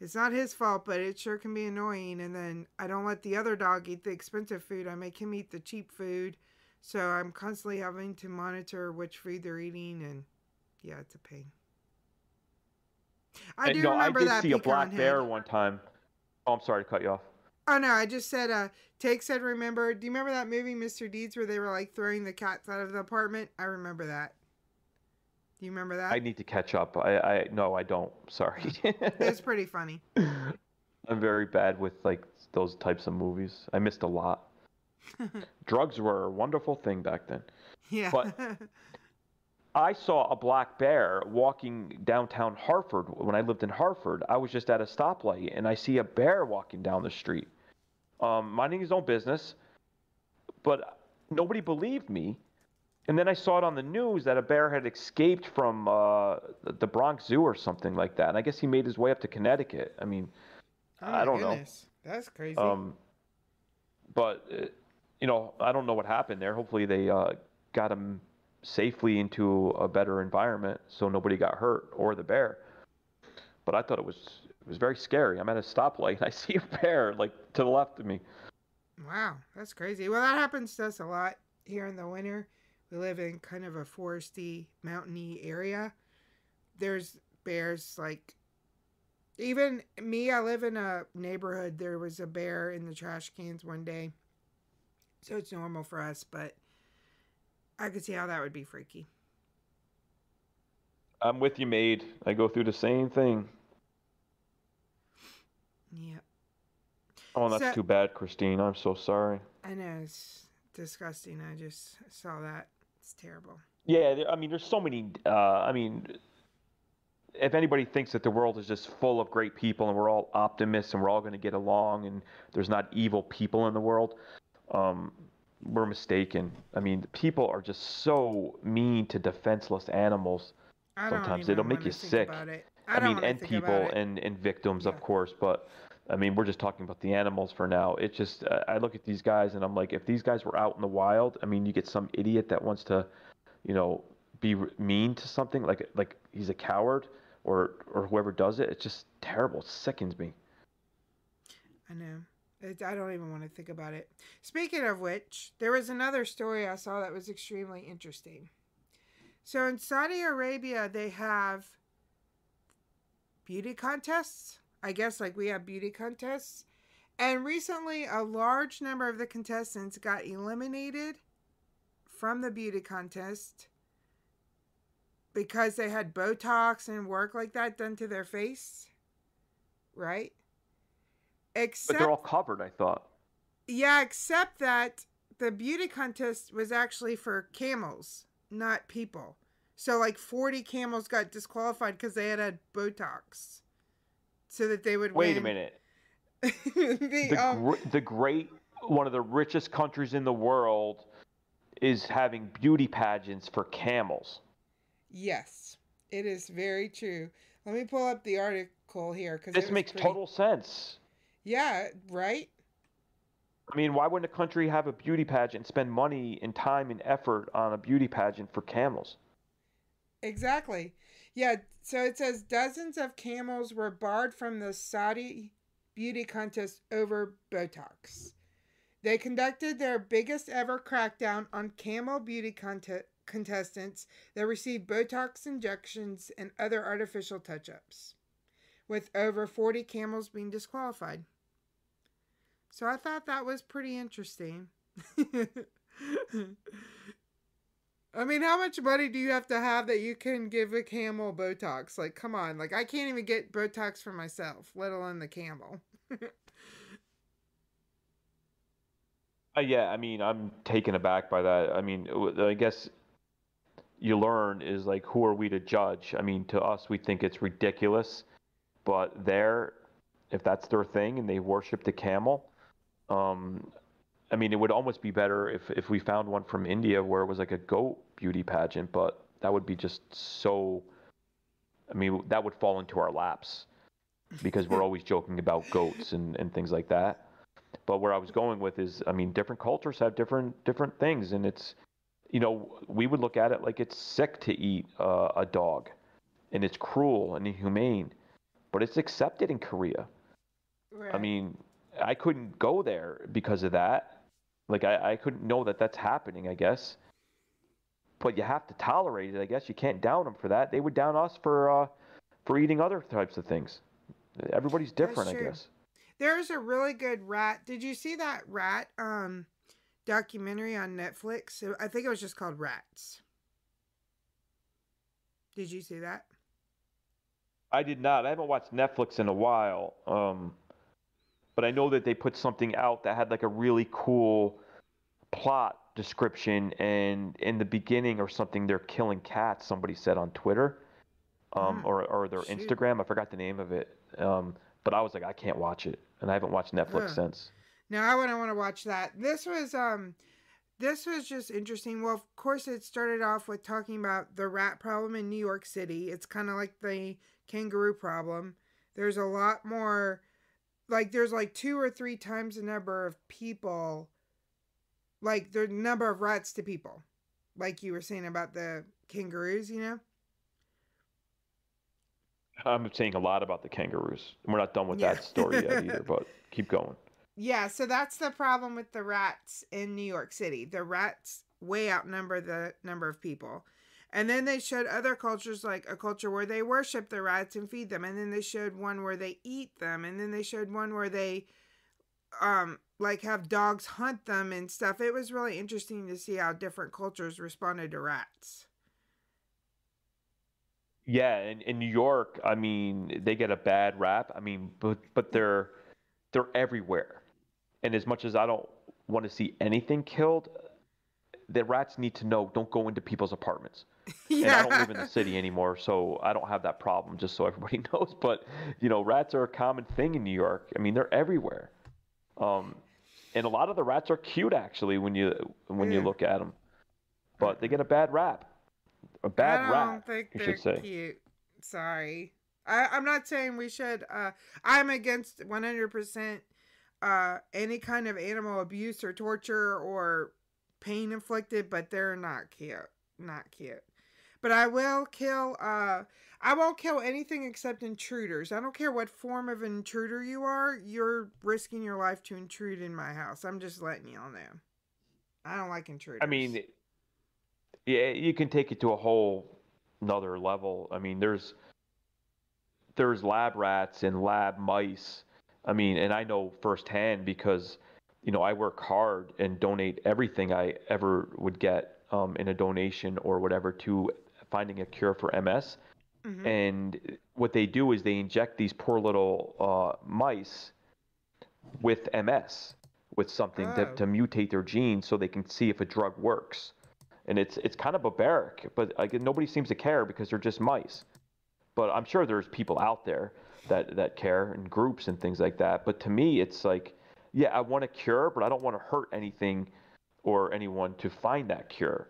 it's not his fault, but it sure can be annoying. And then I don't let the other dog eat the expensive food; I make him eat the cheap food, so I'm constantly having to monitor which food they're eating, and yeah, it's a pain. I And, do know, remember I did that see a black bear one time. Oh, I'm sorry to cut you off. Oh no, I just said uh Take said remember do you remember that movie Mr. Deeds where they were like throwing the cats out of the apartment? I remember that. Do you remember that? I need to catch up. I, I no, I don't. Sorry. It's pretty funny. I'm very bad with like those types of movies. I missed a lot. Drugs were a wonderful thing back then. yeah. But I saw a black bear walking downtown Hartford when I lived in Hartford. I was just at a stoplight and I see a bear walking down the street, um, minding his own business, but nobody believed me. And then I saw it on the news that a bear had escaped from uh, the Bronx Zoo or something like that. And I guess he made his way up to Connecticut. I mean, Oh I don't goodness. That's crazy. Um, but uh, you know, I don't know what happened there. Hopefully, they uh, got him safely into a better environment so nobody got hurt or the bear. But I thought it was it was very scary. I'm at a stoplight and I see a bear like to the left of me. Wow, that's crazy. Well, that happens to us a lot here in the winter. We live in kind of a foresty, mountainy area. There's bears like even me, I live in a neighborhood. There was a bear in the trash cans one day. So it's normal for us, but I could see how that would be freaky. I'm with you, maid. I go through the same thing. Yep. Oh, that's So- too bad, Christine. I'm so sorry. I know it's disgusting. I just saw that. It's terrible. Yeah, I mean, there's so many. Uh, I mean, if anybody thinks that the world is just full of great people and we're all optimists and we're all going to get along and there's not evil people in the world, um, we're mistaken. I mean, people are just so mean to defenseless animals. Sometimes it'll make you sick. I, I mean, and people and and victims, of course, but I mean, we're just talking about the animals for now. It just uh, I look at these guys and I'm like, if these guys were out in the wild, I mean, you get some idiot that wants to, you know, be mean to something like like he's a coward or or whoever does it. It's just terrible. It sickens me. I know. It, I don't even want to think about it. Speaking of which, there was another story I saw that was extremely interesting. So in Saudi Arabia, they have beauty contests. I guess like we have beauty contests. And recently, a large number of the contestants got eliminated from the beauty contest because they had Botox and work like that done to their face. Right? Except But they're all covered. I thought. yeah, except that the beauty contest was actually for camels, not people. So like 40 camels got disqualified because they had had Botox, so that they would Wait a minute. the, the, um, gr- the great one of the richest countries in the world is having beauty pageants for camels. yes, it is very true. Let me pull up the article here because This makes total sense. Yeah, right. I mean, why wouldn't a country have a beauty pageant, spend money and time and effort on a beauty pageant for camels? Exactly. Yeah, so it says dozens of camels were barred from the Saudi beauty contest over Botox. They conducted their biggest ever crackdown on camel beauty conte- contestants that received Botox injections and other artificial touch ups, with over 40 camels being disqualified. So I thought that was pretty interesting. I mean, how much money do you have to have that you can give a camel Botox? Like, come on. Like, I can't even get Botox for myself, let alone the camel. Uh, yeah, I mean, I'm taken aback by that. I mean, I guess you learn is like, who are we to judge? I mean, to us, we think it's ridiculous, but there, if that's their thing and they worship the camel, um, I mean, it would almost be better if if we found one from India where it was like a goat beauty pageant, but that would be just so. I mean, that would fall into our laps because we're always joking about goats and, and things like that. But where I was going with is, I mean, different cultures have different different things, and it's, you know, we would look at it like it's sick to eat uh, a dog, and it's cruel and inhumane, but it's accepted in Korea. I mean, I couldn't go there because of that. Like, I, I couldn't know that that's happening. I guess, but you have to tolerate it. I guess you can't down them for that. They would down us for uh, for eating other types of things. Everybody's different, I guess. There's a really good rat. Did you see that rat um documentary on Netflix? I think it was just called Rats. Did you see that? I did not. I haven't watched Netflix in a while. Um, but I know that they put something out that had like a really cool plot description, and in the beginning or something, they're killing cats. Somebody said on Twitter, um, Mm, or or their shoot. Instagram. I forgot the name of it. Um, but I was like, I can't watch it, and I haven't watched Netflix Ugh. since. No, I wouldn't want to watch that. This was um this was just interesting. Well, of course it started off with talking about the rat problem in New York City. It's kind of like the kangaroo problem. There's a lot more like there's like two or three times the number of people like the number of rats to people. Like you were saying about the kangaroos, you know? I'm saying a lot about the kangaroos. We're not done with Yeah. that story yet either, but keep going. Yeah, so that's the problem with the rats in New York City. The rats way outnumber the number of people. And then they showed other cultures, like a culture where they worship the rats and feed them. And then they showed one where they eat them. And then they showed one where they, um, like have dogs hunt them and stuff. It was really interesting to see how different cultures responded to rats. Yeah, in, in New York, I mean, they get a bad rap. I mean, but but they're they're everywhere. And as much as I don't want to see anything killed, the rats need to know don't go into people's apartments. And I don't live in the city anymore, so I don't have that problem. Just so everybody knows, but you know, rats are a common thing in New York. I mean, they're everywhere. Um, and a lot of the rats are cute actually when you when you look at them, but they get a bad rap, a bad I don't rap, think you they're should say. cute. Sorry. I, I'm not saying we should. Uh, I'm against 100% uh, any kind of animal abuse or torture or pain inflicted, but they're not cute. Not cute. But I will kill. Uh, I won't kill anything except intruders. I don't care what form of intruder you are. You're risking your life to intrude in my house. I'm just letting y'all know. I don't like intruders. I mean, yeah, you can take it to a whole another level. I mean, there's there's lab rats and lab mice. I mean, and I know firsthand because you know I work hard and donate everything I ever would get um, in a donation or whatever to finding a cure for MS. Mhm. And what they do is they inject these poor little uh, mice with MS, with something Oh. to, to mutate their genes so they can see if a drug works. And it's it's kind of barbaric, but like nobody seems to care because they're just mice. But I'm sure there's people out there that that care and groups and things like that. But to me, it's like, yeah, I want a cure, but I don't want to hurt anything or anyone to find that cure.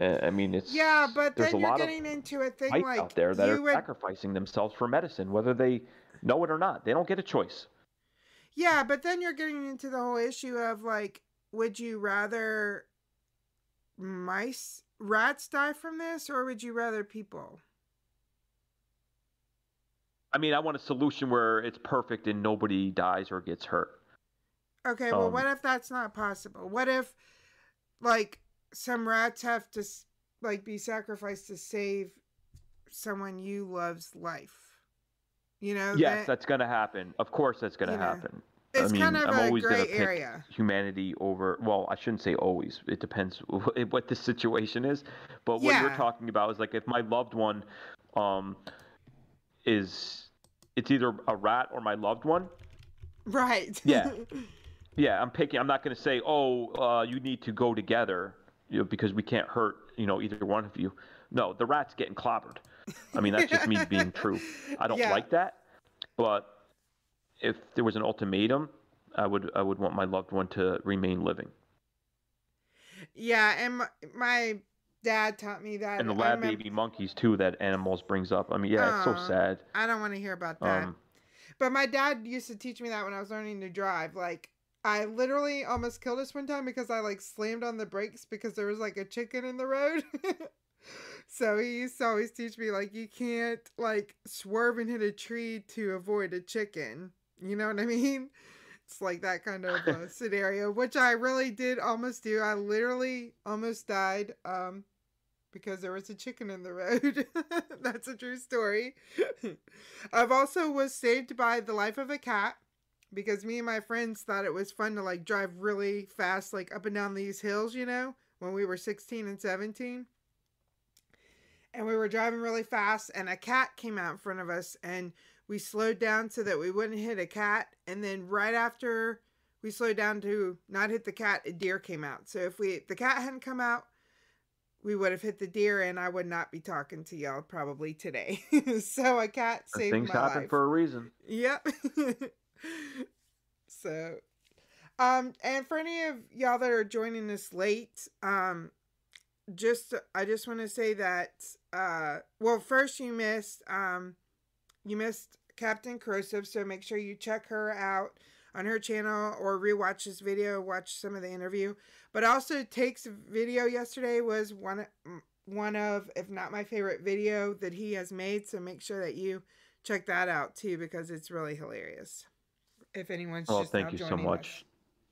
I mean, it's yeah, but there's then you're of getting into a thing like out there that are would sacrificing themselves for medicine, whether they know it or not. They don't get a choice. Yeah, but then you're getting into the whole issue of like, would you rather mice, rats die from this, or would you rather people? I mean, I want a solution where it's perfect and nobody dies or gets hurt. Okay, well, Um, what if that's not possible? What if, like, some rats have to, like, be sacrificed to save someone you love's life? You know? Yes, that- that's going to happen. Of course, that's going to you know, happen. it's I mean, kind of I'm a always gonna pick area. humanity over. Well, I shouldn't say always. It depends wh- what the situation is. But what you're talking about is like if my loved one, um, is it's either a rat or my loved one. Right. Yeah. Yeah, I'm picking. I'm not going to say, oh, uh, you need to go together, you know, because we can't hurt, you know, either one of you. No, the rat's getting clobbered. I mean, that's just me being true. I don't Yeah. like that, but if there was an ultimatum, I would I would want my loved one to remain living. yeah, and my, my dad taught me that. And the lab baby monkeys too that animals brings up. I mean, yeah, it's so sad. I don't want to hear about that. Um, But my dad used to teach me that when I was learning to drive. Like, I literally almost killed us one time because I like slammed on the brakes because there was like a chicken in the road. so he used to always teach me like you can't like swerve and hit a tree to avoid a chicken. You know what I mean? It's like that kind of uh, scenario, which I really did almost do. I literally almost died um because there was a chicken in the road. That's a true story. I've also was saved by the life of a cat because me and my friends thought it was fun to like drive really fast like up and down these hills, you know, when we were 16 and 17. And we were driving really fast and a cat came out in front of us and we slowed down so that we wouldn't hit a cat and then right after we slowed down to not hit the cat, a deer came out. So if we the cat hadn't come out, we would have hit the deer and I would not be talking to y'all probably today. so a cat saved things my happen life. for a reason. Yep. so, um, and for any of y'all that are joining us late, um, just I just want to say that, uh, well, first you missed, um, you missed Captain Kerosive, so make sure you check her out on her channel or rewatch this video, watch some of the interview. But also, Take's video yesterday was one one of, if not my favorite video that he has made. So make sure that you check that out too because it's really hilarious. If anyone's Well, just thank you so much. us.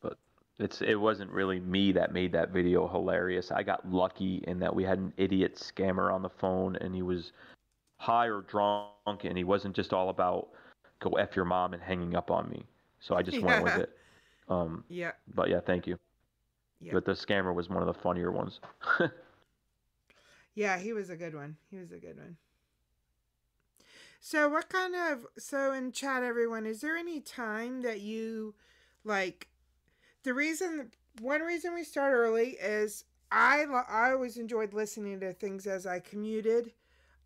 But it's it wasn't really me that made that video hilarious. I got lucky in that we had an idiot scammer on the phone and he was high or drunk and he wasn't just all about go f your mom and hanging up on me. So I just went with it. Um, Yeah. but yeah, thank you. Yeah. But the scammer was one of the funnier ones. Yeah, he was a good one. He was a good one. So, what kind of so in chat, everyone? Is there any time that you like? The reason, one reason we start early is I I always enjoyed listening to things as I commuted.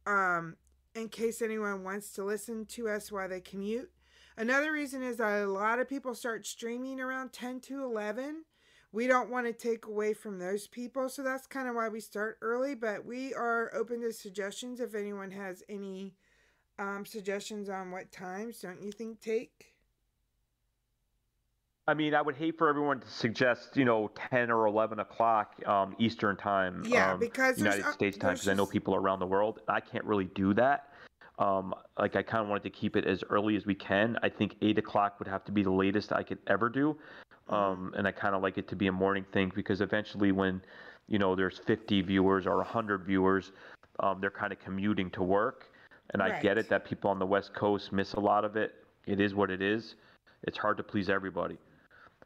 Um, in case anyone wants to listen to us while they commute, Another reason is that a lot of people start streaming around 10 to 11. We don't want to take away from those people, so that's kind of why we start early. But we are open to suggestions if anyone has any um, suggestions on what times. Don't you think, Take? I mean, I would hate for everyone to suggest, you know, 10 or 11 o'clock um, Eastern time, Yeah, um, because United States time, because I know people around the world. I can't really do that. Um, like, I kind of wanted to keep it as early as we can. I think 8 o'clock would have to be the latest I could ever do. Mm-hmm. Um, and I kind of like it to be a morning thing because eventually, when, you know, there's 50 viewers or 100 viewers, um, they're kind of commuting to work. And I get it that people on the West Coast miss a lot of it. It is what it is. It's hard to please everybody.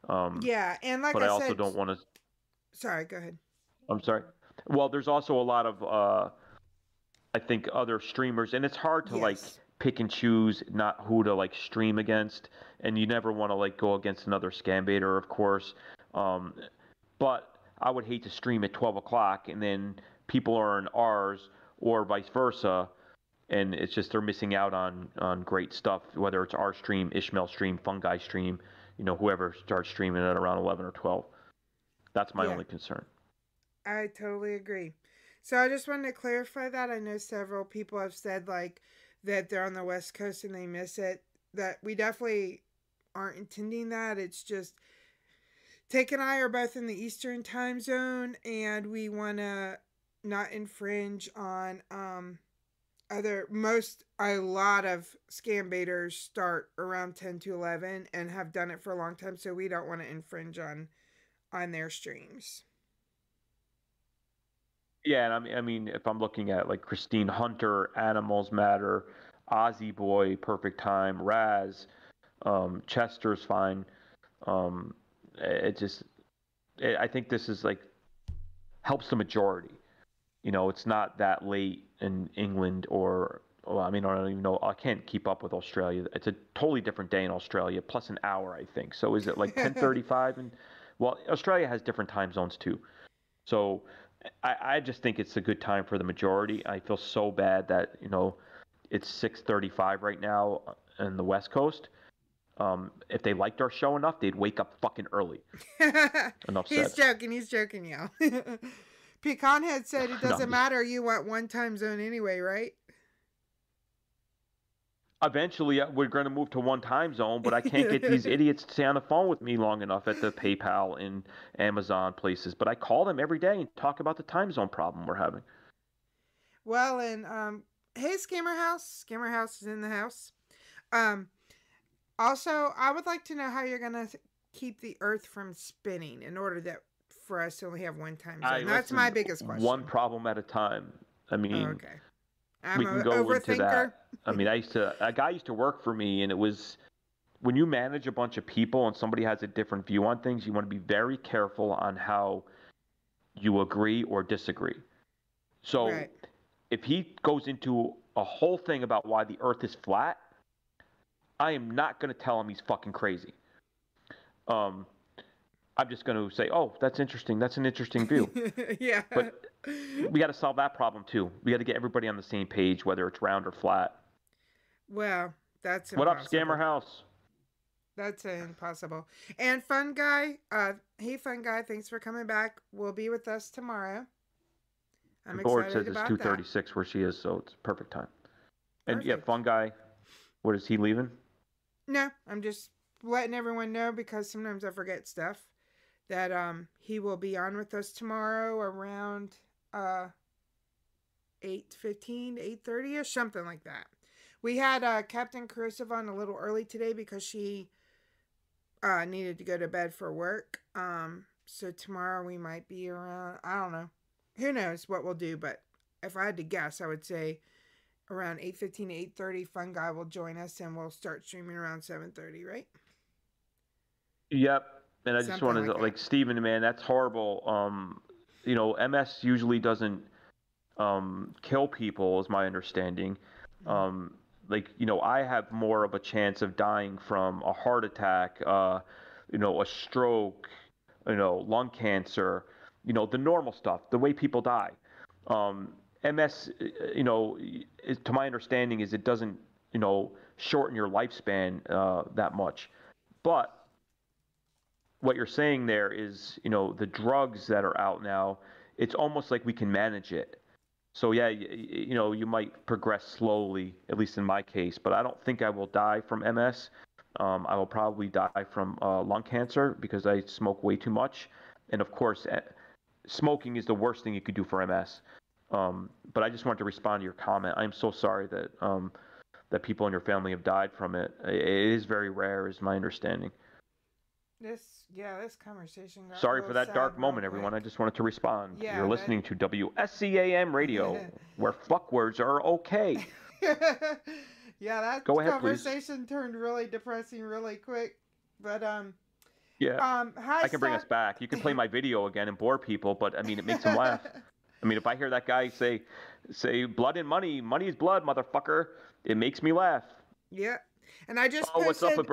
Um, Yeah, and like but I I, also said- don't want to. Sorry, go ahead. I'm sorry. Well, there's also a lot of, uh, I think, other streamers, and it's hard to like pick and choose not who to like stream against, and you never want to like go against another scam baiter, of course. Um, but I would hate to stream at 12 o'clock and then people are in ours or vice versa, and it's just they're missing out on on great stuff. Whether it's our stream, Ishmael stream, Fungi stream, you know, whoever starts streaming at around 11 or 12. That's my Yeah. only concern. I totally agree. So I just wanted to clarify that. I know several people have said like that they're on the West Coast and they miss it. That we definitely aren't intending that. It's just Take and I are both in the Eastern time zone and we want to not infringe on um other most a lot of scam baiters start around 10 to 11 and have done it for a long time so we don't want to infringe on on their streams. Yeah, and I mean, I mean, if I'm looking at like Christine Hunter, Animals Matter, Ozzy Boy, Perfect Time, Raz, um, Chester's fine. Um, it just, it, I think this is like helps the majority. You know, it's not that late in England or, well, I mean, I don't even know. I can't keep up with Australia. It's a totally different day in Australia, plus an hour, I think. So is it like 10:35? And well, Australia has different time zones too. So I, I just think it's a good time for the majority. I feel so bad that you know it's 6:35 right now in the West Coast. Um, if they liked our show enough, they'd wake up fucking early. Enough He's said. joking. He's joking, y'all. Pecan had said it doesn't matter. You want one time zone anyway, right? Eventually, uh, we're going to move to one time zone, but I can't get these idiots to stay on the phone with me long enough at the PayPal and Amazon places. But I call them every day and talk about the time zone problem we're having. Well, and um, hey, Scammer House. Scammer House is in the house. Um, also, I would like to know how you're gonna keep the Earth from spinning in order that for us to only have one time zone. I- That's my biggest question. One problem at a time. I mean, okay. I'm we can go into that. I mean, I used to a guy used to work for me, and it was when you manage a bunch of people and somebody has a different view on things, you want to be very careful on how you agree or disagree. So Right. if he goes into a whole thing about why the Earth is flat, I am not going to tell him he's fucking crazy. Um, I'm just going to say, "Oh, that's interesting. That's an interesting view." yeah. But we got to solve that problem too. We got to get everybody on the same page, whether it's round or flat. Well, that's What up, impossible. Scammer House? That's impossible. And fun guy, uh, hey fun guy, thanks for coming back. We'll be with us tomorrow. I'm Board excited says it's two that. thirty-six where she is, so it's perfect time. And yeah, Perfect. fun guy. What is he leaving? No, I'm just letting everyone know because sometimes I forget stuff. That um he will be on with us tomorrow around uh 8:15, 8:30 ish, something like that. We had uh Captain Kerosive on a little early today because she uh needed to go to bed for work. Um so tomorrow we might be around I don't know. Who knows what we'll do, but if I had to guess, I would say around 8.15 to 8.30 fun guy will join us and we'll start streaming around 7.30 right Yep. And I just want to like like. Steven, man, that's horrible. Um, you know, MS usually doesn't um kill people, is my understanding. Mm-hmm. Um, like you know, I have more of a chance of dying from a heart attack, uh, you know, a stroke, you know, lung cancer, you know, the normal stuff, the way people die. Um, MS, you know, is, to my understanding, is it doesn't, you know, shorten your lifespan uh, that much. But what you're saying there is, you know, the drugs that are out now, it's almost like we can manage it. So yeah, you, you know, you might progress slowly, at least in my case, but I don't think I will die from MS. Um, I will probably die from uh, lung cancer because I smoke way too much, and of course, eh, smoking is the worst thing you could do for MS. Um, but I just wanted to respond to your comment. I'm so sorry that um, that people in your family have died from it. It is very rare, is my understanding. This, yeah, this conversation. Got Sorry for that dark moment, quick. everyone. I just wanted to respond. Yeah, You're that- listening to WSCAM Radio, where fuck words are okay. yeah, that Go ahead, please. conversation turned really depressing really quick. But um, Yeah. um, I can bring us back. You can play my video again and bore people, but I mean, it makes them laugh. I mean, if I hear that guy say, say blood and money, money is blood, motherfucker, it makes me laugh. Yeah, and I just Oh, what's up, posted-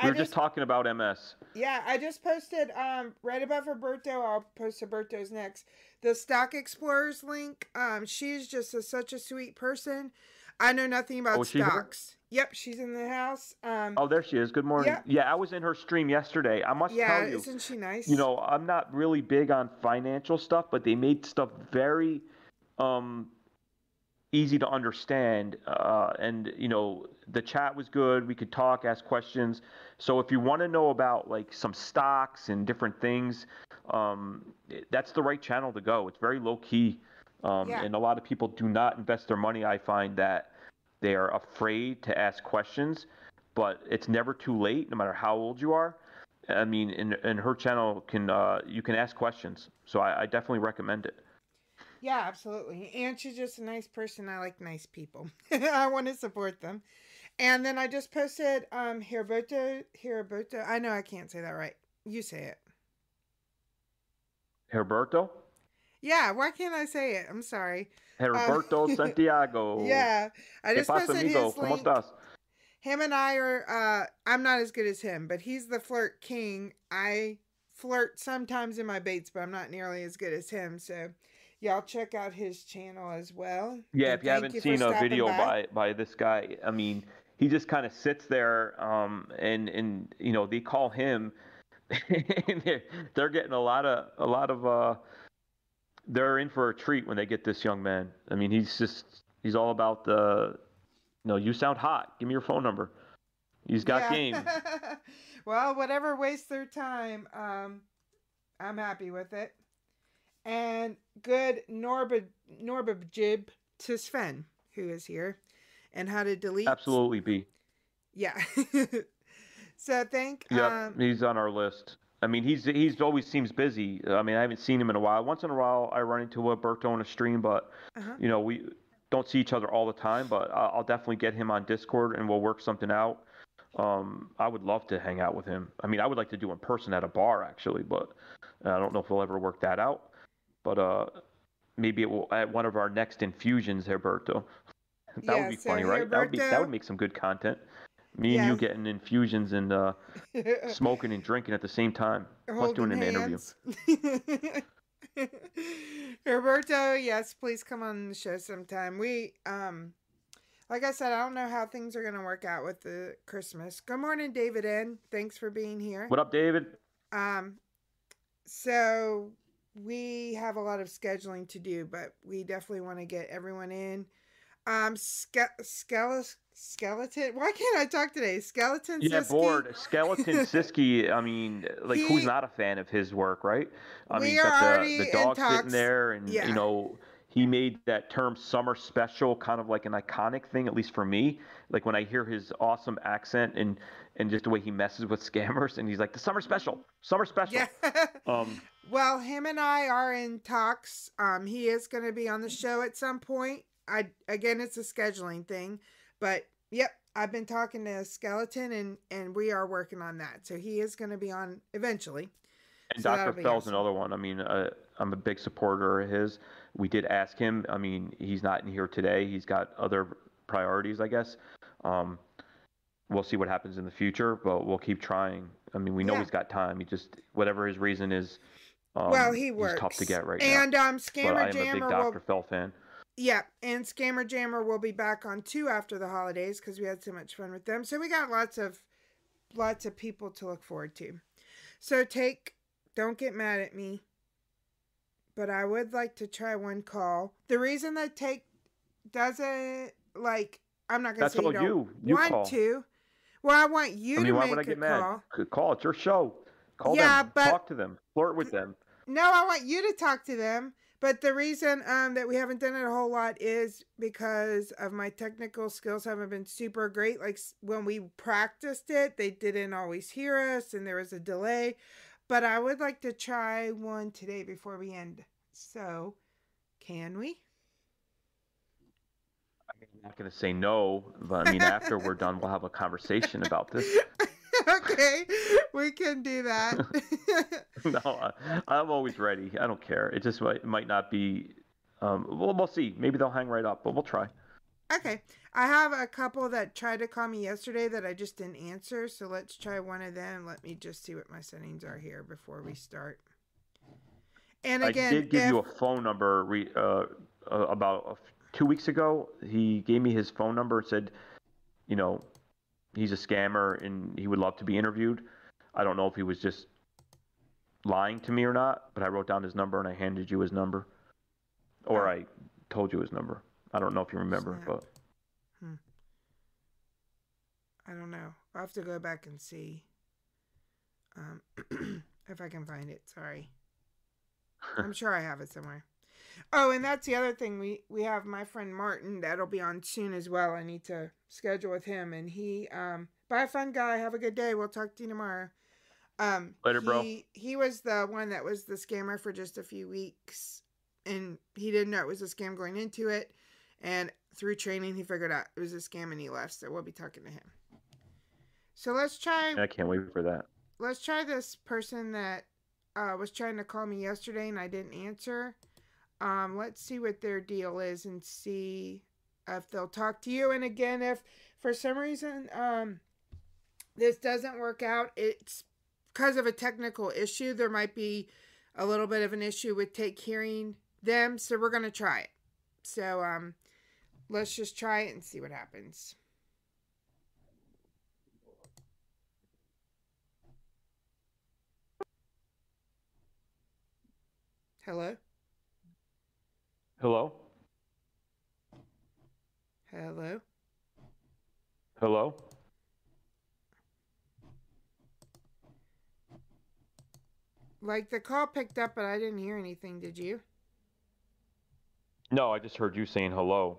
Alberto? I We were just talking about MS. Yeah, I just posted um right above Roberto. I'll post Roberto's next. The Stock Explorers link. Um, she's just a, such a sweet person. I know nothing about Oh, is she here? stocks. Yep, she's in the house. Um, Oh, there she is. Good morning. Yeah. Yeah, I was in her stream yesterday. I must yeah, tell you. Yeah, isn't she nice? you know, I'm not really big on financial stuff, but they made stuff very um, easy to understand. Uh, and, you know, the chat was good. We could talk, ask questions. So if you want to know about like some stocks and different things, um, that's the right channel to go. It's very low key. Um, Yeah. And a lot of people do not invest their money. I find that they are afraid to ask questions, but it's never too late, no matter how old you are. I mean, in in her channel can uh, you can ask questions, so I, I definitely recommend it. Yeah, absolutely. And she's just a nice person. I like nice people. I want to support them. And then I just posted um Heriberto Heriberto. I know I can't say that right. You say it. Herberto, Yeah, why can't I say it? I'm sorry. Herberto Um, Santiago. Yeah, I just pasa, posted amigo? his ¿Cómo link. estás? Him and I are. uh I'm not as good as him, but he's the flirt king. I flirt sometimes in my baits, but I'm not nearly as good as him. So, y'all check out his channel as well. Yeah, And if you haven't for seen a video by. by by this guy, I mean, he just kind of sits there, um, and and you know they call him, and they're, they're getting a lot of a lot of uh, they're in for a treat when they get this young man. I mean, he's just he's all about the, you know, you sound hot. Give me your phone number. He's got Yeah. game. well, whatever wastes their time, um, I'm happy with it. And good Norba Jib to Sven, who is here, and how to delete. Absolutely, B. Yeah. so thank. Yep, Um, he's on our list. I mean, he's he's always seems busy. I mean, I haven't seen him in a while. Once in a while, I run into Alberto on a stream, but Uh-huh. you know, we don't see each other all the time. But I'll definitely get him on Discord and we'll work something out. Um, I would love to hang out with him. I mean, I would like to do in person at a bar actually, but I don't know if we'll ever work that out. But uh, maybe it will at one of our next infusions, Herberto. That Yeah, would be so funny, right? That would be that would make some good content. Me and you getting infusions and uh, smoking and drinking at the same time, plus doing an Holding interview. hands. Roberto, yes, please come on the show sometime. We, um, like I said, I don't know how things are gonna work out with the Christmas. Good morning, David N. Thanks for being here. What up, David? Um, so we have a lot of scheduling to do, but we definitely want to get everyone in. Um, ske- skele- skeleton. Why can't I talk today? Skeleton. Yeah, Siski? bored. Skeleton Siski. I mean, like, who's not a fan of his work, right? I We mean, are got already the, the in dog sitting there, and Yeah. you know, he made that term "summer special" kind of like an iconic thing, at least for me. Like when I hear his awesome accent and and just the way he messes with scammers, and he's like, "The summer special, summer special." Yeah. Um, Well, him and I are in talks. Um, he is going to be on the show at some point. I again, it's a scheduling thing, but yep, I've been talking to Skeleton, and and we are working on that. So he is going to be on eventually. And So Dr. Fell's awesome. another one. I mean, uh, I'm a big supporter of his. We did ask him. I mean, he's not in here today. He's got other priorities, I guess. Um, we'll see what happens in the future, but we'll keep trying. I mean, we know Yeah. he's got time. He just whatever his reason is. Um, well, he works. tough to get right and now. um, but I Scammer am a big Jammer Dr. will Fell fan. Yeah, and Scammer Jammer will be back on two after the holidays because we had so much fun with them. So we got lots of lots of people to look forward to. So take don't get mad at me. But I would like to try one call. The reason that take doesn't like I'm not gonna That's say you don't you. You want call. to. Well, I want you I mean, to make would I a get mad? call. C- Call. It's your show. Call Yeah, them. but- Talk to them. Flirt with them. No, I want you to talk to them. But the reason um, that we haven't done it a whole lot is because of my technical skills haven't been super great. Like when we practiced it, they didn't always hear us and there was a delay. But I would like to try one today before we end. So, can we? I'm not going to say no, but I mean, after we're done, we'll have a conversation about this. okay, we can do that. no, I, I'm always ready. I don't care. It just might, it might not be. Um, we'll, we'll see. Maybe they'll hang right up, but we'll try. Okay. I have a couple that tried to call me yesterday that I just didn't answer. So let's try one of them. Let me just see what my settings are here before we start. And again, I did give if, you a phone number re, uh, uh, about two weeks ago. He gave me his phone number and said, you know, he's a scammer and he would love to be interviewed. I don't know if he was just lying to me or not, but I wrote down his number and I handed you his number, or I told you his number. I don't know if you remember, Snap. but Hmm. I don't know. I'll have to go back and see. Um, if I can find it. Sorry. I'm sure I have it somewhere. Oh, and that's the other thing. We we have my friend Martin that'll be on soon as well. I need to schedule with him, and he um. Bye, fun guy. Have a good day. We'll talk to you tomorrow. Um, Later, bro. He, he was the one that was the scammer for just a few weeks, and he didn't know it was a scam going into it. And through training, he figured out it was a scam, and he left. So we'll be talking to him. So let's try I can't wait for that. let's try this person that uh, was trying to call me yesterday and I didn't answer. Um, let's see what their deal is and see if they'll talk to you. And again, if for some reason um, this doesn't work out, it's because of a technical issue. There might be a little bit of an issue with take hearing them, so we're gonna try it. So um, let's just try it and see what happens. Hello? Hello, Hello? hello. Like the call picked up, but I didn't hear anything. Did you? No, I just heard you saying hello.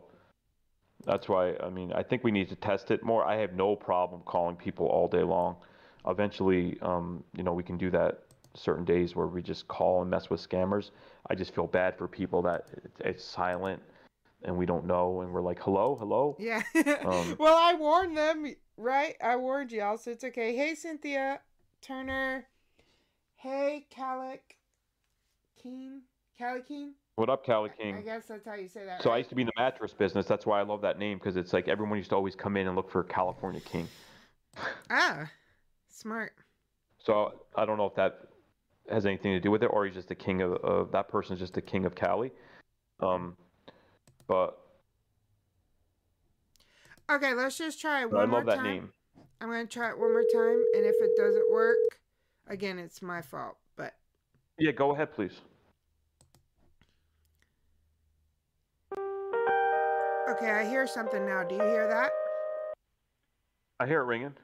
That's why, I mean, I think we need to test it more. I have no problem calling people all day long. Eventually, um, you know, we can do that certain days where we just call and mess with scammers. I just feel bad for people that it's silent and we don't know and we're like, hello, hello. Yeah. Um, well, I warned them, right? I warned y'all, so it's okay. Hey, Cynthia Turner. Hey, Calic Keen. Callie Keen? What up, Cali King? I guess that's how you say that. So I used to be in the mattress business. That's why I love that name because it's like everyone used to always come in and look for California King. Ah, smart. So I don't know if that has anything to do with it, or he's just the king of, of that person's just the king of Cali. Um, but Okay, let's just try it one more love that time. name. I'm to try it one more time, and if it doesn't work, again, it's my fault. But Yeah, go ahead, please. okay, I hear something now. Do you hear that? I hear it ringing.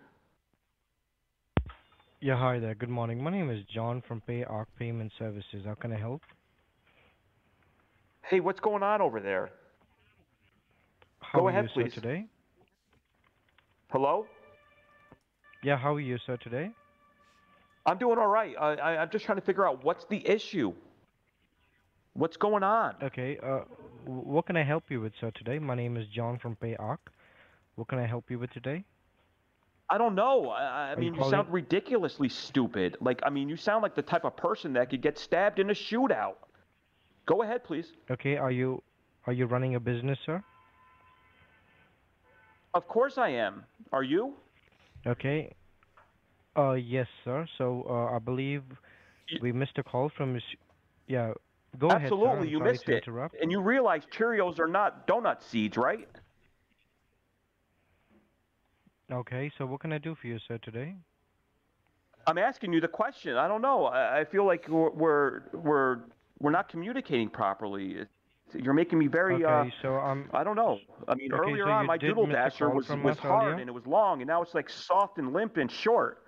Yeah, hi there. Good morning. My name is John from PayArc Payment Services. How can I help? Hey, what's going on over there? How Go are ahead, you, please. sir, today? Hello? Yeah, how are you, sir, today? I'm doing all right. I, I, I'm just trying to figure out what's the issue. What's going on? Okay, uh, what can I help you with, sir, today? My name is John from PayArc. What can I help you with today? I don't know. I, I mean, you sound ridiculously stupid. Like, I mean, you sound like the type of person that could get stabbed in a shootout. Go ahead, please. Okay, are you are you running a business, sir? Of course I am. Are you? Okay. Uh, yes, sir. So uh, I believe we missed a call from. Yeah, Go ahead, sir. Absolutely, you missed it. interrupt. And you realize Cheerios are not donut seeds, right? Okay, so what can I do for you, sir, today? I'm asking you the question. I don't know. I, I feel like we're we're we're, we're not communicating properly. You're making me very. Okay, uh, so I'm. I don't know. I mean, Okay, earlier so on, my Doodle Dasher was was hard earlier? and it was long, and now it's like soft and limp and short.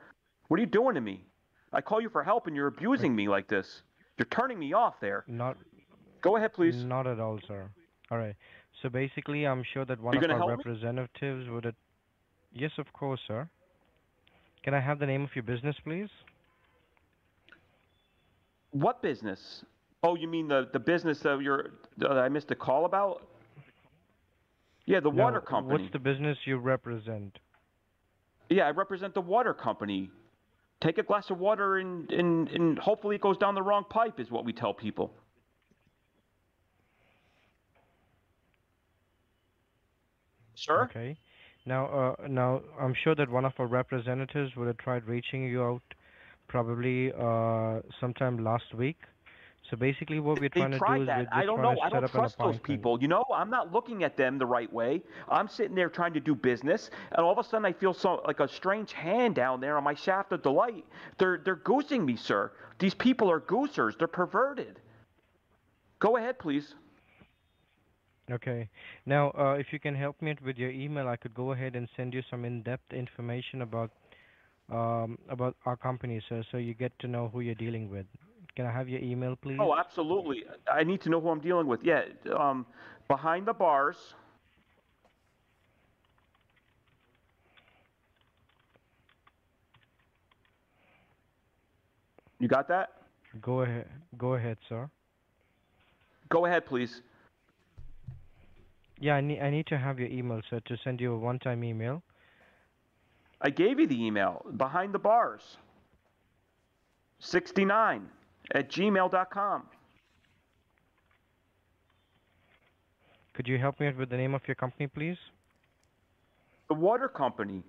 What are you doing to me? I call you for help, and you're abusing me like this. You're turning me off there. Not. Go ahead, please. Not at all, sir. All right. So basically, I'm sure that one You of our help me? representatives would. Yes, of course, sir. Can I have the name of your business, please? What business? Oh, you mean the the business that you're that I missed a call about? Yeah, the No, water company. What's the business you represent? Yeah, I represent the water company. Take a glass of water and, and, and hopefully it goes down the wrong pipe, is what we tell people. Sir? Okay. Now, uh, now I'm sure that one of our representatives would have tried reaching you out, probably uh, sometime last week. So basically, what we're They trying to do tried is that. we're I don't know. to I don't trust those people. You know, I'm not looking at them the right way. I'm sitting there trying to do business, and all of a sudden I feel so like a strange hand down there on my shaft of delight. They're they're goosing me, sir. These people are goosers. They're perverted. Go ahead, please. Okay. Now, uh, if you can help me with your email, I could go ahead and send you some in-depth information about um, about our company, sir, so you get to know who you're dealing with. Can I have your email, please? Oh, absolutely. I need to know who I'm dealing with. Yeah, um, behind the bars. You got that? Go ahead. Go ahead, sir. Go ahead, please. Yeah, I need I need to have your email, sir, to send you a one-time email. I gave you the email. Behind the bars. 69 at gmail.com. Could you help me out with the name of your company, please? The water company,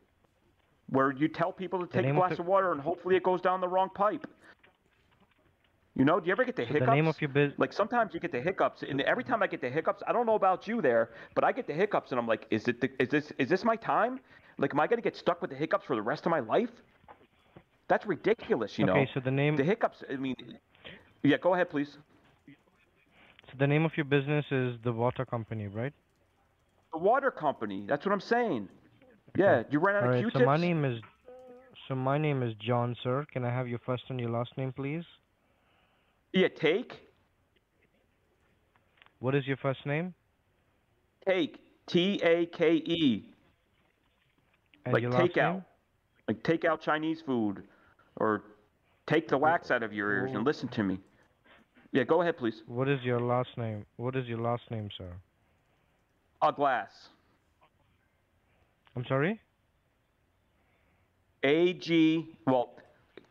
where you tell people to take a name of glass the- of water and hopefully it goes down the wrong pipe. You know, do you ever get the hiccups? the name of your Like sometimes you get the hiccups, and every time I get the hiccups, I don't know about you there, but I get the hiccups, and I'm like, is it? The, is this? Is this my time? Like, am I gonna get stuck with the hiccups for the rest of my life? That's ridiculous, you know. Okay, so the name The hiccups. I mean, yeah. Go ahead, please. so the name of your business is the water company, right? The water company. That's what I'm saying. Yeah. You ran out All of right. Q-tips. So my name is so my name is John, sir. Can I have your first and your last name, please? Yeah. Take. What is your first name Take. T A K E. and Like takeout. Like take out Chinese food, or take the wax out of your ears and listen to me. Yeah. Go ahead, please. What is your last name? What is your last name, sir? A glass. I'm sorry. A G. Well,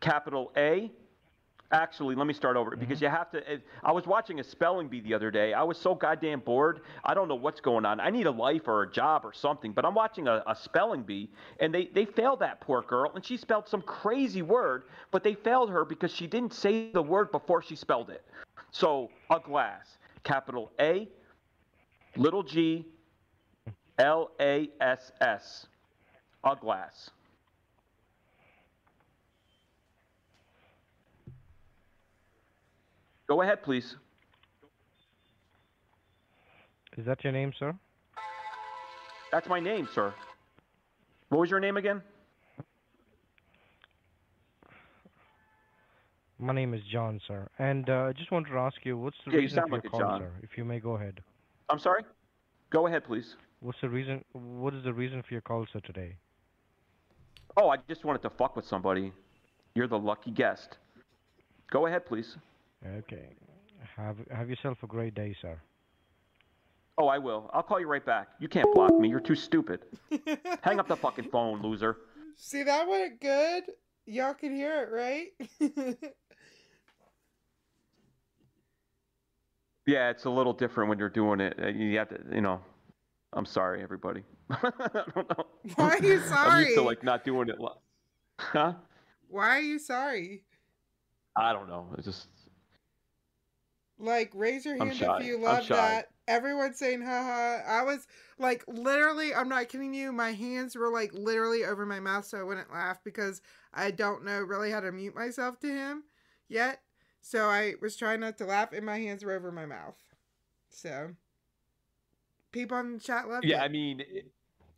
capital A. Actually, let me start over Mm-hmm. because you have to. I was watching a spelling bee the other day. I was so goddamn bored. I don't know what's going on. I need a life or a job or something. But I'm watching a, a spelling bee, and they they failed that poor girl, and she spelled some crazy word, but they failed her because she didn't say the word before she spelled it. So a glass, capital A, little G, L A S S, a glass. Go ahead, please. Is that your name, sir? That's my name, sir. What was your name again? My name is John, sir. And uh, I just wanted to ask you, what's the Yeah, you reason sound for like your call, John. sir? If you may go ahead. I'm sorry? Go ahead, please. What's the reason? What is the reason for your call, sir, today? Oh, I just wanted to fuck with somebody. You're the lucky guest. Go ahead, please. Okay. Have have yourself a great day, sir. Oh, I will. I'll call you right back. You can't block me. You're too stupid. Hang up the fucking phone, loser. See, that went good. Y'all can hear it, right? Yeah, it's a little different when you're doing it. Uh, You have to, you know. I'm sorry, everybody. I don't know. Why are you sorry? I'm used to sorry? like not doing it. Huh? Why are you sorry? I don't know. It's just Like, raise your hand if you love that. Everyone's saying haha. I was like, literally, I'm not kidding you. My hands were like literally over my mouth so I wouldn't laugh because I don't know really how to mute myself to him yet. So I was trying not to laugh and my hands were over my mouth. So, people in the chat loved Yeah, it. I mean,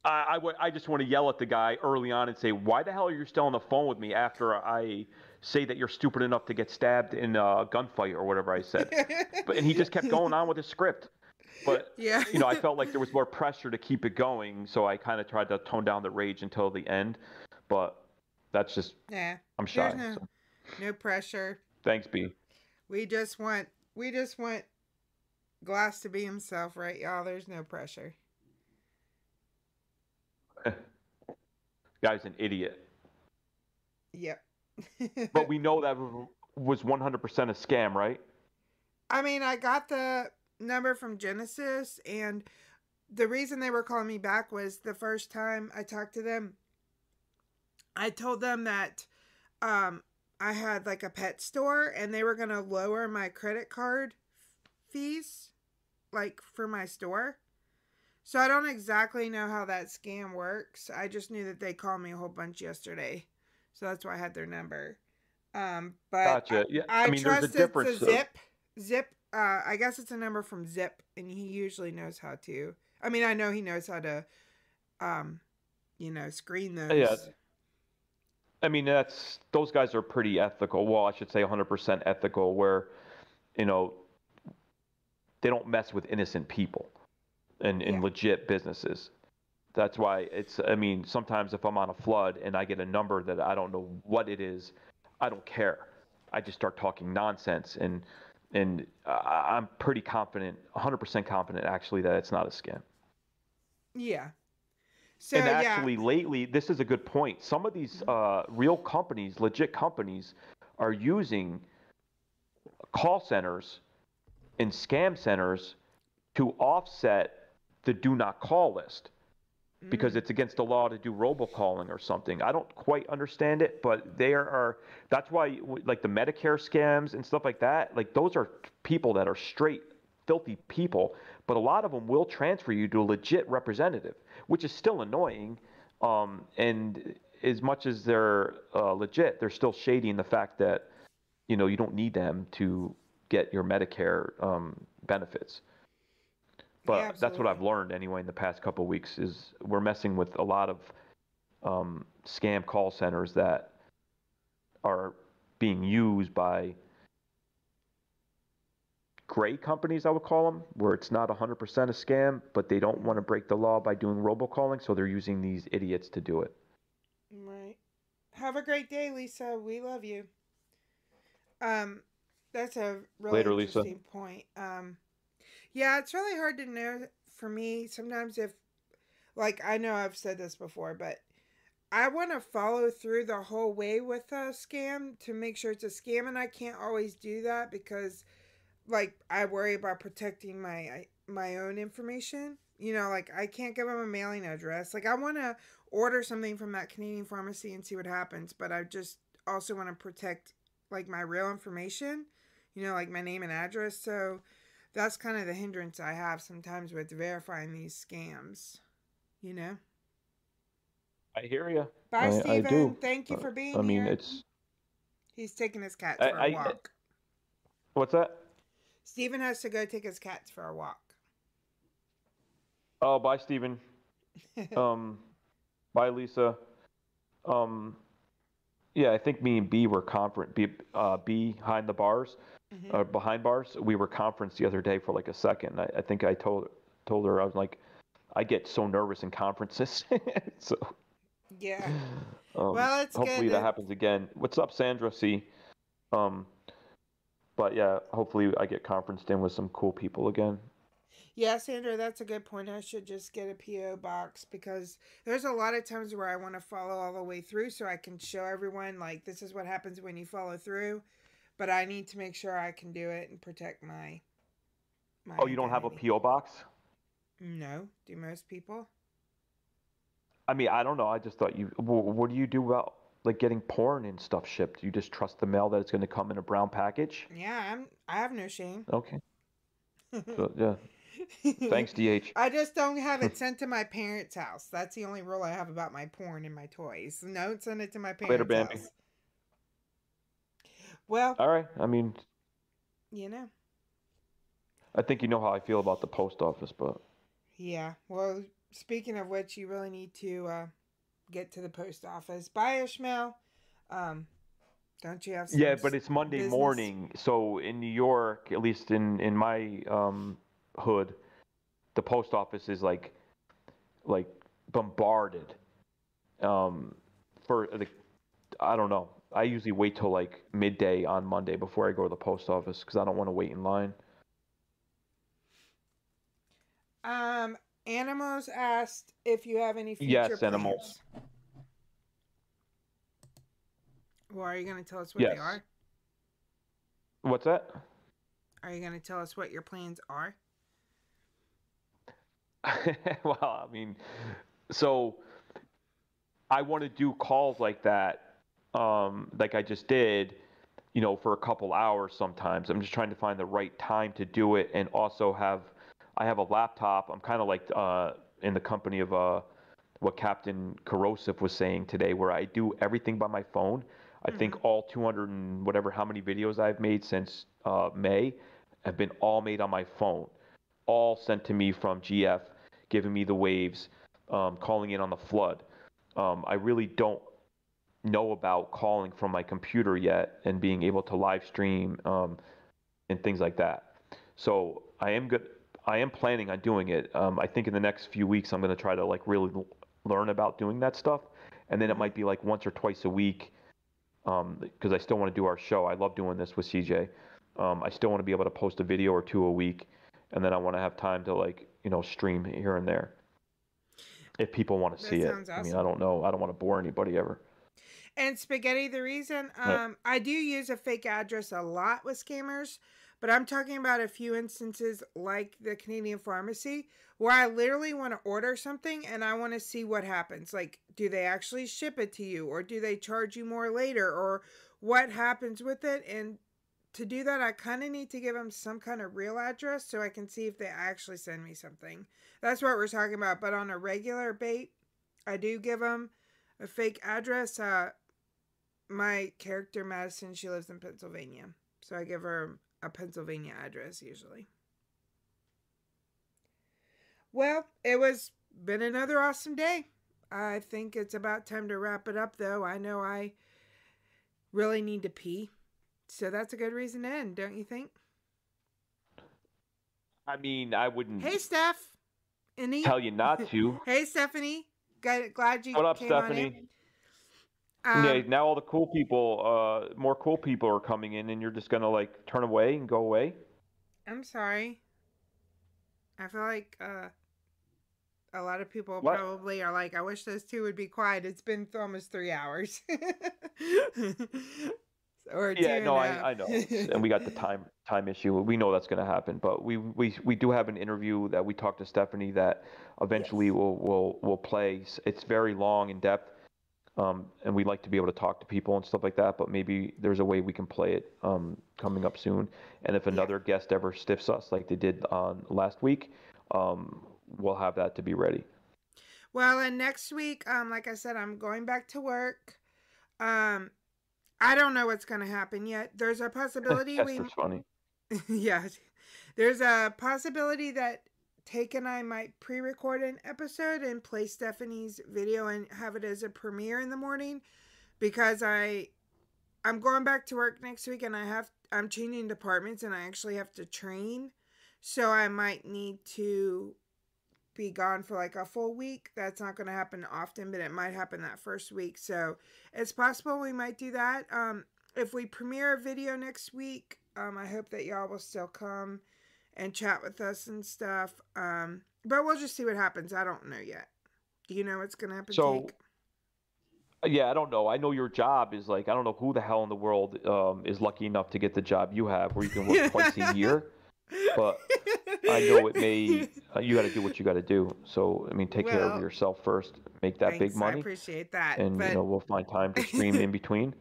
I, I, would- I just want to yell at the guy early on and say, why the hell are you still on the phone with me after I say that you're stupid enough to get stabbed in a gunfight or whatever I said? but and he just kept going on with his script. But Yeah. you know, I felt like there was more pressure to keep it going, so I kind of tried to tone down the rage until the end. But that's just Yeah. I'm shy. No, so no pressure. thanks, B. We just want we just want Glass to be himself, right, y'all? There's no pressure. Guy's an idiot. Yep. But we know that was 100% a scam, right? I mean, I got the number from Genesis, and the reason they were calling me back was the first time I talked to them, I told them that um, I had like a pet store and they were going to lower my credit card fees, like for my store. So I don't exactly know how that scam works. I just knew that they called me a whole bunch yesterday. So that's why I had their number. Um, but Gotcha. Yeah, I mean, there's a trust difference, It's a though. Zip. Zip. Uh, I guess it's a number from Zip, and he usually knows how to. I mean, I know he knows how to, um, you know, screen those. Yeah. I mean, that's those guys are pretty ethical. Well, I should say 100% ethical, where you know they don't mess with innocent people and in legit businesses. That's why it's. I mean, sometimes if I'm on a flood and I get a number that I don't know what it is, I don't care. I just start talking nonsense, and and I'm pretty confident, 100% confident actually that it's not a scam. Yeah. So and yeah. actually, lately, this is a good point. Some of these uh, real companies, legit companies, are using call centers and scam centers to offset the do not call list because it's against the law to do robocalling or something. I don't quite understand it, but there are. That's why, like the Medicare scams and stuff like that, like those are people that are straight filthy people. But a lot of them will transfer you to a legit representative, which is still annoying. Um, and as much as they're uh, legit, they're still shady in the fact that you know you don't need them to get your Medicare um, benefits. But that's what I've learned anyway in the past couple of weeks is we're messing with a lot of um, scam call centers that are being used by gray companies, I would call them, where it's not 100% a scam, but they don't want to break the law by doing robocalling, so they're using these idiots to do it. Right. Have a great day, Lisa. We love you. Um, that's a really Later, Lisa. interesting point. Um, yeah, it's really hard to know for me sometimes if, like, I know I've said this before, but I want to follow through the whole way with a scam to make sure it's a scam, and I can't always do that because, like, I worry about protecting my my own information. You know, like I can't give them a mailing address. Like I want to order something from that Canadian pharmacy and see what happens, but I just also want to protect like my real information. You know, like my name and address. So that's kind of the hindrance I have sometimes with verifying these scams. You know. I hear you. Bye, I, I Steven. do. Thank you Uh, for being I mean, here. it's He's taking his cats I- for a I- walk. what's that? Steven has to go take his cats for a walk. Oh, bye, Stephen. um, bye, Lisa. Um, yeah, I think me and B were conference. B, uh, B behind the bars, Mhm. uh, behind bars. We were conference the other day for like a second. I, I think I told told her I was like, I get so nervous in conferences. so Yeah. um, Well, it's hopefully good that happens again. What's up, Sandra? C. Um, but yeah, hopefully I get conferenced in with some cool people again. Yeah, Sandra, that's a good point. I should just get a PO box because there's a lot of times where I want to follow all the way through so I can show everyone like this is what happens when you follow through, but I need to make sure I can do it and protect my my Oh, you don't have a PO box? No, do most people? I mean, I don't know. I just thought you. What do you do about like getting porn and stuff shipped? You just trust the mail that it's going to come in a brown package? Yeah, I'm. I have no shame. Okay. So, yeah. Thanks, DH. I just don't have it sent to my parents' house. That's the only rule I have about my porn and my toys. Don't send it to my parents' Later, Bambi. house. Well, All right. I mean, you know. I think you know how I feel about the post office, but Yeah. Well, speaking of which, you really need to uh, get to the post office. Bye, Ishmael. Um, don't you have some yeah, but it's Monday business? morning, so in New York, at least in in my um, hood, the post office is like like bombarded. Um, for the, I don't know. I usually wait till like midday on Monday before I go to the post office because I don't want to wait in line. Um, Animals asked if you have any future Yes, plans. Animals. Well, are you going to tell us what Yes. they are? What's that? Are you going to tell us what your plans are? well, I mean, so I want to do calls like that, um, like I just did, you know, for a couple hours sometimes. I'm just trying to find the right time to do it and also have, I have a laptop. I'm kind of like uh, in the company of uh, what Captain Kerosive was saying today, where I do everything by my phone. I think all 200 and whatever how many videos I've made since uh, May have been all made on my phone all sent to me from GF, giving me the waves, um, calling in on the flood. Um, I really don't know about calling from my computer yet and being able to live stream um, and things like that. So I am good. I am planning on doing it. Um, I think in the next few weeks I'm going to try to like really l- learn about doing that stuff, and then it might be like once or twice a week because I still want to do our show. I love doing this with CJ. Um, I still want to be able to post a video or two a week, and then I want to have time to like you know stream here and there if people want to That see it. sounds I mean. I don't know. I don't want to bore anybody ever. And spaghetti, the reason Yeah. um, I do use a fake address a lot with scammers, but I'm talking about a few instances like the Canadian pharmacy where I literally want to order something and I want to see what happens. Like, do they actually ship it to you or do they charge you more later or what happens with it? And to do that, I kind of need to give them some kind of real address so I can see if they actually send me something. That's what we're talking about. But on a regular bait, I do give them a fake address. Uh, my character Madison, she lives in Pennsylvania, so I give her a Pennsylvania address usually. Well, it was been another awesome day. I think it's about time to wrap it up, though. I know I really need to pee, so that's a good reason to end, don't you think? I mean, I wouldn't Hey, Steph. Any? tell you not to. Hey, Stephanie. Glad, glad you What up, came on in. Stephanie? Um, yeah, now all the cool people, uh, more cool people are coming in, and you're just gonna like turn away and go away. I'm sorry. I feel like uh, a lot of people What? probably are like, I wish those two would be quiet. It's been th- almost three hours. or yeah, no. I, I know, and we got the time time issue. We know that's going to happen, but we, we we do have an interview that we talked to Stephanie that eventually will will will play. It's very long in depth, um, and we like to be able to talk to people and stuff like that. But maybe there's a way we can play it um, coming up soon. And if another guest ever stiffs us like they did on last week, um, we'll have that to be ready. Well, and next week, um, like I said, I'm going back to work. Um, I don't know what's gonna happen yet. There's a possibility That's we just funny. yeah. There's a possibility that Take and I might pre record an episode and play Stephanie's video and have it as a premiere in the morning because I I'm going back to work next week and I have I'm changing departments and I actually have to train. So I might need to be gone for like a full week. That's not going to happen often, but it might happen that first week. So it's possible we might do that. Um, if we premiere a video next week, um, I hope that y'all will still come and chat with us and stuff. Um, but we'll just see what happens. I don't know yet. Do you know what's going to happen? So, Jake? uh, yeah, I don't know. I know your job is like I don't know who the hell in the world um, is lucky enough to get the job you have, where you can work twice a year. But I know it may. Uh, you got to do what you got to do. So I mean, take care of yourself first. Make that Thanks, big money, I appreciate that. and but you know we'll find time to stream in between.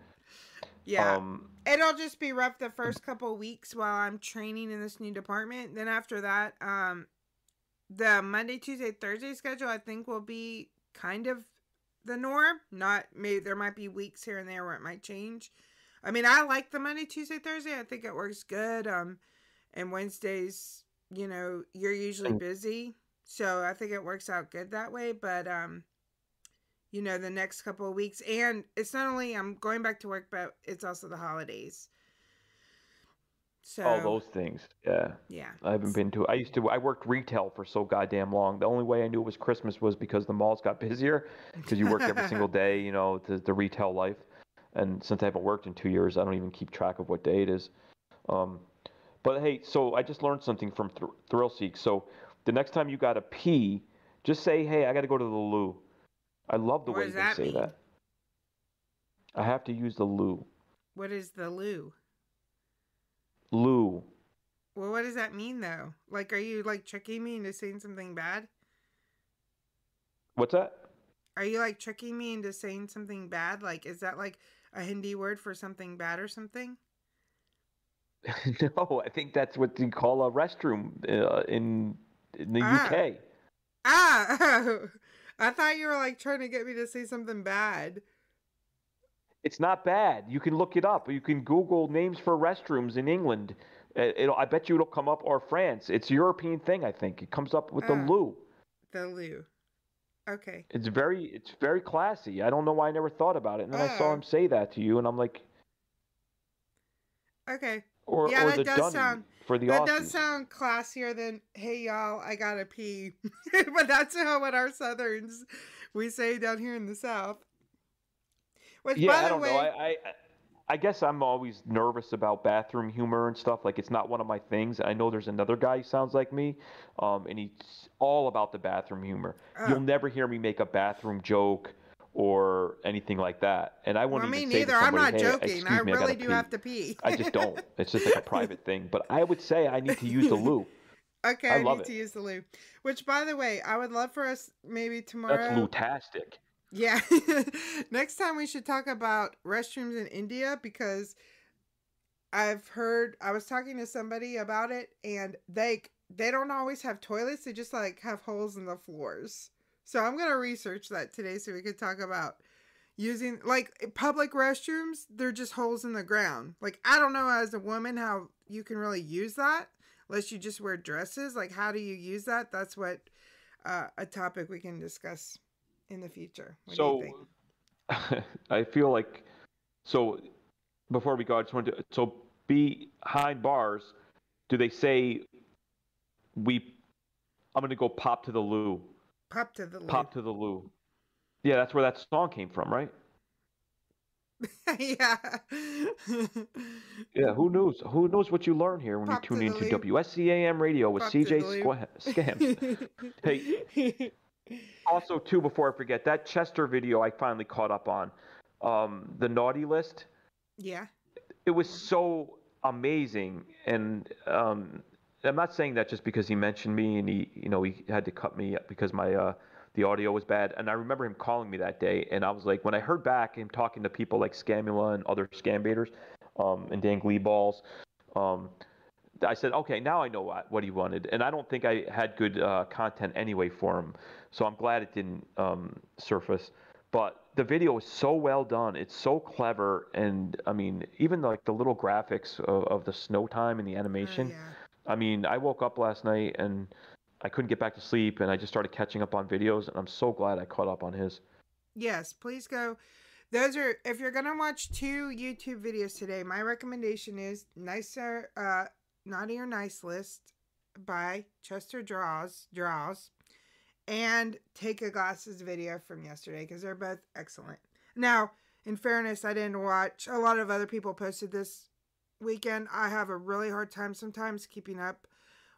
yeah, Um, it'll just be rough the first couple weeks while I'm training in this new department. Then after that, um, the Monday, Tuesday, Thursday schedule I think will be kind of the norm. Not maybe there might be weeks here and there where it might change. I mean, I like the Monday, Tuesday, Thursday. I think it works good. Um, and Wednesdays, you know, you're usually busy, so I think it works out good that way. But um, you know, the next couple of weeks, and it's not only I'm going back to work, but it's also the holidays. So all those things. Yeah. yeah, I haven't been to. I used to. I worked retail for so goddamn long. The only way I knew it was Christmas was because the malls got busier, because you work every single day. You know, the, the retail life. And since I haven't worked in two years, I don't even keep track of what day it is. Um, but hey, so I just learned something from Thr- Thrill Seek. So the next time you got to pee, just say, "Hey, I got to go to the loo." I love the What way they that say mean? that. I have to use the loo. what is the loo? Loo. Well, what does that mean though? Like, are you like tricking me into saying something bad? What's that? Are you like tricking me into saying something bad? Like, is that like a Hindi word for something bad or something? no, I think that's what you call a restroom uh, in in the Ah. UK. Ah, I thought you were like trying to get me to say something bad. It's not bad. You can look it up. You can Google names for restrooms in England. Uh, It'll, I bet you it'll come up, or France. It's a European thing, I think. It comes up with the Ah. loo. The loo. Okay. It's very, it's very classy. I don't know why I never thought about it. And then I saw Ah. him say that to you, and I'm like, Okay. Or yeah, or that the does dunny sound for the that Aussies. does sound classier than "Hey y'all, I gotta pee," but that's how what our Southerns we say down here in the South. Which, yeah, by I the don't way, know. I, I I guess I'm always nervous about bathroom humor and stuff. Like it's not one of my things. I know there's another guy who sounds like me, um, and he's all about the bathroom humor. Oh. You'll never hear me make a bathroom joke or anything like that. And I won't well, me even say neither. to I'm not "Hey, joking. I me, really gotta do pee." have to pee. I just don't. It's just like a private thing. But I would say I need to use the loo. Okay, I I, need it. to use the loo. Which, by the way, I would love for us maybe tomorrow. That's loo-tastic. Yeah. Next time we should talk about restrooms in India because I've heard I was talking to somebody about it and they they don't always have toilets, they just like have holes in the floors. So I'm going to research that today so we could talk about using like public restrooms, they're just holes in the ground. Like I don't know as a woman how you can really use that unless you just wear dresses. Like how do you use that? That's what uh, a topic we can discuss in the future. What do you So? I feel like so before we go, I just wanted to so behind bars, do they say we I'm gonna go pop to the loo. Pop to the loo. Pop to the loo. Yeah, that's where that song came from, right? yeah. Yeah, who knows? Who knows what you learn here when Pop you tune to into the. WSCAM radio with Pop CJ Scams. hey, also too, before I forget, that Chester video I finally caught up on, um, the naughty list. yeah. it was so amazing and um i'm not saying that just because he mentioned me and he you know he had to cut me because my uh the audio was bad. And i remember him calling me that day and i was like when i heard back him talking to people like scamula and other scam baiters um and dan gleeballs um I said, okay, now I know what, what he wanted, and I don't think I had good uh, content anyway for him, so I'm glad it didn't um, surface. But the video is so well done; it's so clever, and I mean, even like the little graphics of, of the snow time and the animation. I mean, I woke up last night and I couldn't get back to sleep, and I just started catching up on videos, and I'm so glad I caught up on his. Yes, please go. Those are if you're gonna watch two YouTube videos today, my recommendation is nicer uh Naughty or Nice List by Chester Draws Draws and Take a Glasses video from yesterday because they're both excellent. Now, in fairness, I didn't watch a lot of other people posted this weekend. I have a really hard time sometimes keeping up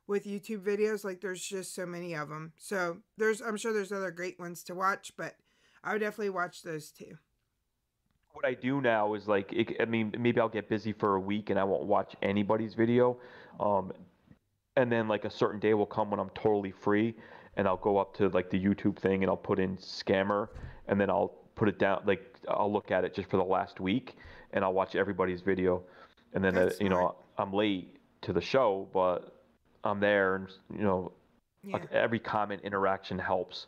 with YouTube videos. Like there's just so many of them. So there's I'm sure there's other great ones to watch, but I would definitely watch those two. What I do now is like, it, I mean, maybe I'll get busy for a week and I won't watch anybody's video. Um, and then like a certain day will come when I'm totally free, and I'll go up to like the YouTube thing and I'll put in scammer, and then I'll put it down like I'll look at it just for the last week, and I'll watch everybody's video, and then uh, That's you know I'm late to the show, but I'm there, and you know like, every comment interaction helps.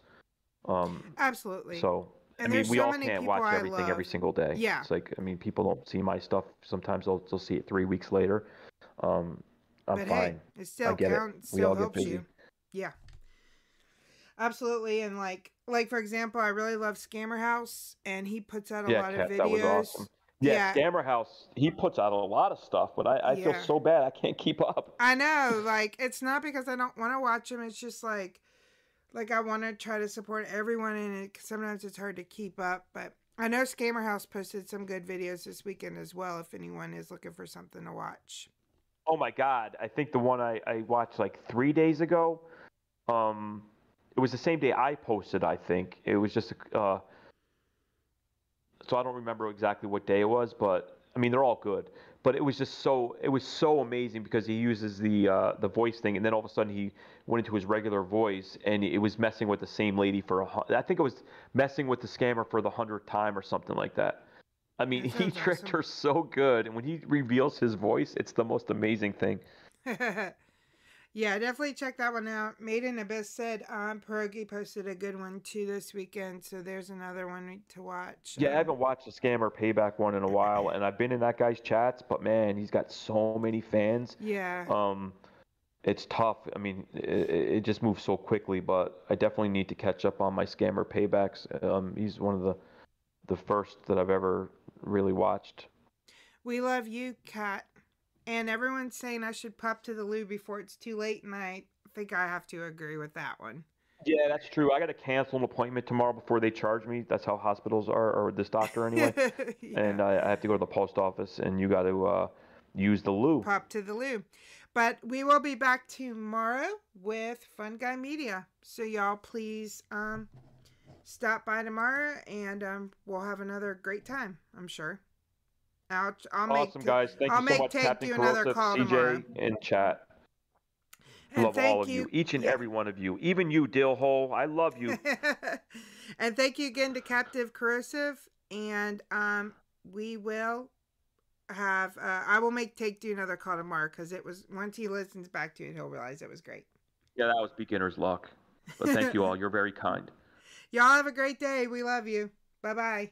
Um, Absolutely. so And I mean, we so all can't watch everything every single day. Yeah. It's like I mean, people don't see my stuff. Sometimes they'll they'll see it three weeks later. Um, I'm but fine. hey, it still I get counts. it. We all get helps busy. you. Yeah. Absolutely, and like, like for example, I really love Scammer House, and he puts out a yeah, lot Kat, of videos. that was awesome. Yeah, Scammer House. He puts out a lot of stuff, but I, I feel so bad. I can't keep up. I know, like it's not because I don't want to watch him. It's just like, like I want to try to support everyone, and it sometimes it's hard to keep up. But I know Scammer House posted some good videos this weekend as well. If anyone is looking for something to watch, Oh my god! I think the one I, I watched like three days ago. Um, it was the same day I posted. I think it was just. a- Uh, so I don't remember exactly what day it was, but I mean they're all good. But it was just so it was so amazing because he uses the uh, the voice thing, and then all of a sudden he went into his regular voice, and it was messing with the same lady for a. I think it was messing with the scammer for the hundredth time or something like that. I mean, he tricked awesome. her so good, and when he reveals his voice, it's the most amazing thing. yeah, definitely check that one out. Made in Abyss said um, Pierogi posted a good one too this weekend, so there's another one to watch. Yeah, I haven't watched the scammer payback one in a while, and I've been in that guy's chats, but man, he's got so many fans. Yeah. Um, it's tough. I mean, it, it just moves so quickly, but I definitely need to catch up on my scammer paybacks. Um, he's one of the the first that I've ever really watched. We love you, Kat. And everyone's saying I should pop to the loo before it's too late, and I think I have to agree with that one. Yeah, that's true. I got to cancel an appointment tomorrow before they charge me. That's how hospitals are, or this doctor anyway. And I, I have to go to the post office, and you got to uh, use the loo. Pop to the loo. But we will be back tomorrow with Fun Guy Media. So y'all please um stop by tomorrow and um we'll have another great time, I'm sure. I'll, I'll make awesome, guys. Thank I'll you so make much, take Captain you another Kerosive, call CJ, tomorrow. in chat. And love thank all of you. you- each and every one of you, even you, Dillhole. I love you. and thank you again to Captain Kerosive. And um, we will have. Uh, I will make Take do another call tomorrow because it was once he listens back to it, he'll realize it was great. yeah, that was beginner's luck. But thank you all. You're very kind. Y'all have a great day. We love you. Bye bye.